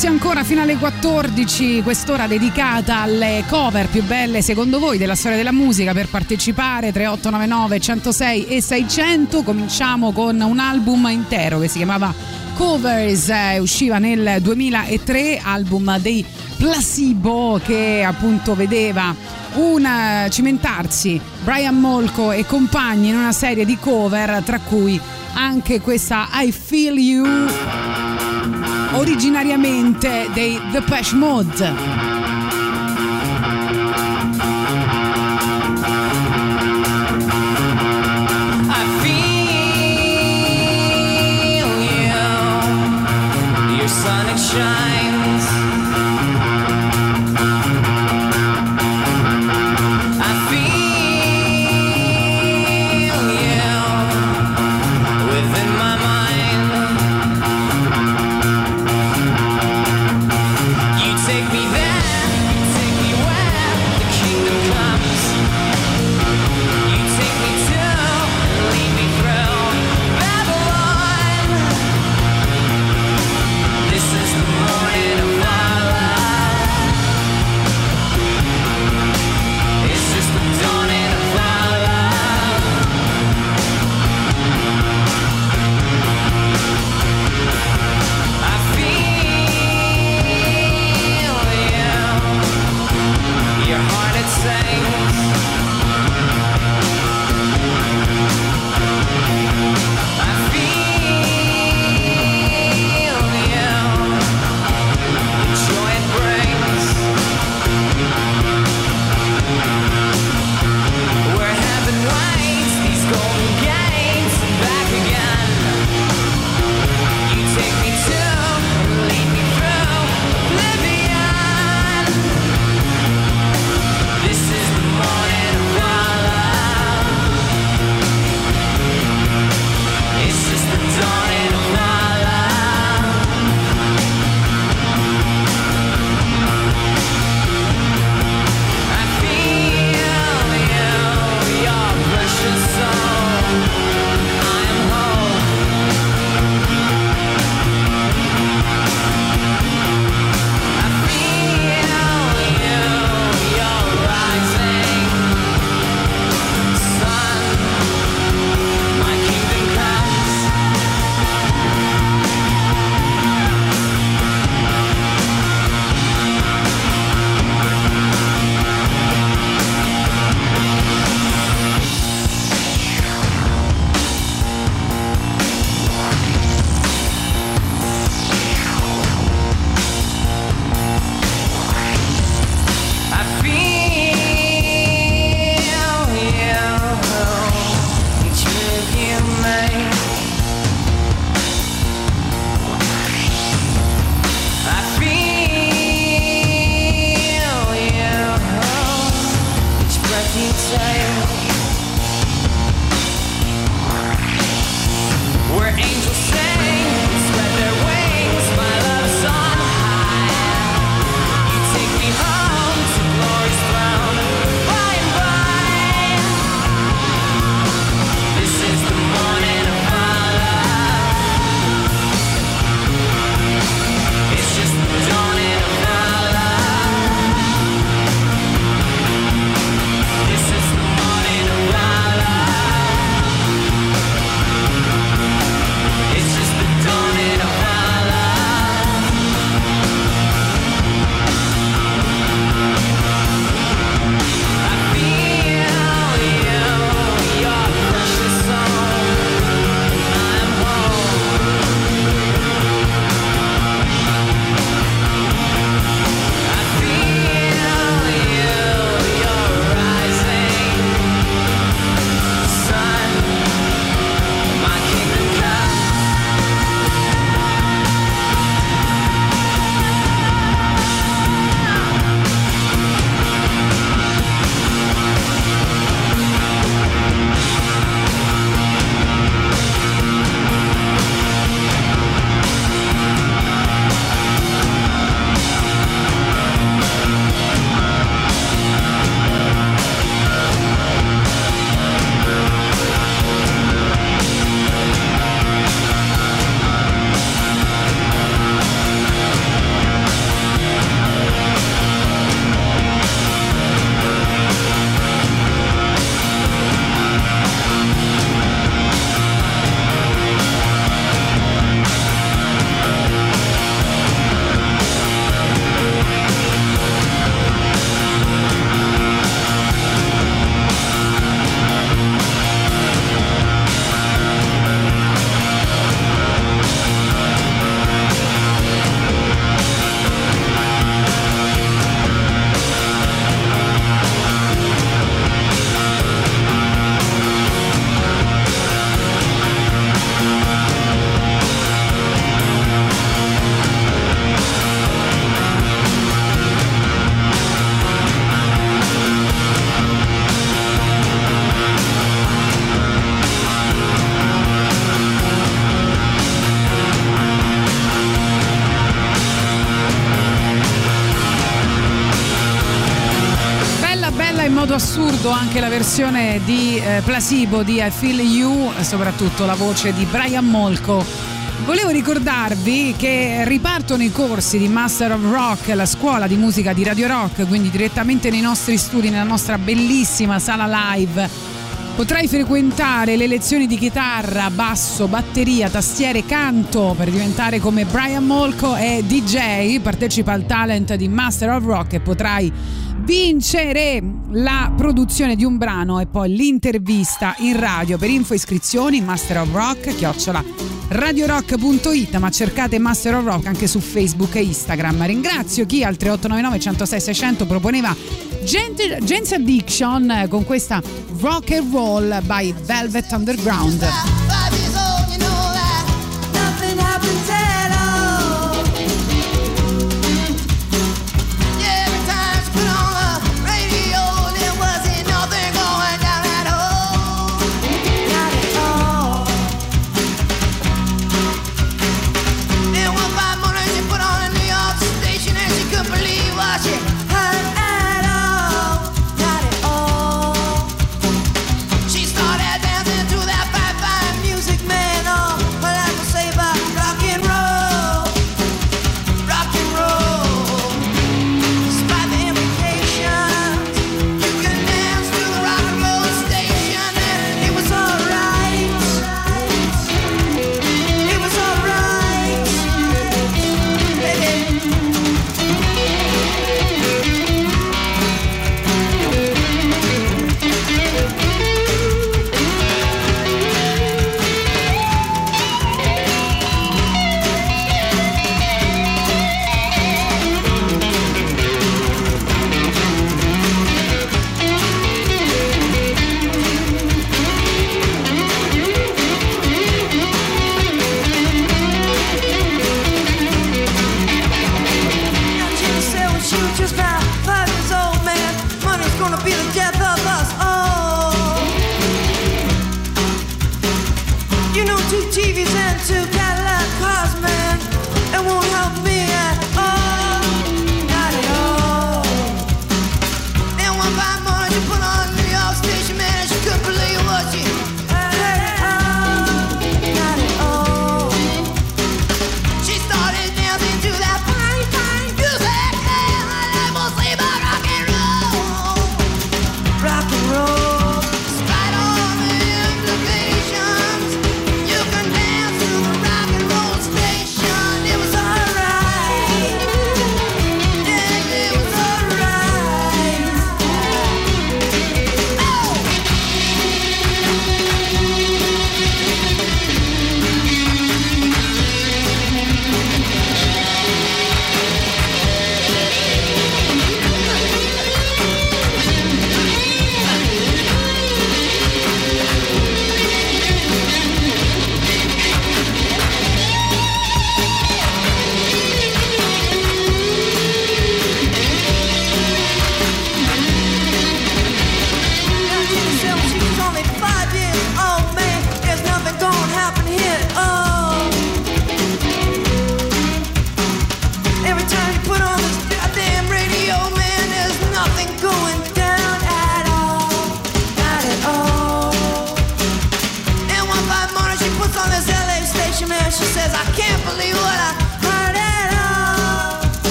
Spazio ancora fino alle 14, quest'ora dedicata alle cover più belle secondo voi della storia della musica per partecipare 3899 106 e 600. Cominciamo con un album intero che si chiamava Covers, eh, usciva nel 2003, album dei Placebo che appunto vedeva un eh, cimentarsi Brian Molko e compagni in una serie di cover tra cui anche questa I Feel You originariamente dei The Pesh Mode.
Assurdo anche la versione di eh, Placebo di I Feel You, soprattutto la voce di Brian Molko. Volevo ricordarvi che ripartono i corsi di Master of Rock, la scuola di musica di Radio Rock, quindi direttamente nei nostri studi, nella nostra bellissima sala live. Potrai frequentare le lezioni di chitarra, basso, batteria, tastiere, canto per diventare come Brian Molko e DJ. Partecipa al talent di Master of Rock e potrai vincere la produzione di un brano e poi l'intervista in radio per info iscrizioni Master of Rock chiocciola radiorock.it ma cercate Master of Rock anche su Facebook e Instagram. Ringrazio chi al 3899 106 600 proponeva Jane's Addiction eh, con questa Rock and Roll by Velvet Underground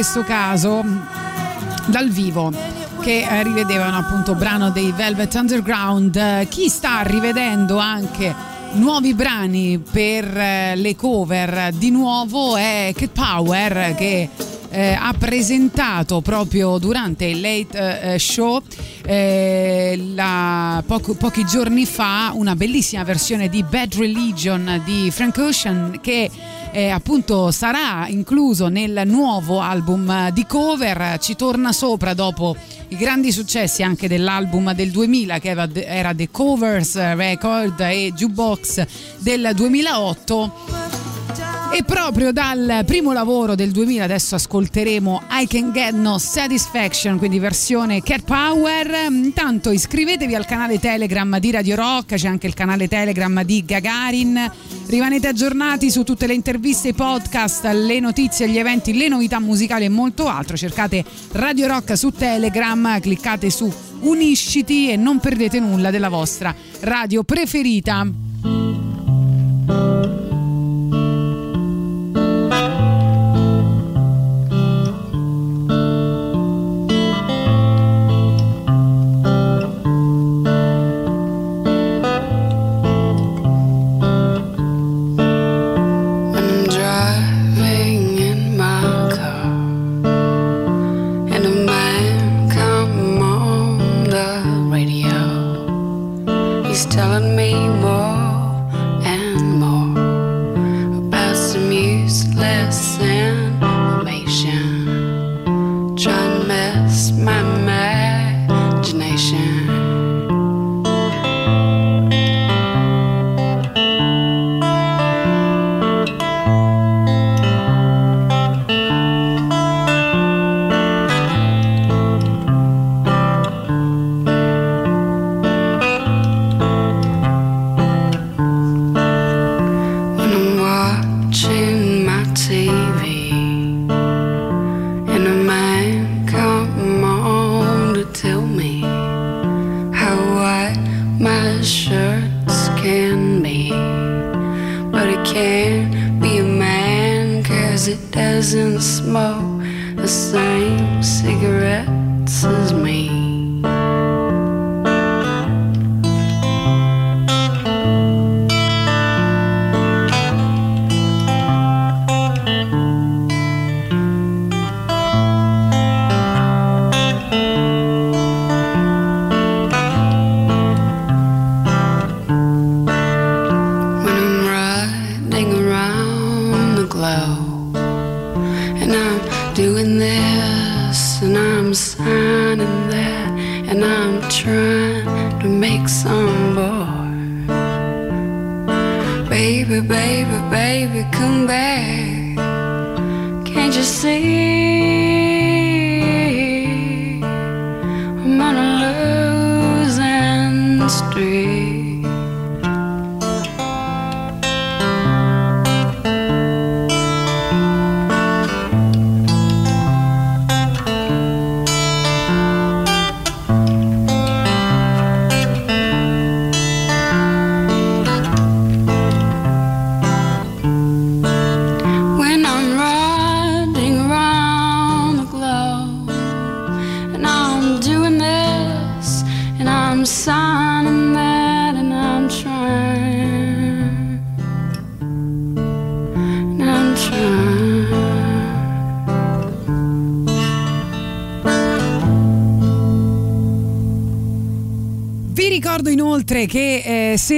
questo caso dal vivo che eh, rivedevano appunto brano dei Velvet Underground. Eh, Chi sta rivedendo anche nuovi brani per eh, le cover di nuovo è Cat Power che
eh, ha presentato proprio durante il Late eh, Show eh, la- poco- pochi giorni fa una bellissima versione di Bad Religion di Frank Ocean che eh, appunto sarà incluso nel nuovo album di cover, ci torna sopra dopo i grandi successi anche dell'album del 2000 che era- era The Covers Record e Jukebox del 2008 e proprio dal primo lavoro del 2000 adesso ascolteremo I Can Get No Satisfaction, quindi versione Cat Power. Intanto iscrivetevi al canale Telegram di Radio Rock, c'è anche il canale Telegram di Gagarin. Rimanete aggiornati su tutte le interviste, i podcast, le notizie, gli eventi, le novità musicali e molto altro. Cercate Radio Rock su Telegram, cliccate su Unisciti e non perdete nulla della vostra radio preferita.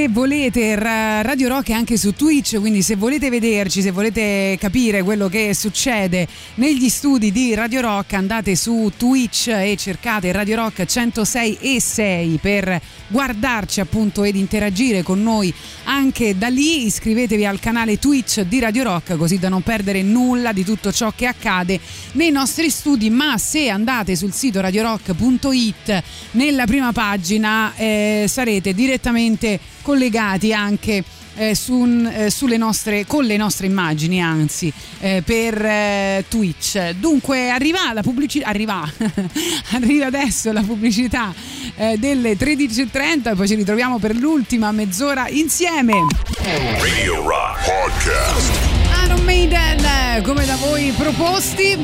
Volete Ra- Radio Rock è anche su Twitch, quindi se volete vederci, se volete capire quello che succede negli studi di Radio Rock, andate su Twitch e cercate Radio Rock 106 e 6 per guardarci appunto ed interagire con noi anche da lì. Iscrivetevi al canale Twitch di Radio Rock così da non perdere nulla di tutto ciò che accade nei nostri studi, ma se andate sul sito radiorock.it nella prima pagina eh, sarete direttamente collegati anche eh, su- eh, sulle nostre, con le nostre immagini, anzi, eh, per eh, Twitch. Dunque arriva la pubblicità, arriva, arriva adesso la pubblicità eh, delle 13.30 e poi ci ritroviamo per l'ultima mezz'ora insieme.
Radio Rock Podcast.
Iron Maiden come da voi proposti.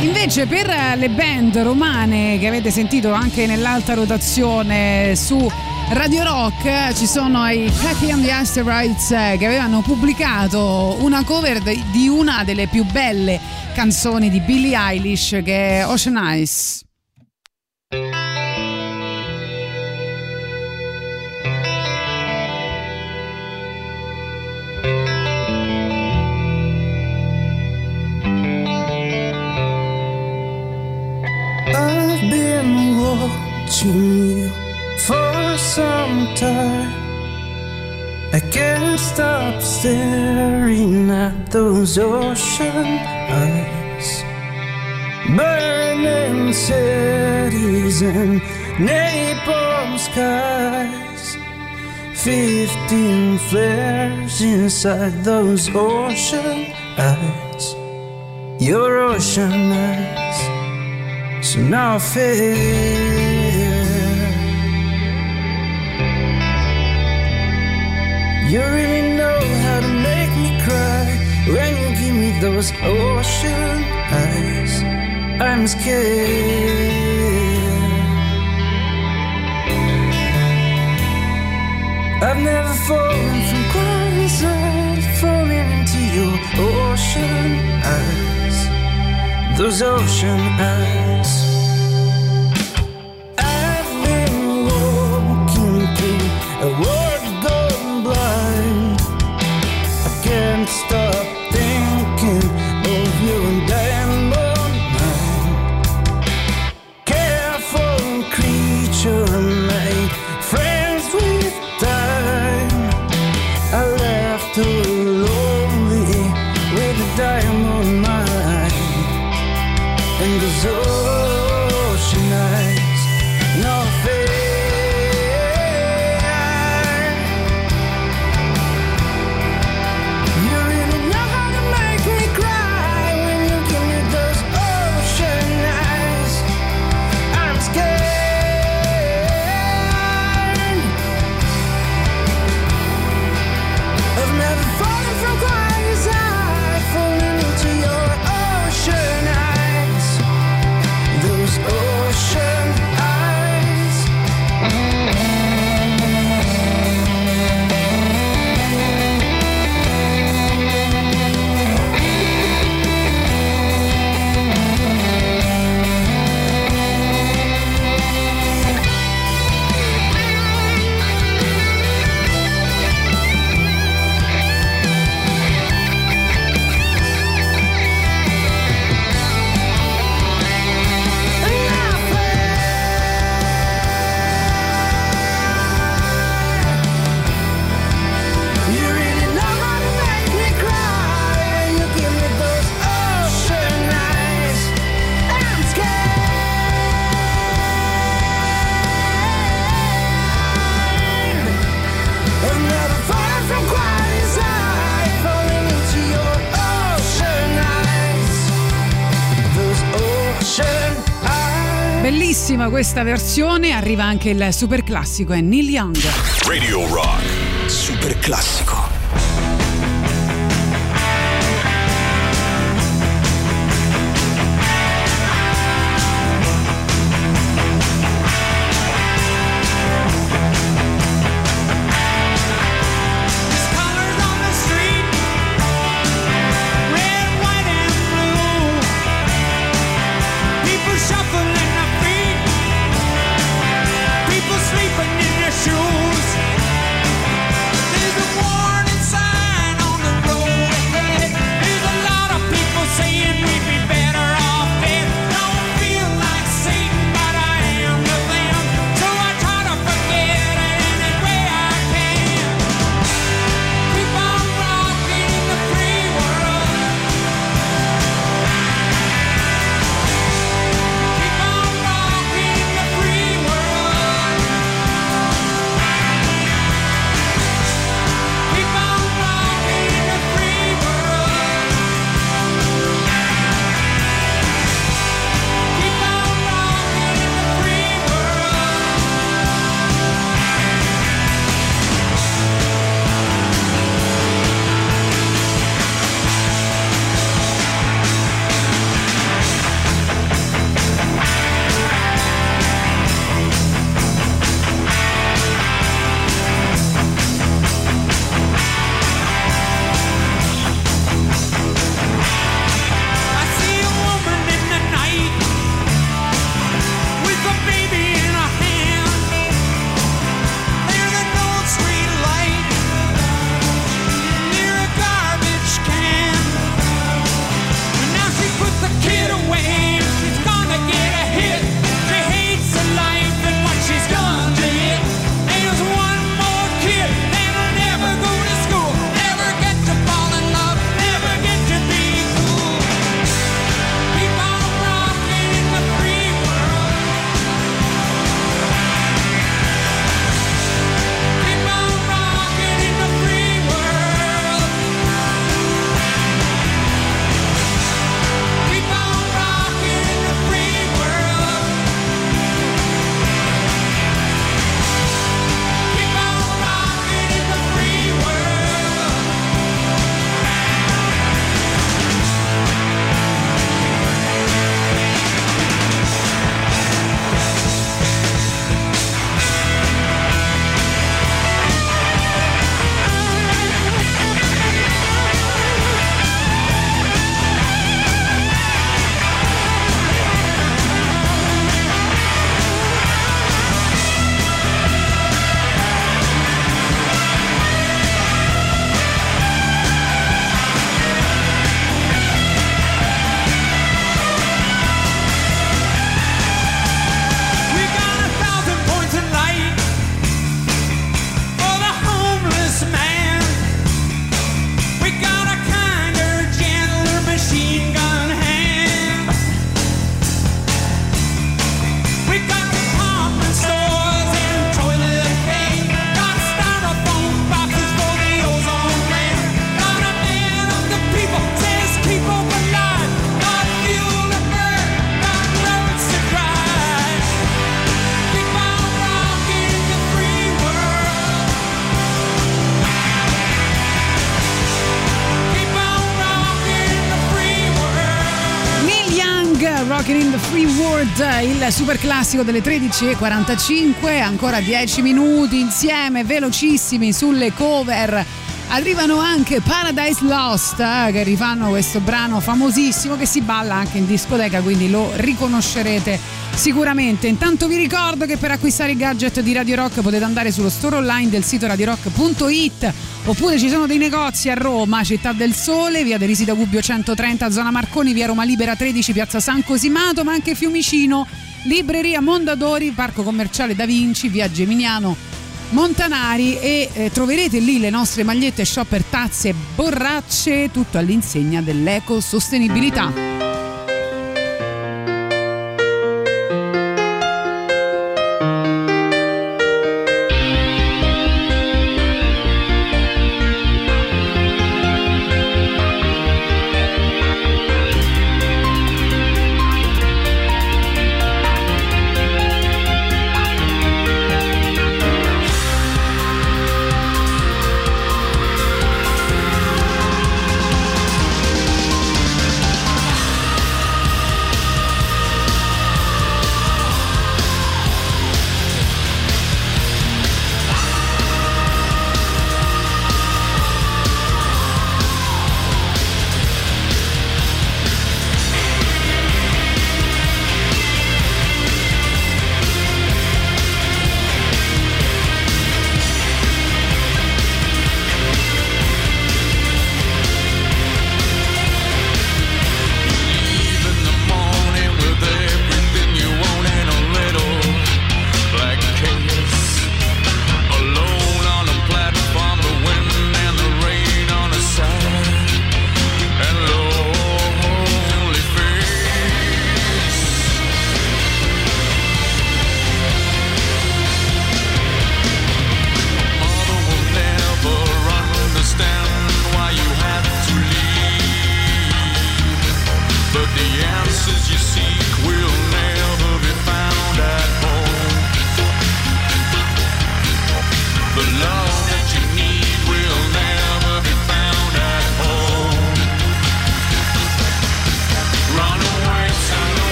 Invece per eh, le band romane che avete sentito anche nell'alta rotazione su Radio Rock eh, ci sono i Hacky and the Asteroids eh, che avevano pubblicato una cover di una delle più belle canzoni di Billie Eilish che è Ocean Eyes.
I've been watching you for some time. I can't stop staring at those ocean eyes. Burning cities and napalm skies. Fifteen flares inside those ocean eyes. Your ocean eyes. So now I You really know how to make me cry When you give me those ocean eyes. I'm scared. I've never fallen from quiet Falling into your ocean eyes. Those ocean eyes. I've been walking through a world and
stop. Questa versione, arriva anche il super classico, è Neil Young.
Radio Rock.
Super classico.
World, il super classico delle 13.45, ancora 10 minuti insieme, velocissimi sulle cover. Arrivano anche Paradise Lost eh, che rifanno questo brano famosissimo che si balla anche in discoteca, quindi lo riconoscerete sicuramente. Intanto vi ricordo che per acquistare i gadget di Radio Rock potete andare sullo store online del sito radiorock.it oppure ci sono dei negozi a Roma, Città del Sole, via De Risida Gubbio 130, zona Marconi, via Roma Libera 13, piazza San Cosimato, ma anche Fiumicino, libreria Mondadori, parco commerciale Da Vinci, via Geminiano Montanari e eh, troverete lì le nostre magliette shopper tazze borracce, tutto all'insegna dell'ecosostenibilità.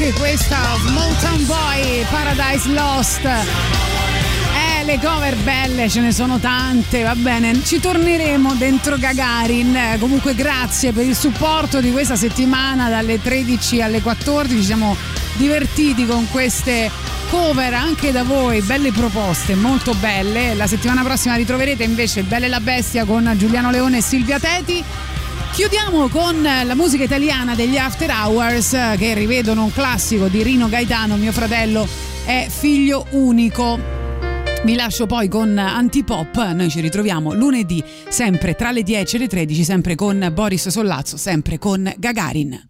Anche questa Town Boy Paradise Lost. Eh, le cover belle ce ne sono tante, va bene. Ci torneremo dentro Gagarin. Eh, Comunque grazie per il supporto di questa settimana dalle 13 alle 14. Ci siamo divertiti con queste cover anche da voi, belle proposte, molto belle. La settimana prossima ritroverete invece Belle la Bestia con Giuliano Leone e Silvia Teti. Chiudiamo con la musica italiana degli After Hours eh, che rivedono un classico di Rino Gaetano, mio fratello è figlio unico. Vi lascio poi con Antipop, noi ci ritroviamo lunedì sempre tra le 10 e le 13, sempre con Boris Sollazzo, sempre con Gagarin.